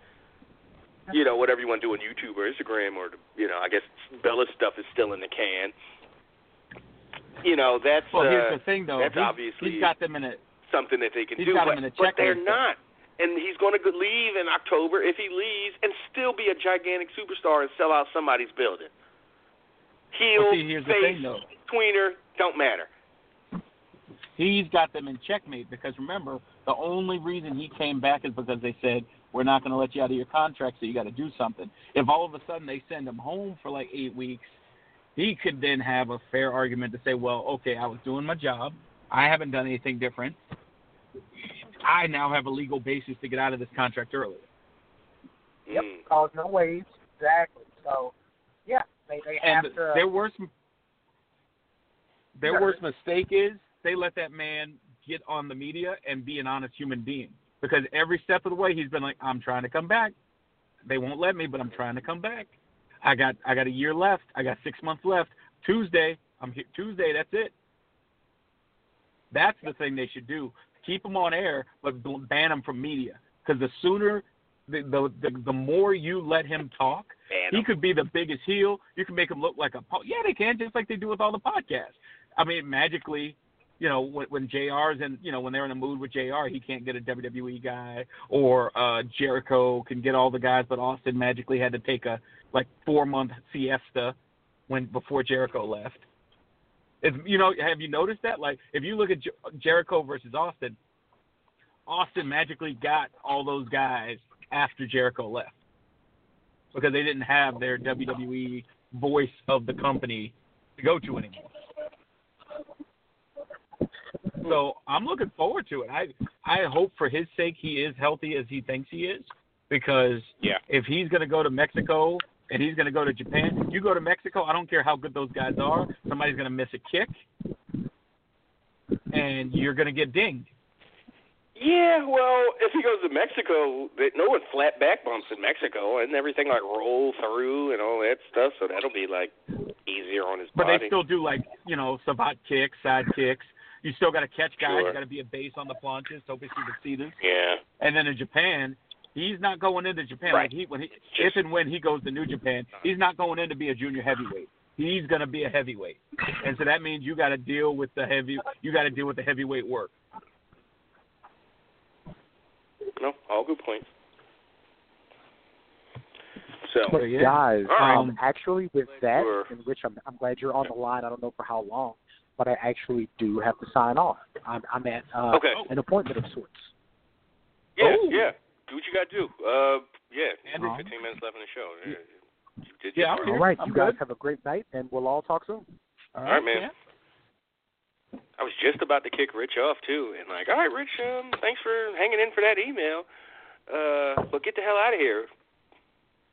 You know, whatever you want to do on YouTube or Instagram or you know, I guess Bella's stuff is still in the can. You know, that's Well, uh, here's the thing, though. that's He's- obviously he's got them in a something that they can do, but, him in a but they're not. And he's going to leave in October if he leaves, and still be a gigantic superstar and sell out somebody's building. Heel, see, here's the face, thing, tweener, don't matter. He's got them in checkmate because remember, the only reason he came back is because they said we're not going to let you out of your contract, so you got to do something. If all of a sudden they send him home for like eight weeks, he could then have a fair argument to say, well, okay, I was doing my job, I haven't done anything different. I now have a legal basis to get out of this contract early. Yep, Mm. cause no waves. Exactly. So, yeah, they they have to. their worst their Yeah. worst mistake is they let that man get on the media and be an honest human being. Because every step of the way he's been like, I'm trying to come back. They won't let me, but I'm trying to come back. I got I got a year left. I got six months left. Tuesday, I'm here Tuesday, that's it. That's the thing they should do. Keep him on air, but ban him from media. Because the sooner, the, the the the more you let him talk, Ban he could be the biggest heel. You can make him look like a po- yeah, they can just like they do with all the podcasts. I mean, magically, you know, when, when JR's in, you know, when they're in a mood with JR, he can't get a WWE guy, or uh Jericho can get all the guys, but Austin magically had to take a like four month siesta when before Jericho left. If, you know, have you noticed that? Like, if you look at Jer- Jericho versus Austin, Austin magically got all those guys after Jericho left because they didn't have their WWE voice of the company to go to anymore. So I'm looking forward to it. I I hope for his sake he is healthy as he thinks he is, because Yeah. if he's going to go to Mexico and he's going to go to Japan, you go to Mexico. I don't care how good those guys are. Somebody's going to miss a kick, and you're going to get dinged. Yeah, well, if he goes to Mexico, they, no one flat back bumps in Mexico, and everything like roll through and all that stuff. So that'll be like easier on his But body. But they still do like you know savate kicks, side kicks. You still got to catch guys. Sure. You got to be a base on the planchas. So obviously to see this. yeah, And then in Japan, he's not going into Japan Right. like he when he if and when he goes to New Japan, he's not going in to be a junior heavyweight. He's going to be a heavyweight, and so that means you got to deal with the heavy. You got to deal with the heavyweight work. no, all good points. So But yeah. guys, All right. um, actually with that, Sure. and Rich, I'm, I'm glad you're on the line. I don't know for how long, but I actually do have to sign off. I'm, I'm at uh, Okay. an appointment of sorts. yeah, Oh. yeah, do what you got to do. Uh, yeah, And- 15 minutes left in the show. Yeah, you Yeah, I'm here. All right, I'm you guys have a great night, and we'll all talk soon. All right, man. yeah. I was just about to kick Rich off too, and like, all right, Rich, um, thanks for hanging in for that email. Uh, but get the hell out of here.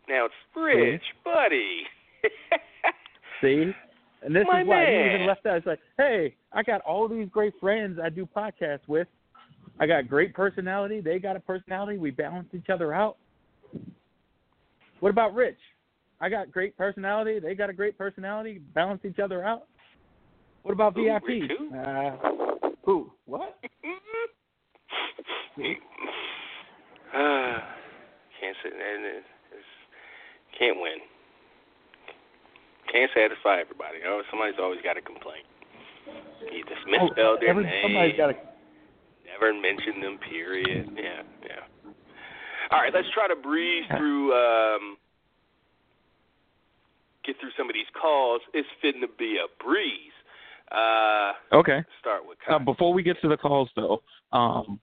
Now it's Rich, buddy. See? And this My is why he even left out. It's like, hey, I got all these great friends I do podcasts with. I got great personality. They got a personality. We balance each other out. What about Rich? I got great personality. They got a great personality. Balance each other out. What about Who, VIP? Who? Uh, who? What? uh, can't sit and can't win. Can't satisfy everybody. Oh, somebody's always got a complaint. You just misspelled their Oh, every, name. Somebody's got a. Never mentioned them. Period. Yeah, yeah. All right, let's try to breeze through. um Get through some of these calls. It's fitting to be a breeze. Uh, Okay. start with Uh, before we get to the calls, though, um,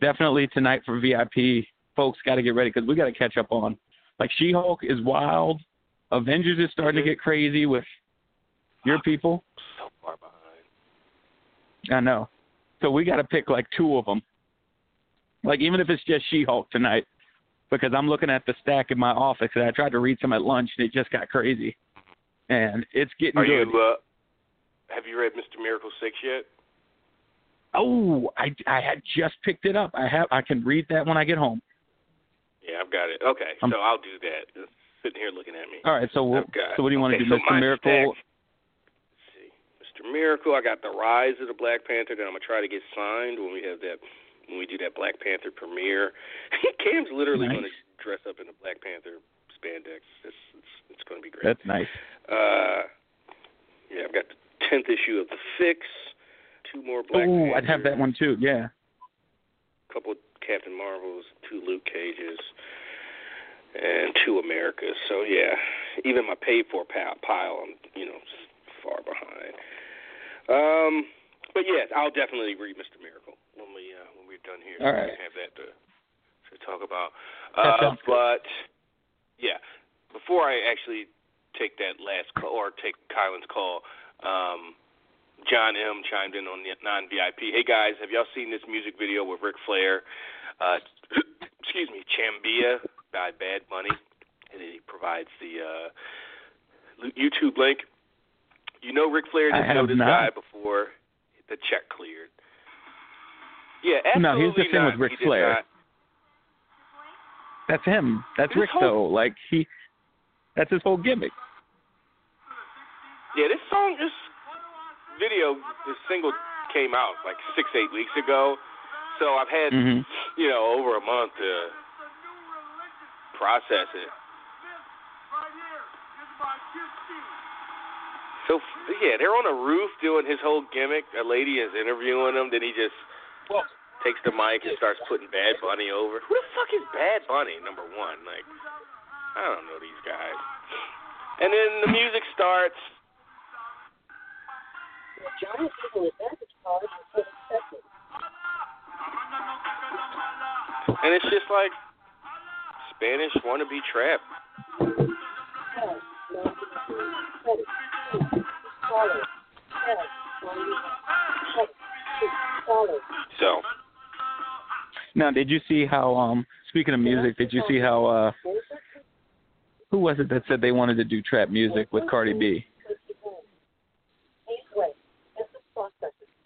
definitely tonight for VIP, folks got to get ready because we got to catch up on. Like She Hulk is wild. Avengers is starting to get crazy with your people. so far behind. I know. So we got to pick like two of them. Like even if it's just She Hulk tonight, because I'm looking at the stack in my office and I tried to read some at lunch and it just got crazy, and it's getting Are good. you? Uh, have you read Mr. Miracle Six yet? oh, I I had just picked it up. I have I can read that when I get home. Yeah, I've got it. Okay, Um, so I'll do that. Just sitting here looking at me. All right. So we'll, so what do you want okay, to do, so Mr. Miracle? stack- Mr. Miracle. I got the Rise of the Black Panther that I'm gonna try to get signed when we have that when we do that Black Panther premiere. Cam's literally Nice. gonna dress up in the Black Panther spandex. It's it's, it's gonna be great. That's nice. Uh, yeah, I've got the tenth issue of the Fix. Two more Black Oh, I'd have that one too. Yeah. A couple of Captain Marvels, two Luke Cages, and two Americas. So yeah, even my paid for pile, pile I'm you know far behind. Um, but yeah, I'll definitely read Mr. Miracle when we uh, when we're done here. All right. we have that to to talk about. Uh, but yeah, before I actually take that last call or take Kylan's call, um, John M chimed in on the non VIP. Hey guys, have y'all seen this music video with Ric Flair? Uh, excuse me, Chambea by Bad Bunny, and then he provides the uh, YouTube link. You know Ric Flair didn't know this not. guy before the check cleared. Yeah, absolutely No, here's the thing not. with Ric Flair. not. That's him. That's His Ric whole- though. Like he, that's his whole gimmick. Yeah, this song, this video, this single came out like six, eight weeks ago. So I've had, Mhm. you know, over a month to process it. So yeah, they're on a roof doing his whole gimmick. A lady is interviewing him. Then he just takes the mic and starts putting Bad Bunny over. Who the fuck is Bad Bunny? Number one, like I don't know these guys. And then the music starts. And it's just like Spanish wannabe trap. So Now, did you see how? Um, speaking of music, did you see how? uh Who was it that said they wanted to do trap music with Cardi B?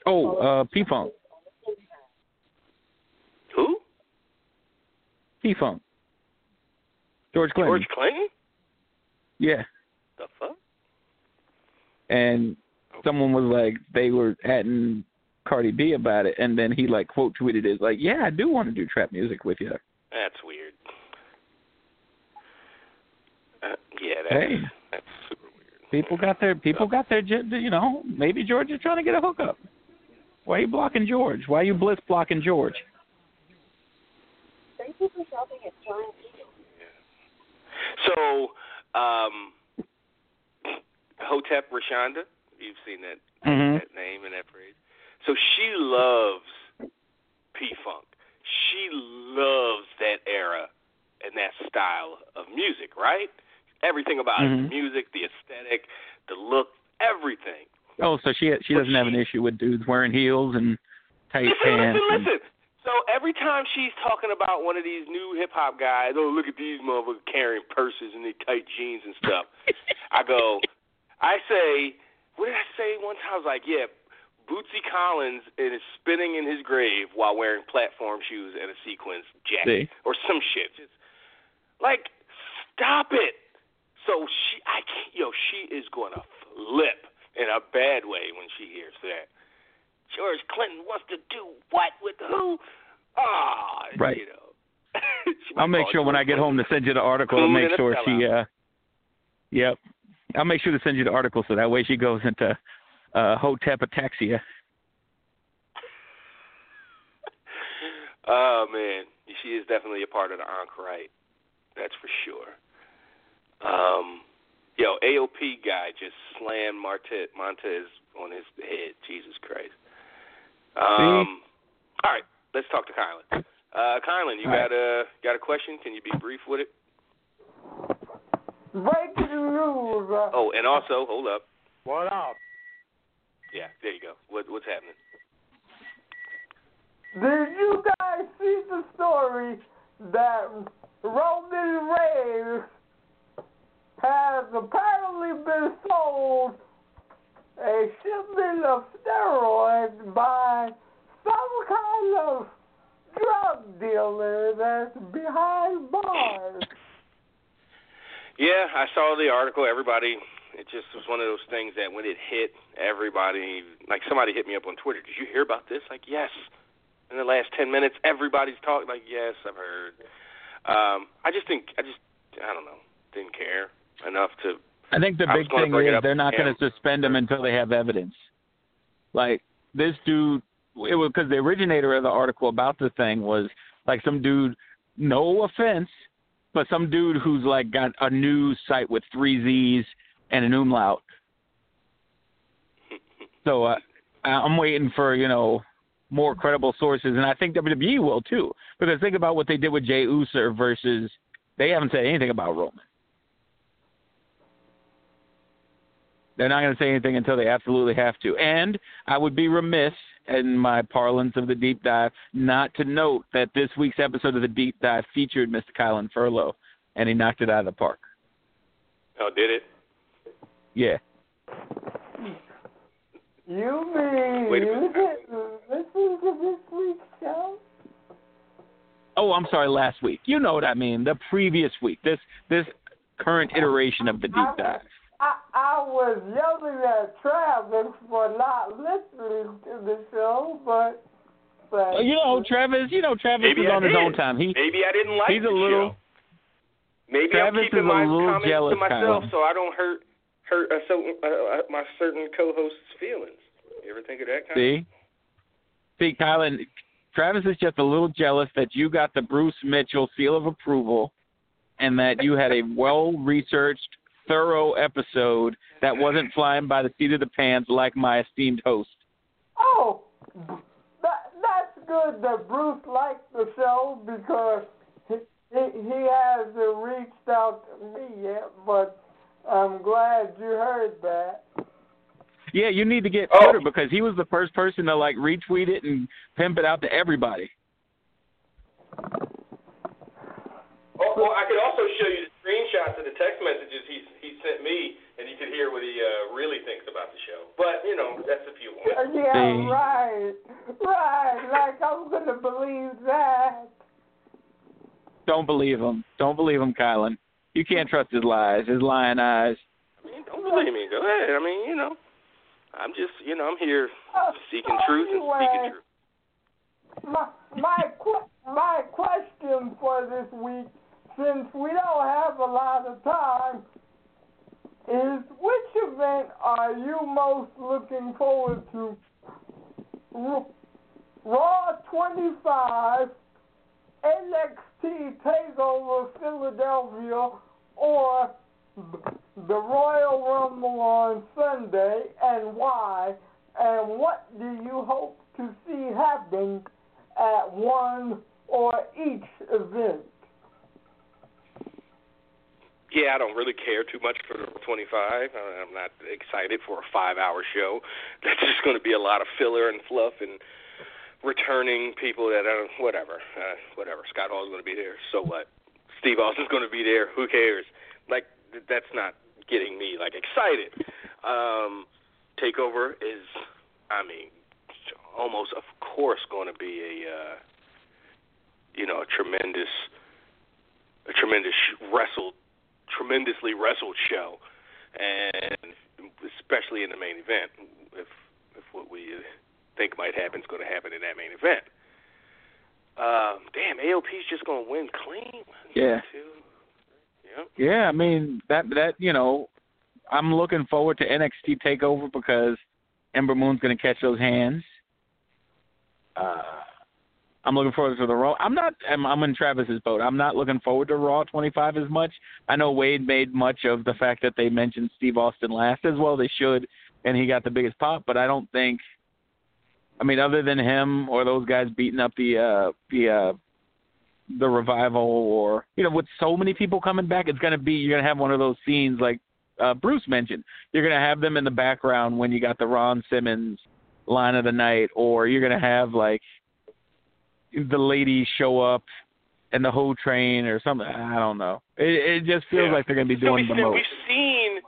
Oh, uh, P Funk. who? P Funk. George Clinton. George Clinton? Yeah. The fuck? And someone was like they were atting Cardi B about it, and then he like quote tweeted it like, "Yeah, I do want to do trap music with you." That's weird. Uh, yeah, that's Hey. that's super weird. People got their people got their you know maybe George is trying to get a hookup. Why are you blocking George? Why are you bliss blocking George? So, um, Hotep Rashonda, you've seen that Mhm. that name and that phrase. So she loves P Funk. She loves that era and that style of music, right? Everything about it, Mhm. the music, the aesthetic, the look, everything. Oh, so she she doesn't have an issue with dudes wearing heels and tight listen, pants. listen, and- listen. So every time she's talking about one of these new hip hop guys, oh look at these motherfuckers carrying purses and they tight jeans and stuff. I go, I say, what did I say one time? I was like, yeah, Bootsy Collins is spinning in his grave while wearing platform shoes and a sequins jacket See? or some shit. Just like, stop it. So she, I can't, yo, she is gonna flip in a bad way when she hears that. George Clinton wants to do what with who? Ah, Right. you know. I'll make sure when I get home to send you the article to make sure she uh Yep. I'll make sure to send you the article so that way she goes into uh Hotep ataxia. Oh man, she is definitely a part of the Anchorite. That's for sure. Um, yo, AOP guy just slammed Marte- Montez on his head. Jesus Christ. Um, all right, let's talk to Kylan. Uh, Kylan, you All got right. a got a question? Can you be brief with it? Breaking news. Uh, Oh, and also, hold up. What up? Yeah, there you go. What what's happening? Did you guys see the story that Roman Reigns has apparently been sold a shipment of steroids by some kind of drug dealer that's behind bars? Yeah, I saw the article. Everybody, it just was one of those things that when it hit, everybody, like somebody hit me up on Twitter. Did you hear about this? Like, yes. In the last ten minutes, everybody's talking. Like, yes, I've heard. Um, I just think, I just, I don't know, didn't care enough to. I think the I big thing is they're not going to suspend him until they have evidence. Like this dude it was because the originator of the article about the thing was like some dude. No offense, but some dude who's like got a news site with three Z's and an umlaut. So uh, I'm waiting for you know more credible sources, and I think WWE will too. Because think about what they did with Jey Uso versus they haven't said anything about Roman. They're not going to say anything until they absolutely have to. And I would be remiss in my parlance of the deep dive not to note that this week's episode of the deep dive featured Mr. Kylan Furlow, and he knocked it out of the park. Oh, did it? Yeah. You mean Wait a you minute. listen to this week's show? Oh, I'm sorry, last week. You know what I mean. The previous week. This this current iteration of the deep dive. I I was yelling at Travis for not listening to the show, but but Uh, You know, Travis. You know, Travis Maybe is I on his did. own time. He Maybe I didn't like he's the a little. show. Maybe Travis I'm keeping my comments to myself Kylan. so I don't hurt hurt a certain, uh, uh, my certain co-host's feelings. You ever think of that kind See, see, Kylan. Travis is just a little jealous that you got the Bruce Mitchell seal of approval, and that you had a well-researched, thorough episode that wasn't flying by the seat of the pants like my esteemed host. oh, that that's good that Bruce liked the show because he he, he hasn't reached out to me yet, but I'm glad you heard that. Yeah, you need to get Oh. Twitter because he was the first person to like retweet it and pimp it out to everybody. Oh, well, I could also show you the screenshots of the text messages he he sent me, and you could hear what he uh, really thinks about the show. But you know, that's if you want. Yeah, See. right, right. Like I'm gonna believe that. Don't believe him. Don't believe him, Kylan. You can't trust his lies, his lying eyes. I mean, don't believe me. Go ahead. I mean, you know, I'm just, you know, I'm here Uh, seeking so truth and speaking truth. My my que- my question for this week, since we don't have a lot of time, is which event are you most looking forward to? Raw 25, NXT Takeover Philadelphia, or the Royal Rumble on Sunday, and why? And what do you hope to see happen at one or each event? Yeah, I don't really care too much for the 25. I- I'm not excited for a five-hour show. That's just going to be a lot of filler and fluff and returning people that are whatever, uh, whatever. Scott Hall's going to be there. So what? Steve Austin's going to be there. Who cares? Like th- that's not getting me like excited. Um, Takeover is, I mean, almost of course going to be a, uh, you know, a tremendous, a tremendous wrestled tremendously wrestled show, and especially in the main event, if if what we think might happen is going to happen in that main event. Um, damn, AOP's just going to win clean. Yeah. Yep. Yeah, I mean that that you know, I'm looking forward to NXT Takeover because Ember Moon's going to catch those hands. Uh, I'm looking forward to the Raw. I'm not. I'm, I'm in Travis's boat. I'm not looking forward to Raw 25 as much. I know Wade made much of the fact that they mentioned Steve Austin last, as well they should, and he got the biggest pop. But I don't think. I mean, other than him or those guys beating up the uh, the uh, the revival or you know with so many people coming back it's to be you're to have one of those scenes like uh Bruce mentioned you're to have them in the background when you got the Ron Simmons line of the night or you're to have like the ladies show up and the whole train or something I don't know. It it just feels Yeah. like they're going to be So doing we, the most. we've seen,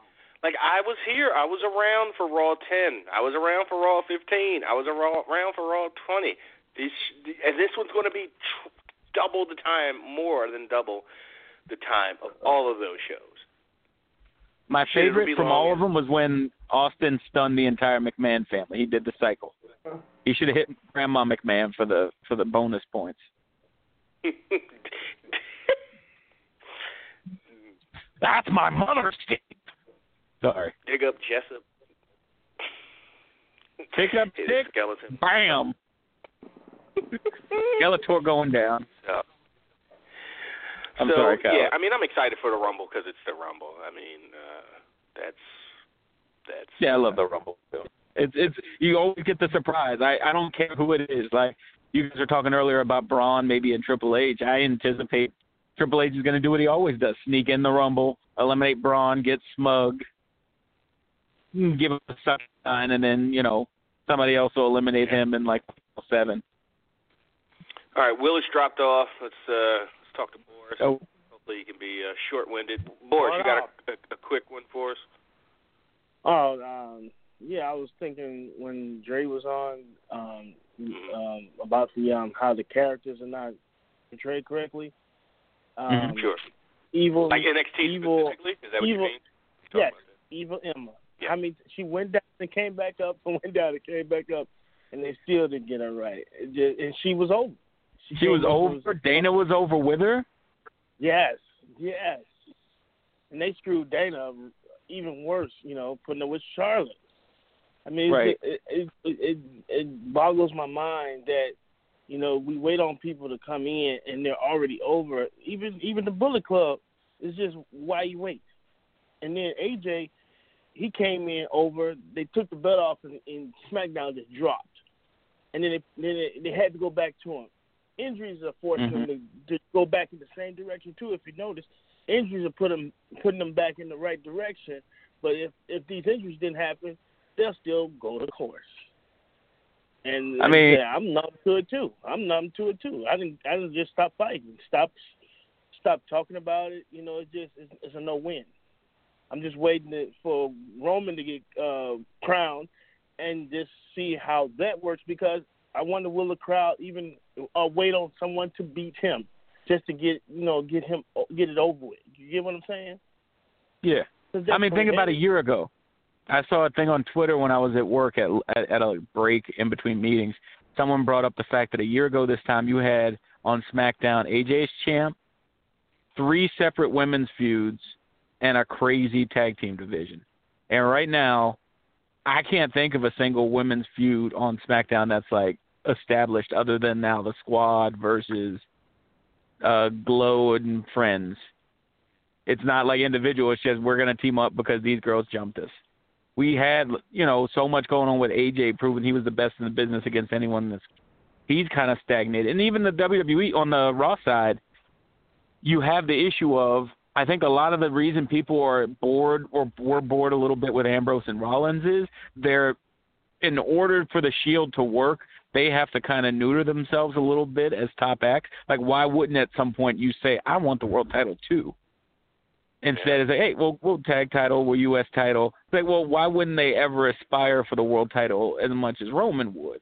like I was here, I was around for Raw 10, I was around for Raw 15, I was around around for Raw 20. This and this one's going to be tr- double the time, more than double the time of all of those shows. my Shit, it'll favorite from long all as- of them was when Austin stunned the entire McMahon family. He did the cycle uh-huh. He should have hit Grandma McMahon for the for the bonus points That's my mother's tape. Sorry. Dig up Jessup. Pick up stick. skeleton. Bam. Skeletor going down. So, I'm so, sorry, Kyle. yeah, I mean, I'm excited for the Rumble because it's the Rumble. I mean, uh, that's that's. Yeah, I love the Rumble. too. It's it's you always get the surprise. I I don't care who it is. Like you guys were talking earlier about Braun, maybe in Triple H. I anticipate Triple H is going to do what he always does: sneak in the Rumble, eliminate Braun, get smug, give him a suck sign, and then you know somebody else will eliminate him in like seven. All right, Willis dropped off. Let's uh let's talk to Boris. Oh. Hopefully, he can be uh, short-winded. Boris, you got a, a, a quick one for us? Oh, um, yeah, I was thinking when Dre was on um, um, about the um, how the characters are not portrayed correctly. Um, Mhm, sure. Evil, Like NXT evil, specifically? Is that what you evil, mean? Yes, evil Emma. Yeah. I mean, she went down and came back up, and went down and came back up, and they still didn't get her right. Just, and she was over. She came was up and over. Dana was over with her. Yes, yes. And they screwed Dana even worse, you know, putting her with Charlotte. I mean, Right. it, it, it it it boggles my mind that you know we wait on people to come in and they're already over. Even even the Bullet Club is just why you wait. And then AJ, he came in over. They took the belt off and, and SmackDown just dropped. And then they, then they, they had to go back to him. Injuries are forcing Mhm. them to, to go back in the same direction too. If you notice, injuries are put them putting them back in the right direction. But if if these injuries didn't happen, they'll still go to court. And I mean- yeah, I'm numb to it too. I'm numb to it too. I didn't I didn't just stop fighting. Stop stop talking about it. You know, it's just it's, it's a no win. I'm just waiting to, for Roman to get uh, crowned and just see how that works because I wonder will the crowd even uh, wait on someone to beat him just to get you know get him get it over with. You get what I'm saying? Yeah. I mean, think about a year ago. I saw a thing on Twitter when I was at work at, at at a break in between meetings. Someone brought up the fact that a year ago this time you had on SmackDown AJ's champ, three separate women's feuds, and a crazy tag team division. And right now, I can't think of a single women's feud on SmackDown that's like established other than now the squad versus uh Glow and friends. It's not like individual. It's just we're gonna team up because these girls jumped us. We had you know so much going on with AJ proving he was the best in the business against anyone. That's he's kind of stagnated, and even the WWE on the Raw side, you have the issue of I think a lot of the reason people are bored or were bored a little bit with Ambrose and Rollins is they're in order for the Shield to work, they have to kind of neuter themselves a little bit as top acts. Like, why wouldn't at some point you say, "I want the world title too"? Instead, it's like, "Hey, we'll we'll tag title, we'll U.S. title." It's like, well, why wouldn't they ever aspire for the world title as much as Roman would?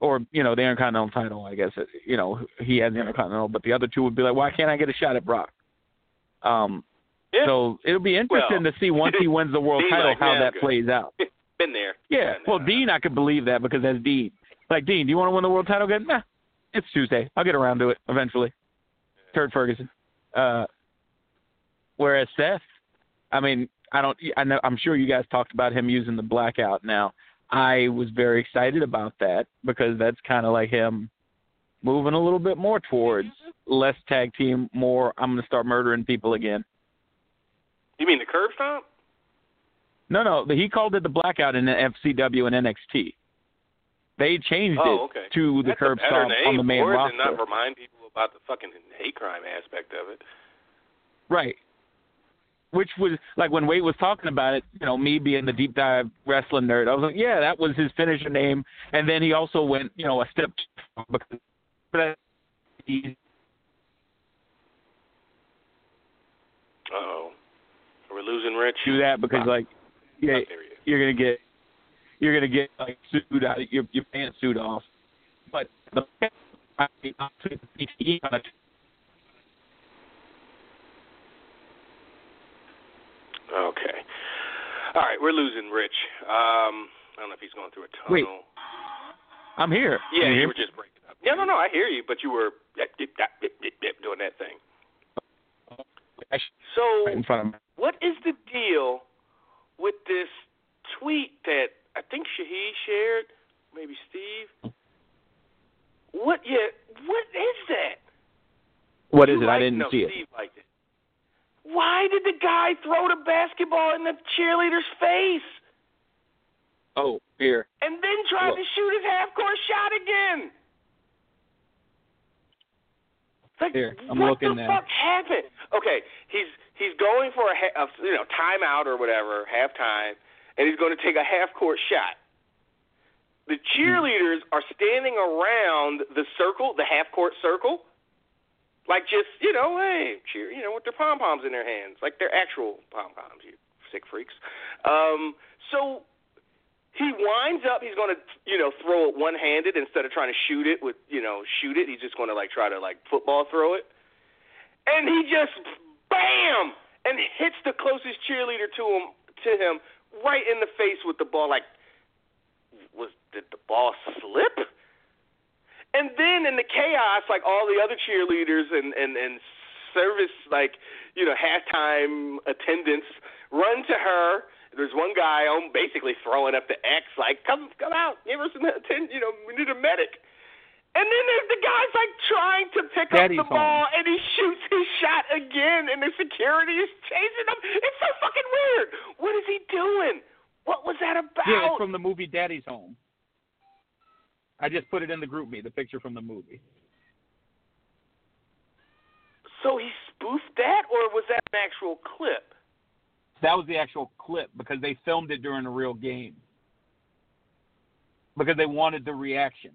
Or you know, the Intercontinental title. I guess you know he has the Intercontinental, but the other two would be like, "Why can't I get a shot at Brock?" Um, Yeah. so it'll be interesting Well, to see once he wins the world title like, how "Yeah, that good." plays out. Been there. Yeah. Well, Dean, I could believe that because that's Dean. Like Dean, do you want to win the world title again? Nah, it's Tuesday. I'll get around to it eventually. Turd Ferguson. Uh, whereas Seth, I mean, I don't. I know. I'm sure you guys talked about him using the blackout. Now, I was very excited about that because that's kind of like him moving a little bit more towards mm-hmm. less tag team, more. I'm going to start murdering people again. You mean the curb stomp? No, no, he called it the blackout in the FCW and NXT. They changed Oh, it to the That's curb stomp on the main roster. not remind people about the fucking hate crime aspect of it. Right. Which was like when Wade was talking about it, you know, me being the deep dive wrestling nerd, I was like, yeah, that was his finisher name. And then he also went, you know, a step because but he, Uh oh. Are we losing Rich? do that because like, yeah, you're gonna get, you're gonna get like sued out, your your pants sued off. But the I mean, I took the PTE on it. Okay. All right, we're losing Rich. Um, I don't know if he's going through a tunnel. Wait. I'm here. Yeah, you you were just breaking up. Yeah, no, no, I hear you, but you were doing that thing. So, right in front of me. what is the deal with this tweet that I think Shahid shared, maybe Steve? What? Yeah, What is that? You it? I didn't no, see it. Steve liked it. Why did the guy throw the basketball in the cheerleader's face Oh, here. and then tried Look. to shoot his half court shot again? Like, Here, I'm what looking the now. fuck happened? Okay, he's he's going for a, a you know timeout or whatever, halftime, and he's going to take a half court shot. The hmm. cheerleaders are standing around the circle, the half court circle, like just you know, hey, cheer, you know, with their pom poms in their hands, like they're actual pom poms. You sick freaks. Um, so he winds up. He's to you know throw it one handed instead of trying to shoot it with you know shoot it. He's just to like try to like football throw it, and he just bam and hits the closest cheerleader to him to him right in the face with the ball. Like was did the ball slip? And then in the chaos, like all the other cheerleaders and and and service like you know halftime attendants run to her. There's one guy um basically throwing up the X like come come out, give her some attention. You know we need a medic. And then there's the guy's like trying to pick Daddy's up the ball, and he shoots his shot again, and the security is chasing him. It's so fucking weird. What is he doing? What was that about? Yeah, it's from the movie Daddy's Home. I just put it in the group me, the picture from the movie. So he spoofed that, or was that an actual clip? That was the actual clip because they filmed it during a real game. Because they wanted the reaction.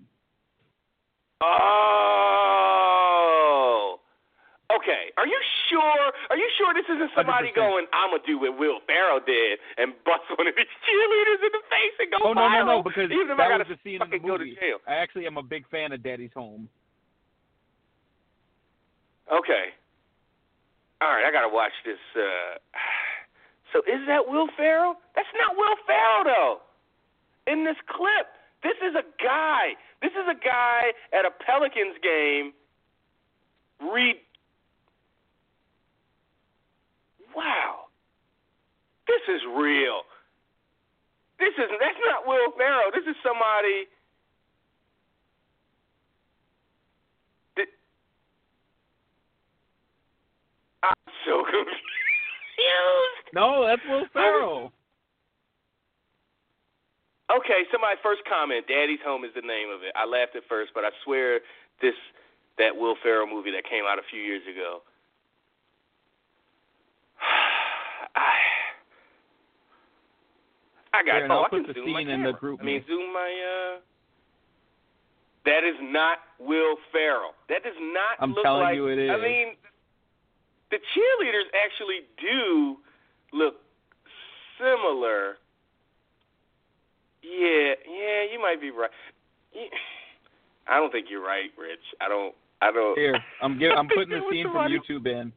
Oh. Okay. Are you sure? Are you sure this isn't somebody 100%. going, "I'm gonna do what Will Ferrell did and bust one of these cheerleaders in the face and go Oh no, no, viral"? no! Because even if that I gotta was the scene in the fucking go to movie. jail. I actually am a big fan of Daddy's Home. Okay. All right, I gotta watch this. Uh, so is that Will Ferrell? That's not Will Ferrell though. In this clip, this is a guy. This is a guy at a Pelicans game. Read. Wow. This is real. This is that's not Will Ferrell. This is somebody. that- I'm so confused. No, that's Will Ferrell. Okay, so my first comment, Daddy's Home is the name of it. I laughed at first, but I swear this that Will Ferrell movie that came out a few years ago. I I got oh, I'll I put the zoom my scene in the group I mean zoom my uh that is not Will Ferrell. That does not I'm look telling like you it is. I mean the cheerleaders actually do look similar. Yeah, yeah, you might be right. I don't think you're right, Rich. I don't. I don't. Here, I'm give, I'm putting the scene from YouTube in.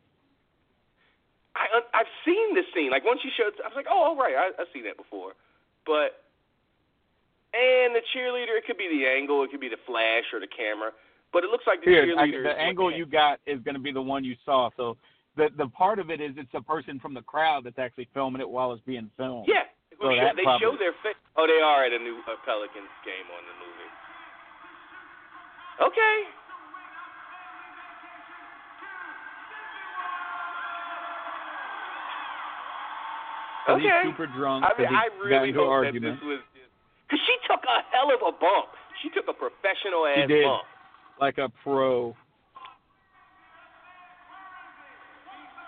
I I've seen this scene. Like once you showed, I was like, oh, all right, I, I've seen that before. But and the cheerleader, it could be the angle, it could be the flash or the camera, but it looks like the Here, I, cheerleader. the angle you got is going to be the one you saw. So the the part of it is it's a person from the crowd that's actually filming it while it's being filmed. Yeah, So that they probably- show their face. Oh, they are at a new uh, Pelicans game on the movie. Okay. So Okay. super drunk. I mean, 'cause I really hope that argument. this was because she took a hell of a bump. She took a professional ass bump. like a pro.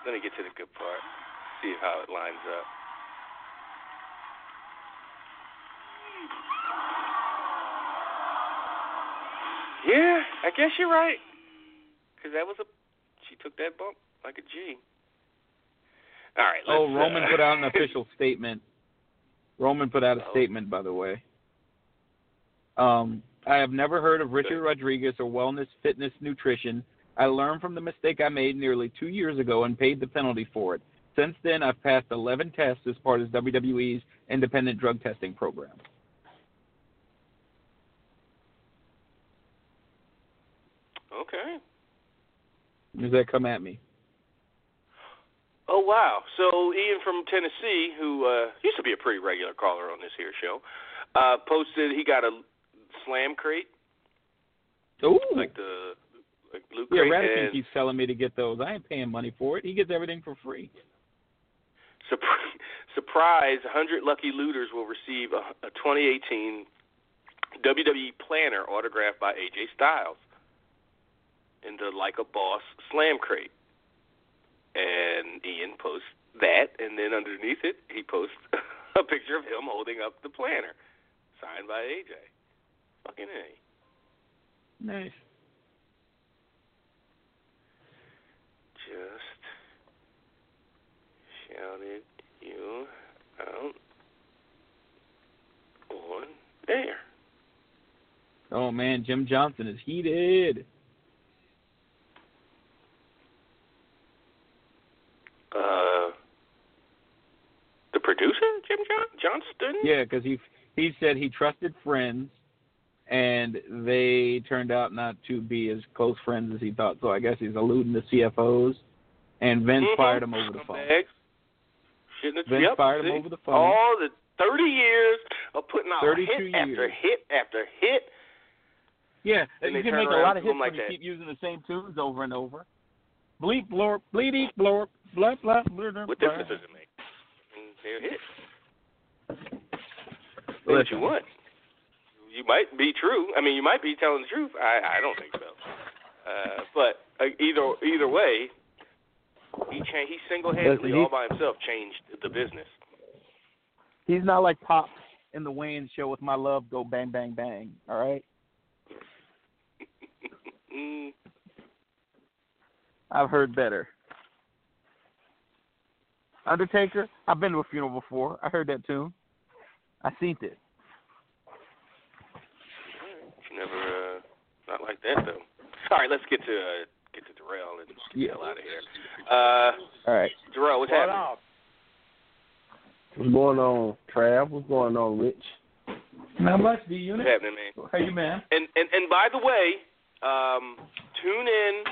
Let me get to the good part. See how it lines up. Yeah, I guess you're right. Because that was a. She took that bump like a G. All right. Oh, Roman uh, put out an official statement. Roman put out a Oh. statement, by the way. Um, I have never heard of Richard Rodriguez or Wellness Fitness Nutrition. I learned from the mistake I made nearly two years ago and paid the penalty for it. Since then, I've passed 11 tests as part of WWE's independent drug testing program. Okay. Does that come at me? Oh wow! So Ian from Tennessee, who uh, used to be a pretty regular caller on this here show, uh, posted he got a slam crate, Ooh. like the like Yeah, Crate Radican and keeps telling me to get those. I ain't paying money for it. He gets everything for free. Surpri- surprise, 100 lucky looters will receive a, a 2018 WWE Planner autographed by AJ Styles in the Like a Boss Slam Crate. And Ian posts that, and then underneath it, he posts a picture of him holding up the planner, signed by AJ. Fucking A. Nice. Just shouted you out on air. Oh man, Jim Johnson is heated. Uh, the producer, Jim John- Johnston? Yeah, because he he said he trusted friends, and they turned out not to be as close friends as he thought. So I guess he's alluding to CFOs, and Vince Mhm. fired him over the phone. Scumbags. Shouldn't have Vince yep, fired him over the phone. All the 30 years of putting out 32 hit after hit after hit. Yeah, Then you can make a lot of hits 'em when like you keep using the same tunes over and over. Bleep blorp, bleedy blorp, blah blah blah. blah What difference does it make? And they're hit. Say what you want. You might be true. I mean, you might be telling the truth. I I don't think so. Uh, but uh, either either way, he cha- he single-handedly he- all by himself changed the business. He's not like Pop in the Wayne show with my love go bang bang bang. All right, Mm, I've heard better. Undertaker, I've been to a funeral before. I heard that tune. I seen it. you never uh, not like that though. All right, let's get to uh, get to Darrell and get the hell out of here. Uh, All right. Darrell, what's What happening? up? What's going on, Trav? What's going on, Rich? Not much, D What's happening, man? How you, man? And and and by the way, um, tune in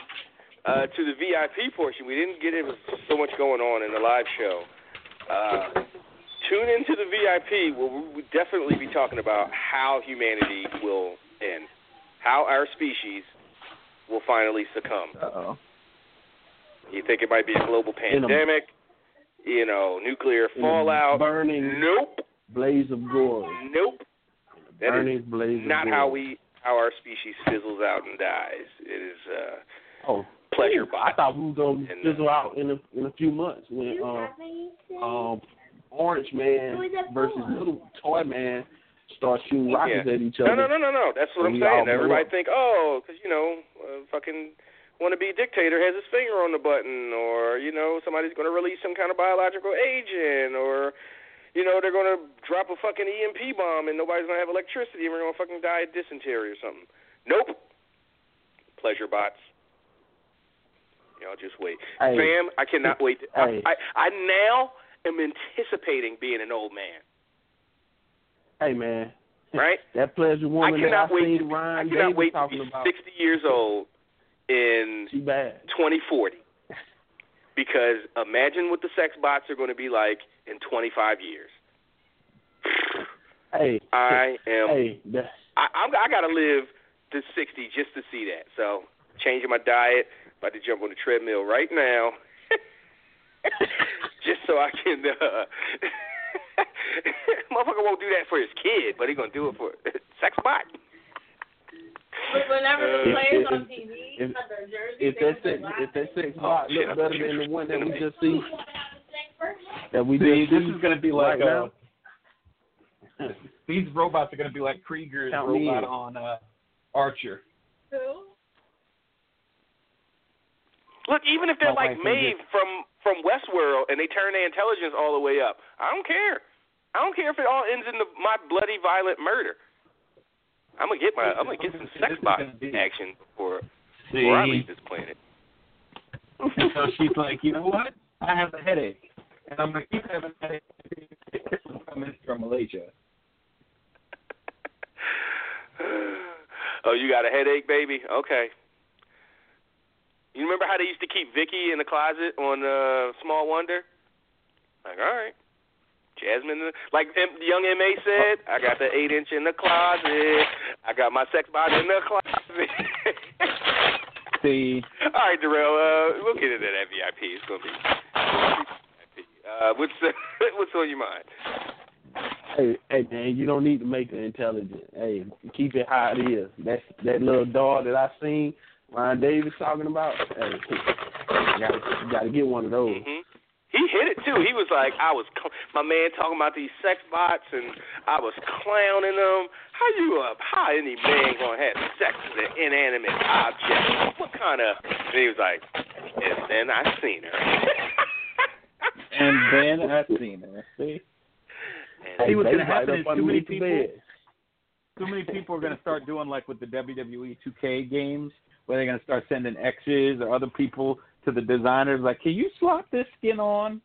uh, to the VIP portion. We didn't get it with so much going on in the live show. Uh, tune into the VIP where we will definitely be talking about how humanity will end, how our species will finally succumb. Uh oh. You think it might be a global In a- pandemic? You know, nuclear fallout? burning Nope. blaze of glory. Nope. That burning blaze not how we how our species fizzles out and dies. It is uh Oh, pleasure bots. I thought we were gonna And, uh, fizzle out in a in a few months when um um Orange Man versus Little Toy Man start shooting rockets Yeah. at each other. no, no, no, no. No. That's what I'm saying. Everybody up. think, oh, because you know, uh, fucking wannabe dictator has his finger on the button, or you know, somebody's going to release some kind of biological agent, or you know, they're going to drop a fucking EMP bomb and nobody's going to have electricity and we're going to fucking die of dysentery or something. Nope. Pleasure bots. Y'all just wait. Hey. Fam, I cannot wait. Hey. I, I I now am anticipating being an old man. Hey man, Right? that pleasure I woman that I cannot wait. seen To, I cannot Davis wait to be about. 60 years old in bad. 2040. Because imagine what the sex bots are going to be like in 25 years. Hey, I am. hey, I, I'm. I got to live to 60 just to see that. So changing my diet. About to jump on the treadmill right now, just so I can. Uh, motherfucker won't do that for his kid, but he gonna do it for sex bot. But whenever the Uh, players if- on TV if- have their jerseys, if they that would sex laugh. if that sex Oh, bot shit, look better than the one that we just see that we See, just this see is going to be like right uh, these robots are going to be like Krieger's Count robot on uh, Archer. Who? Look, even if they're My like wife Maeve from from Westworld and they turn their intelligence all the way up, I don't care. I don't care if it all ends in the, my bloody violent murder. I'm gonna get my I'm gonna get some sex bot action before before I leave this planet. And so she's like, you know what? I have a headache. And I'm like, you have a headache. I'm in from Malaysia. oh, you got a headache, baby? Okay. You remember how they used to keep Vicki in the closet on uh, Small Wonder? Like, all right. Jasmine, like M- young Ma said, I got the eight inch in the closet. I got my sex bot in the closet. see. All right, Darrell. Uh, we'll get into that VIP. It's gonna be. Uh, what's what's on your mind? Hey, hey man, you don't need to make it intelligent. Hey, keep it how it is. That's that little dog that I seen Ryan Davis talking about. Hey, you gotta, you gotta get one of those. hmm He hit it too. He was like, I was cl- my man talking about these sex bots, and I was clowning them. How you up? How any man gonna have sex with an inanimate object? What kind of? And he was like, and then I seen her. And then I seen her. See, And see what's gonna right happen is too many people. bed. Too many people are gonna start doing like with the WWE 2K games, where they're gonna start sending exes or other people to the designers, like, can you slap this skin on?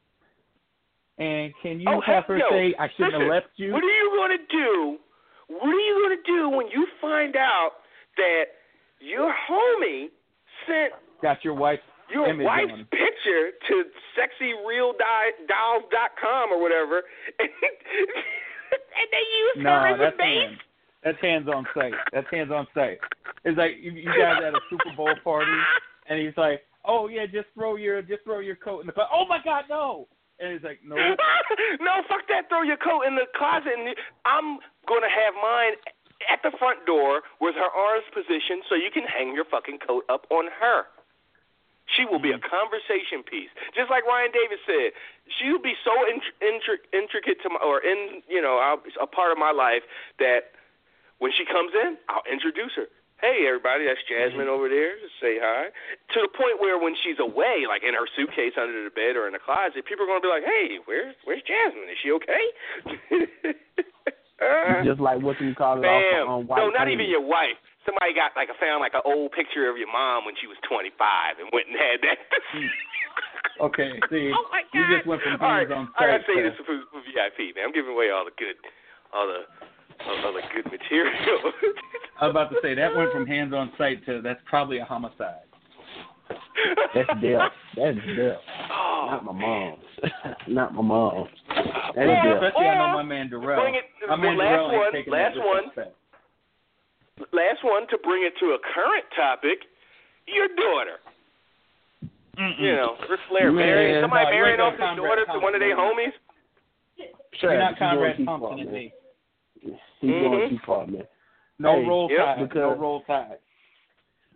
And can you Oh, have her yo, say, I shouldn't listen, have left you? What are you gonna do? What are you gonna do when you find out that your homie sent Got your wife's your wife's on. picture to sexyrealdolls.com or whatever, and, and they use No, her as a base? That's hands on sight. That's hands on sight. It's like you, you guys at a Super Bowl party, and he's like, "Oh yeah, just throw your just throw your coat in the closet." Oh my God, no! And he's like, "No." no, fuck that. Throw your coat in the closet, and I'm gonna have mine at the front door with her arms positioned, so you can hang your fucking coat up on her. She will be a Mm-hmm. conversation piece, just like Ryan Davis said. She'll be so int- intri- intricate to my, or in, you know, I'll- a part of my life that when she comes in, I'll introduce her. Hey, everybody, that's Jasmine over there. Just say hi. To the point where when she's away, like in her suitcase under the bed or in the closet, people are going to be like, "Hey, where's where's Jasmine? Is she okay?" Uh, Just like what you call it Bam. off on white no, not paint. even your wife. Somebody got like a found like an old picture of your mom when she was 25 and went and had that. Okay, see, oh my you God. just went from all right, hands on I gotta say this for, for VIP, man. I'm giving away all the good, all the, all, all the good material. I was about to say that went from hands on sight to that's probably a homicide. That's death. That's death. Oh, Not my mom's. Not my mom's. That's Or- death. Especially I know my man Darrell. bring it- my man last Darrell ain't one, last one. disrespect. Last one to bring it to a current topic. Your daughter. You know, Ric Flair Man, marrying somebody no, you marrying ain't off got his daughter to one of their homies. Sure, You're not he's Conrad Thompson far, and me. He's Mhm. going too far, man. No Hey, roll yep, tide. No roll tide.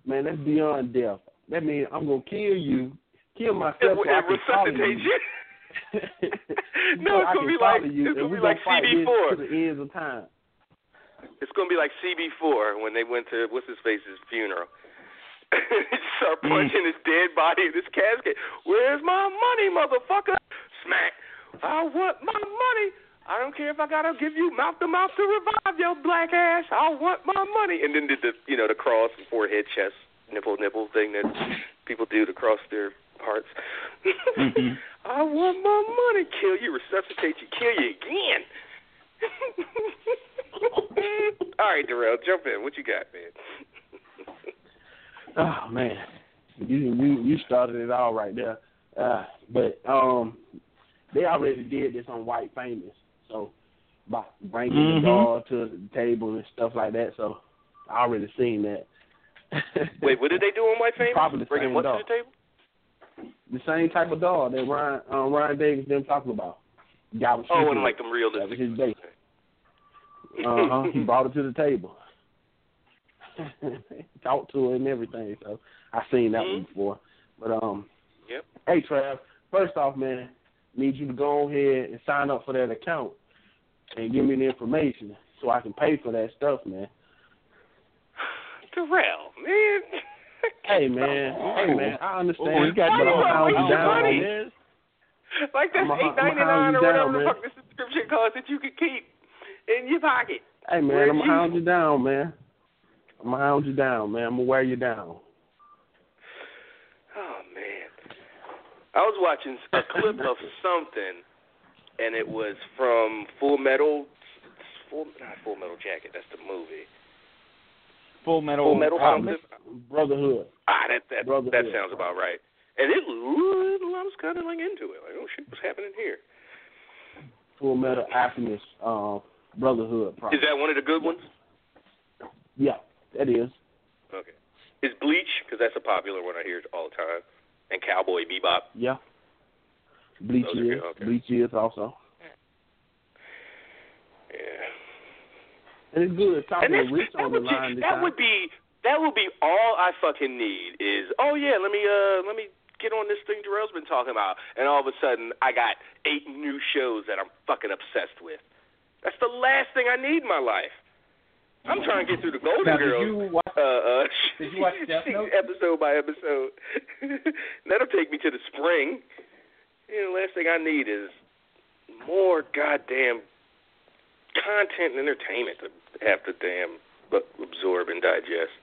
Man, that's beyond death. That means I'm gonna kill you, kill It, myself, so I it can follow resuscitate you. you. so No, it's I gonna can be follow like- you, it's and gonna be like CB4. to the ends of time. It's gonna be like CB4 when they went to what's his face's funeral. They start Mm. punching his dead body in his casket. Where's my money, motherfucker? Smack. I want my money. I don't care if I gotta give you mouth to mouth to revive your black ass. I want my money. And then did the you know the cross and forehead, chest, nipple, nipple thing that people do to cross their hearts. Mhm. I want my money. Kill you, resuscitate you, kill you again. All right, Darrell, jump in. What you got, man? Oh man, you you you started it all right there. Uh, but um, they already did this on White Famous, so by bringing Mhm. the dog to the table and stuff like that. So I already seen that. Wait, what did they do on White Famous? Probably the Bringing same what dog. to the table? The same type of dog that Ryan uh, Ryan Davis them talking about. Guy was Oh, shooting and like it. them that realistic. was his base. Uh huh. he brought it to the table. Talked to her and everything. So I seen that one before. But um, Yep. hey Trav, first off, man, need you to go ahead and sign up for that account and give me the information so I can pay for that stuff, man. Darrell, man. Hey man, hey man, I understand, Oh, you got but your I'm hound you down on this. like that's I'ma- eight I'ma ninety nine hound or whatever down, the fuck the subscription cost that you could keep in your pocket. Hey man, Where's I'm gonna you? hound you down, man. I'm gonna hound you down, man. I'm gonna wear you down. Oh man. I was watching a clip of something and it was from Full Metal Full not Full Metal Jacket, that's the movie. Full metal. Full Metal something. Brotherhood. Ah, that that that sounds about right. And it, I was kind of like into it. Like, oh shit, what's happening here? Full Metal Alchemist, uh, Brotherhood. Is that one of the good ones? Yeah, that is. Okay. is Bleach because that's a popular one I hear all the time, and Cowboy Bebop. Yeah. Bleach are is okay. Bleach is also. Yeah. And it's good talking And to Rich on the line this that time. would be that would be all I fucking need is oh yeah let me uh let me get on this thing Darrell's been talking about and all of a sudden I got eight new shows that I'm fucking obsessed with. That's the last thing I need in my life. I'm trying to get through the Golden Now, did Girls. you watch- uh, uh, did you watch Death Note? episode by episode. That'll take me to the spring. You know, the last thing I need is more goddamn content and entertainment to have to damn absorb and digest.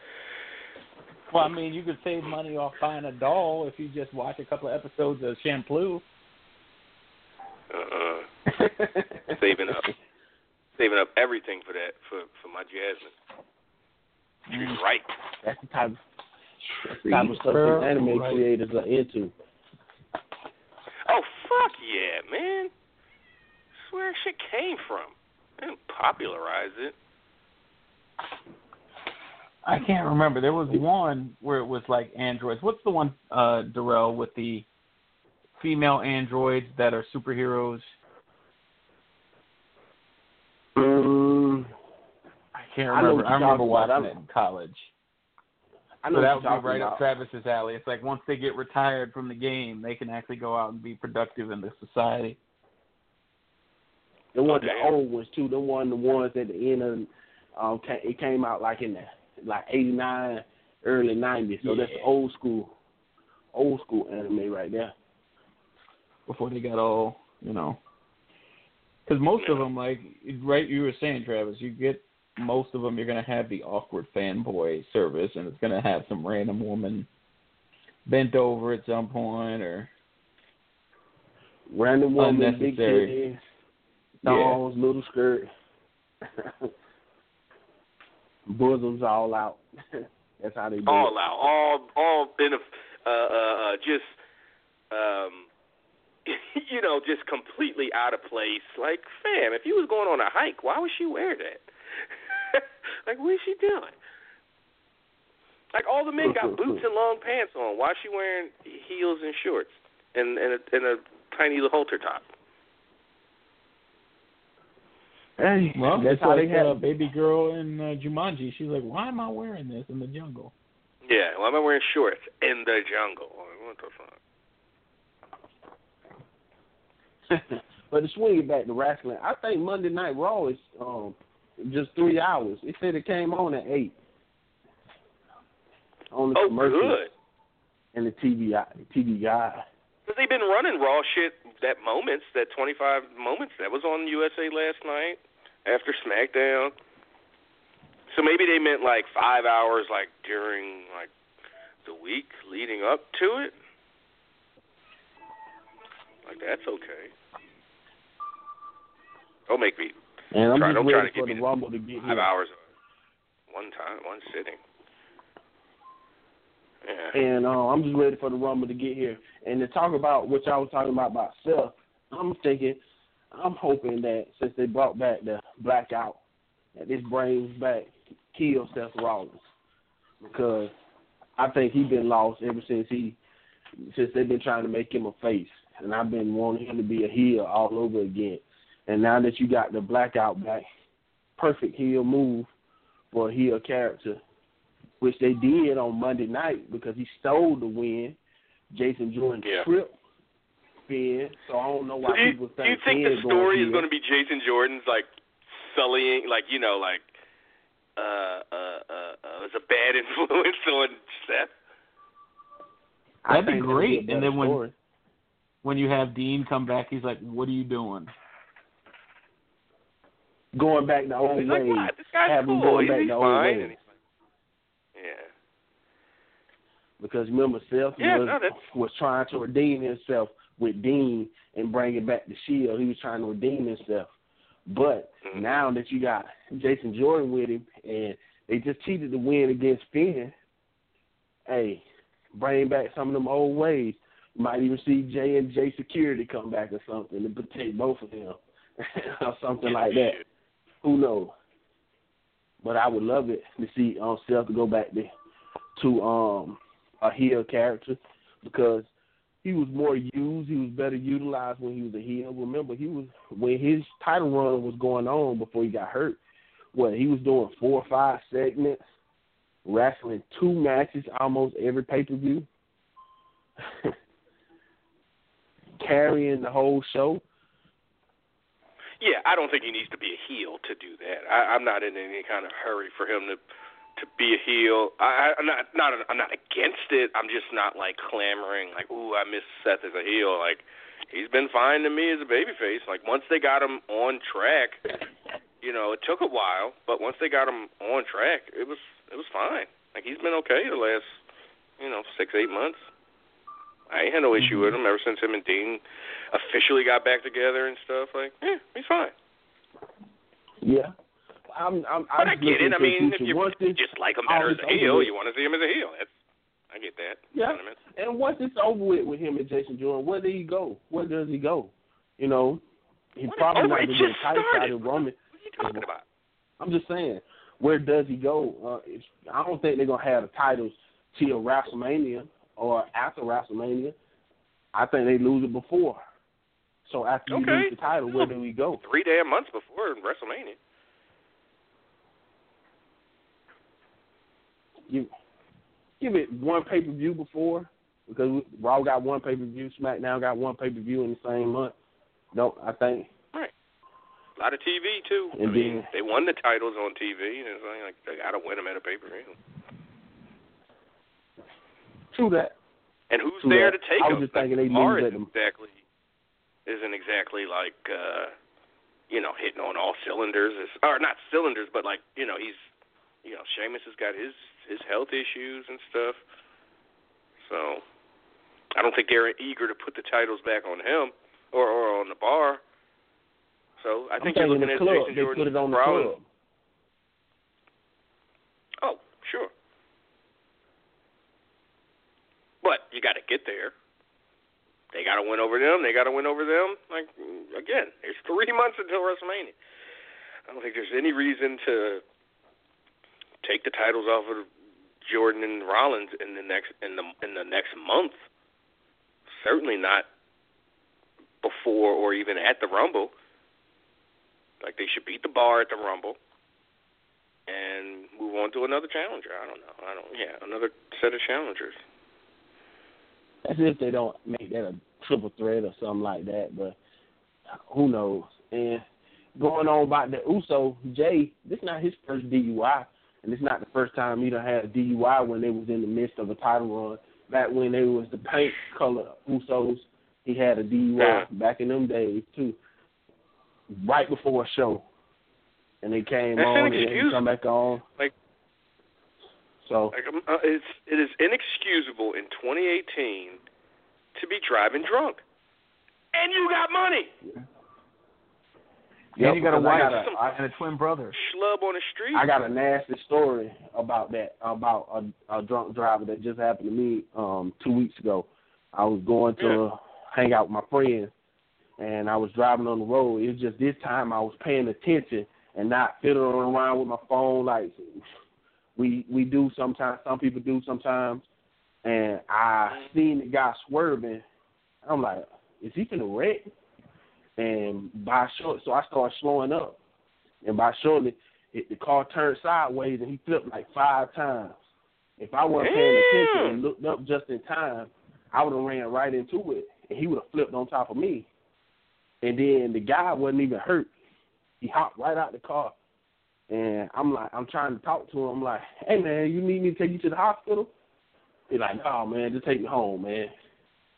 Well, I mean, you could save money off buying a doll if you just watch a couple of episodes of Shampoo. Uh-uh. saving up, saving up everything for that for for my Jasmine. She's mm. right. That's the type of, that's the type of stuff that anime Right. creators are into. Oh fuck yeah, man! That's where shit came from. They didn't popularize it. I can't remember. There was one where it was like androids. What's the one, uh, Darrell, with the female androids that are superheroes? Mm, I can't remember. what I, remember watching about. it in college. I know so that would be right about. up Travis's alley. It's like once they get retired from the game, they can actually go out and be productive in the society. The ones, Okay. the old ones too. The one, the ones at the end of, um, it came out like in the like '89, early '90s. So that's Yeah. old school, old school anime right there. before they got all you know. Because most of them, like right, you were saying, Travis, you get most of them. You're gonna have the awkward fanboy service, and it's gonna have some random woman bent over at some point, or Random woman, big Unnecessary. titties, thongs, little skirt, bosoms all out. that's how they do All it. out, all all in a uh, uh, uh, just um, you know, just completely out of place. Like, fam, if you was going on a hike, why would she wear that? Like, what is she doing? Like all the men got boots and long pants on. Why is she wearing heels and shorts and and a, and a tiny little halter top? Hey, well, that's it's how like they have. uh, baby girl in uh, Jumanji. She's like, why am I wearing this in the jungle? Yeah, why am I wearing shorts in the jungle? What the fuck? but to swing it back to wrestling, I think Monday Night Raw is um just three hours. It said it came on at eight. On the Oh, commercial good. and the TV TV guide. Because they've been running Raw shit, that moments, that 25 moments, that was on USA last night after SmackDown. So maybe they meant like five hours, like during like the week leading up to it. Like that's okay. Don't make me And I'm try. just ready for the Rumble to get five here. hours one time, one sitting. Yeah. And uh, I'm just ready for the Rumble to get here. And to talk about what y'all was talking about about Seth, I'm thinking, I'm hoping that since they brought back the blackout, that this brings back kill Seth Rollins because I think he's been lost ever since he since they've been trying to make him a face, and I've been wanting him to be a heel all over again. And now that you got the blackout back, perfect heel move for a heel character which they did on Monday night because he stole the win. Jason Jordan Yeah. tripped Finn, so I don't know why So why do you, people do you think think Finn the story is going going to be Jason Jordan's like sullying, like you know, like uh, uh, uh, uh, was a bad influence on Seth? That'd be think that'd be great. and then when story. when you have Dean come back, he's like, "What are you doing?" Going back the old like, ways, "What? This guy's him cool. going back he's the old fine." ways. And he's like, yeah. Because remember, Seth Yeah, was no, was trying to redeem himself with Dean and bring bringing back the Shield. He was trying to redeem himself. But Mhm. now that you got Jason Jordan with him, and they just cheated the win against Finn, hey, bring back some of them old ways. You might even see J and J Security come back or something to protect both of them, or something like that. Who knows? But I would love it to see um, Seth go back to to um a heel character because he was more used, he was better utilized when he was a heel. Remember, he was when his title run was going on before he got hurt. What he was doing four or five segments, wrestling two matches almost every pay per view, carrying the whole show. Yeah, I don't think he needs to be a heel to do that. I, I'm not in any kind of hurry for him to to be a heel. I, I'm not not I'm not against it. I'm just not like clamoring like, ooh, I miss Seth as a heel. Like he's been fine to me as a babyface. Like once they got him on track, you know, it took a while, but once they got him on track, it was it was fine. Like he's been okay the last, you know, six eight months. I ain't had no issue with him ever since him and Dean officially got back together and stuff. Like, yeah, he's fine. Yeah. I'm, I'm, But I'm I get it. I looking to the mean, if you just like him better as a heel, you want to see him as a heel. That's I get that. Yeah. You know what I mean? And once it's over with with him and Jason Jordan, where did he go? Where does he go? You know, he's What? probably not going to get title started. Roman. What are you talking about? I'm just saying, where does he go? Uh, it's, I don't think they're gonna have the titles till WrestleMania or after WrestleMania. I think they lose it before. So after you lose the title, where do we go? Three damn months before WrestleMania. Give, give it one pay per view before because Raw got one pay per view, SmackDown got one pay per view in the same month. No, I think Right. A lot of TV too. And I mean, then- they won the titles on TV, and it's like they got to win them at a pay per view. True that. And who's True there that. to take I was them? just thinking they Bar isn't exactly isn't exactly like uh you know hitting on all cylinders, It's- or not cylinders, but like you know he's you know Sheamus has got his his health issues and stuff. So I don't think they're eager to put the titles back on him or or on the bar. So I I'm think you're looking the at club. Jason They Jordan put it on the Rollins. club. Oh, sure. But you got to get there. They got to win over them. They got to win over them. Like again, there's three months until WrestleMania. I don't think there's any reason to take the titles off of Jordan and Rollins in the next in the in the next month. Certainly not before or even at the Rumble. Like they should beat the bar at the Rumble and move on to another challenger. I don't know. I don't. Yeah, another set of challengers. That's if they don't make that a triple threat or something like that. But who knows? And going on about the Uso, Jey, this not his first DUI, and it's not the first time he done had a DUI when they was in the midst of a title run. Back when they was the paint color Usos, he had a DUI back in them days too. Right before a show, and they came That's on and come back on. Like- So Like um, uh, it's it is inexcusable in 2018 to be driving drunk, and you got money. Yep, and you got a because I wife got a- and a twin brother. Schlub on the street. I got a nasty story about that about a, a drunk driver that just happened to me um two weeks ago. I was going to Yeah. hang out with my friends, and I was driving on the road. It was just this time I was paying attention and not fiddling around with my phone like we we do sometimes. Some people do sometimes. And I seen the guy swerving. I'm like, is he finna wreck? And by short, so I started slowing up. And by shortly, it, the car turned sideways and he flipped like five times. If I wasn't paying attention and looked up just in time, I would have ran right into it, and he would have flipped on top of me. And then the guy wasn't even hurt. He hopped right out the car, and I'm like, I'm trying to talk to him. I'm like, hey man, you need me to take you to the hospital? He's like, oh man, just take me home, man.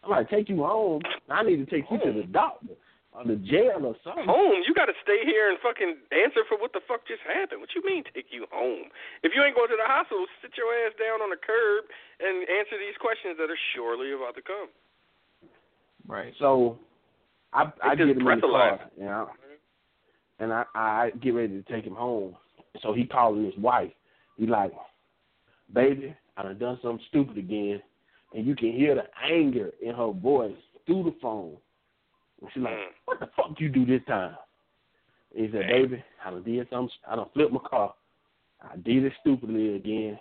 I'm like, take you home? I need to take you to the doctor or the jail or something. Home, you got to stay here and fucking answer for what the fuck just happened. What you mean take you home? If you ain't going to the hospital, sit your ass down on the curb and answer these questions that are surely about to come. Right. So I I Take get this him in the car, breathalyzer. you know, and I I get ready to take him home. So he calling his wife. He like, baby, I done done something stupid again, and you can hear the anger in her voice through the phone. And she's like, what the fuck you do this time? And he said, baby, I done did something. I done flipped my car. I did it stupidly again.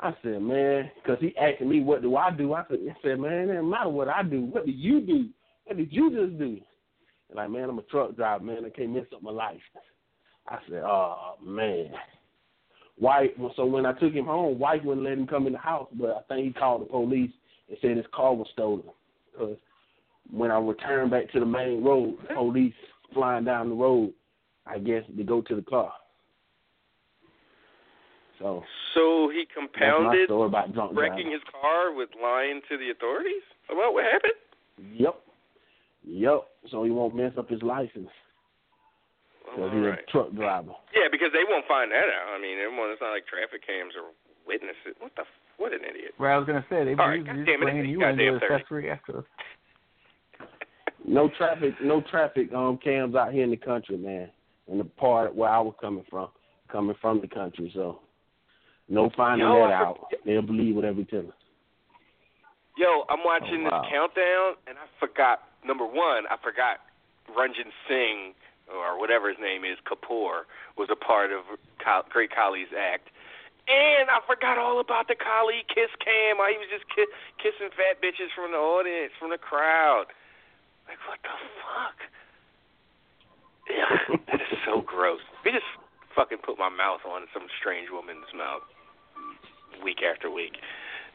I said, man, because he asking me what do I do. I said, I said, man, it doesn't matter what I do. What do you do? What did you just do? Like, man, I'm a truck driver, man. I can't mess up my life. I said, oh man. White. So when I took him home, White wouldn't let him come in the house, but I think he called the police and said his car was stolen. Because when I returned back to the main road, police flying down the road, I guess to go to the car. So So he compounded wrecking driving. his car with lying to the authorities about what happened. Yep. Yep. So he won't mess up his license. Because he's Alright. a truck driver. Yeah, because they won't find that out. I mean, everyone. It's not like traffic cams or witnesses. What the? What an idiot. Well, I was gonna say they All right, use goddamn just it, bringing it's you goddamn into thirty. accessory after. No traffic no traffic um cams out here in the country, man. In the part where I was coming from. Coming from the country, so no finding Yo, that I out. They'll believe whatever you tell them. Yo, I'm watching Oh, wow. this countdown, and I forgot. Number one, I forgot Ranjin Singh or whatever his name is, Kapoor, was a part of Great Khali's act. And I forgot all about the Khali kiss cam. He was just ki- kissing fat bitches from the audience, from the crowd. Like, what the fuck? Yeah, that is so gross. He just fucking put my mouth on some strange woman's mouth week after week.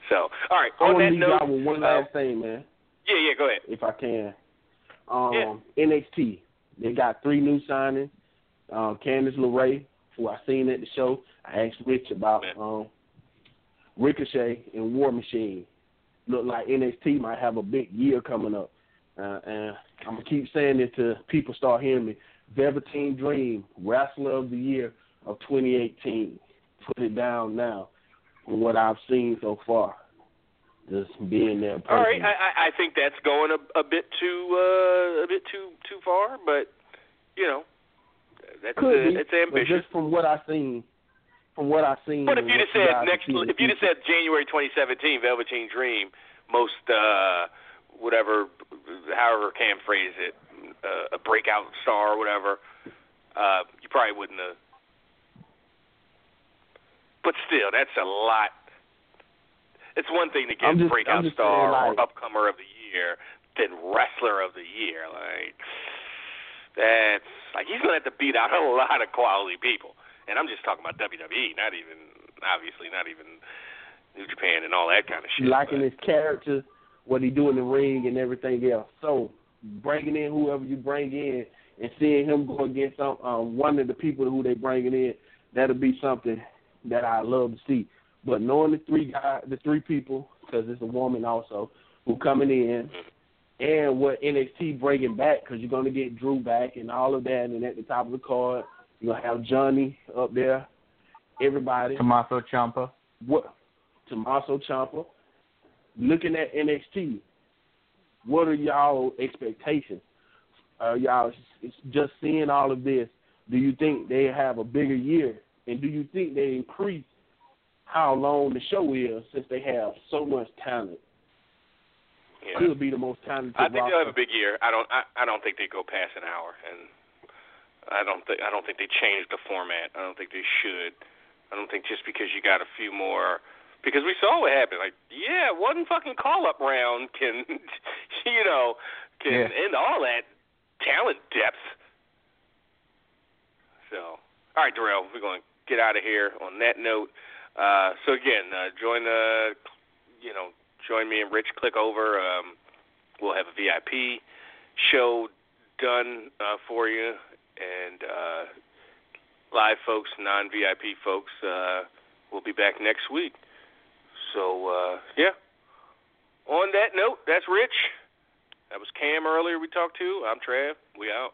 So, all right. I On want to that leave note, y'all with one uh, last thing, man. Yeah, yeah, go ahead. if I can. Um, NXT, they got three new signings. Um, Candice LeRae, who I seen at the show, I asked Rich about um, Ricochet and War Machine. Look like NXT might have a big year coming up. Uh, and I'm gonna keep saying it till people start hearing me. Velveteen Dream, Wrestler of the Year of 2018. Put it down now from what I've seen so far. Just being there. All right. I, I think that's going a, a bit too uh, a bit too too far, but you know, that's Could uh, be, it's but ambitious. just from what I seen, from what I seen. But if you'd have said next, see in the if you'd have said January 2017, Velveteen Dream, most uh, whatever, however Cam phrase it, uh, a breakout star or whatever, uh, you probably wouldn't have. But still, that's a lot. It's one thing to get just- breakout star saying, like- or upcomer of the year than wrestler of the year. Like that's like he's gonna have to beat out a lot of quality people. And I'm just talking about WWE, not even obviously not even New Japan and all that kind of shit. liking his character, what he do in the ring, and everything else. So bringing in whoever you bring in and seeing him go against some um, one of the people who they bringing in, that'll be something that I love to see. But knowing the three guys, the three people, because it's a woman also who coming in, and what NXT bringing back, because you're gonna get Drew back and all of that, and at the top of the card, you're gonna have Johnny up there, everybody. Tommaso Ciampa. What Tommaso Ciampa. Looking at NXT, what are y'all expectations? Are y'all just seeing all of this? Do you think they have a bigger year, and do you think they increase how long the show is since they have so much talent? Yeah. Could be the most talented. I think they'll have a big year. I don't. I, I don't think they go past an hour, and I don't think. I don't think they change the format. I don't think they should. I don't think just because you got a few more, because we saw what happened. Like, yeah, one fucking call up round can, you know, can Yeah. end all that talent depth. So, all right, Darrell, we're going to get out of here on that note. Uh, so again, uh, join the, you know, join me and Rich. Click over. Um, we'll have a VIP show done uh, for you, and uh, live folks, non VIP folks, uh, will be back next week. So uh, yeah. On that note, that's Rich. That was Cam earlier we talked to. I'm Trav. We out.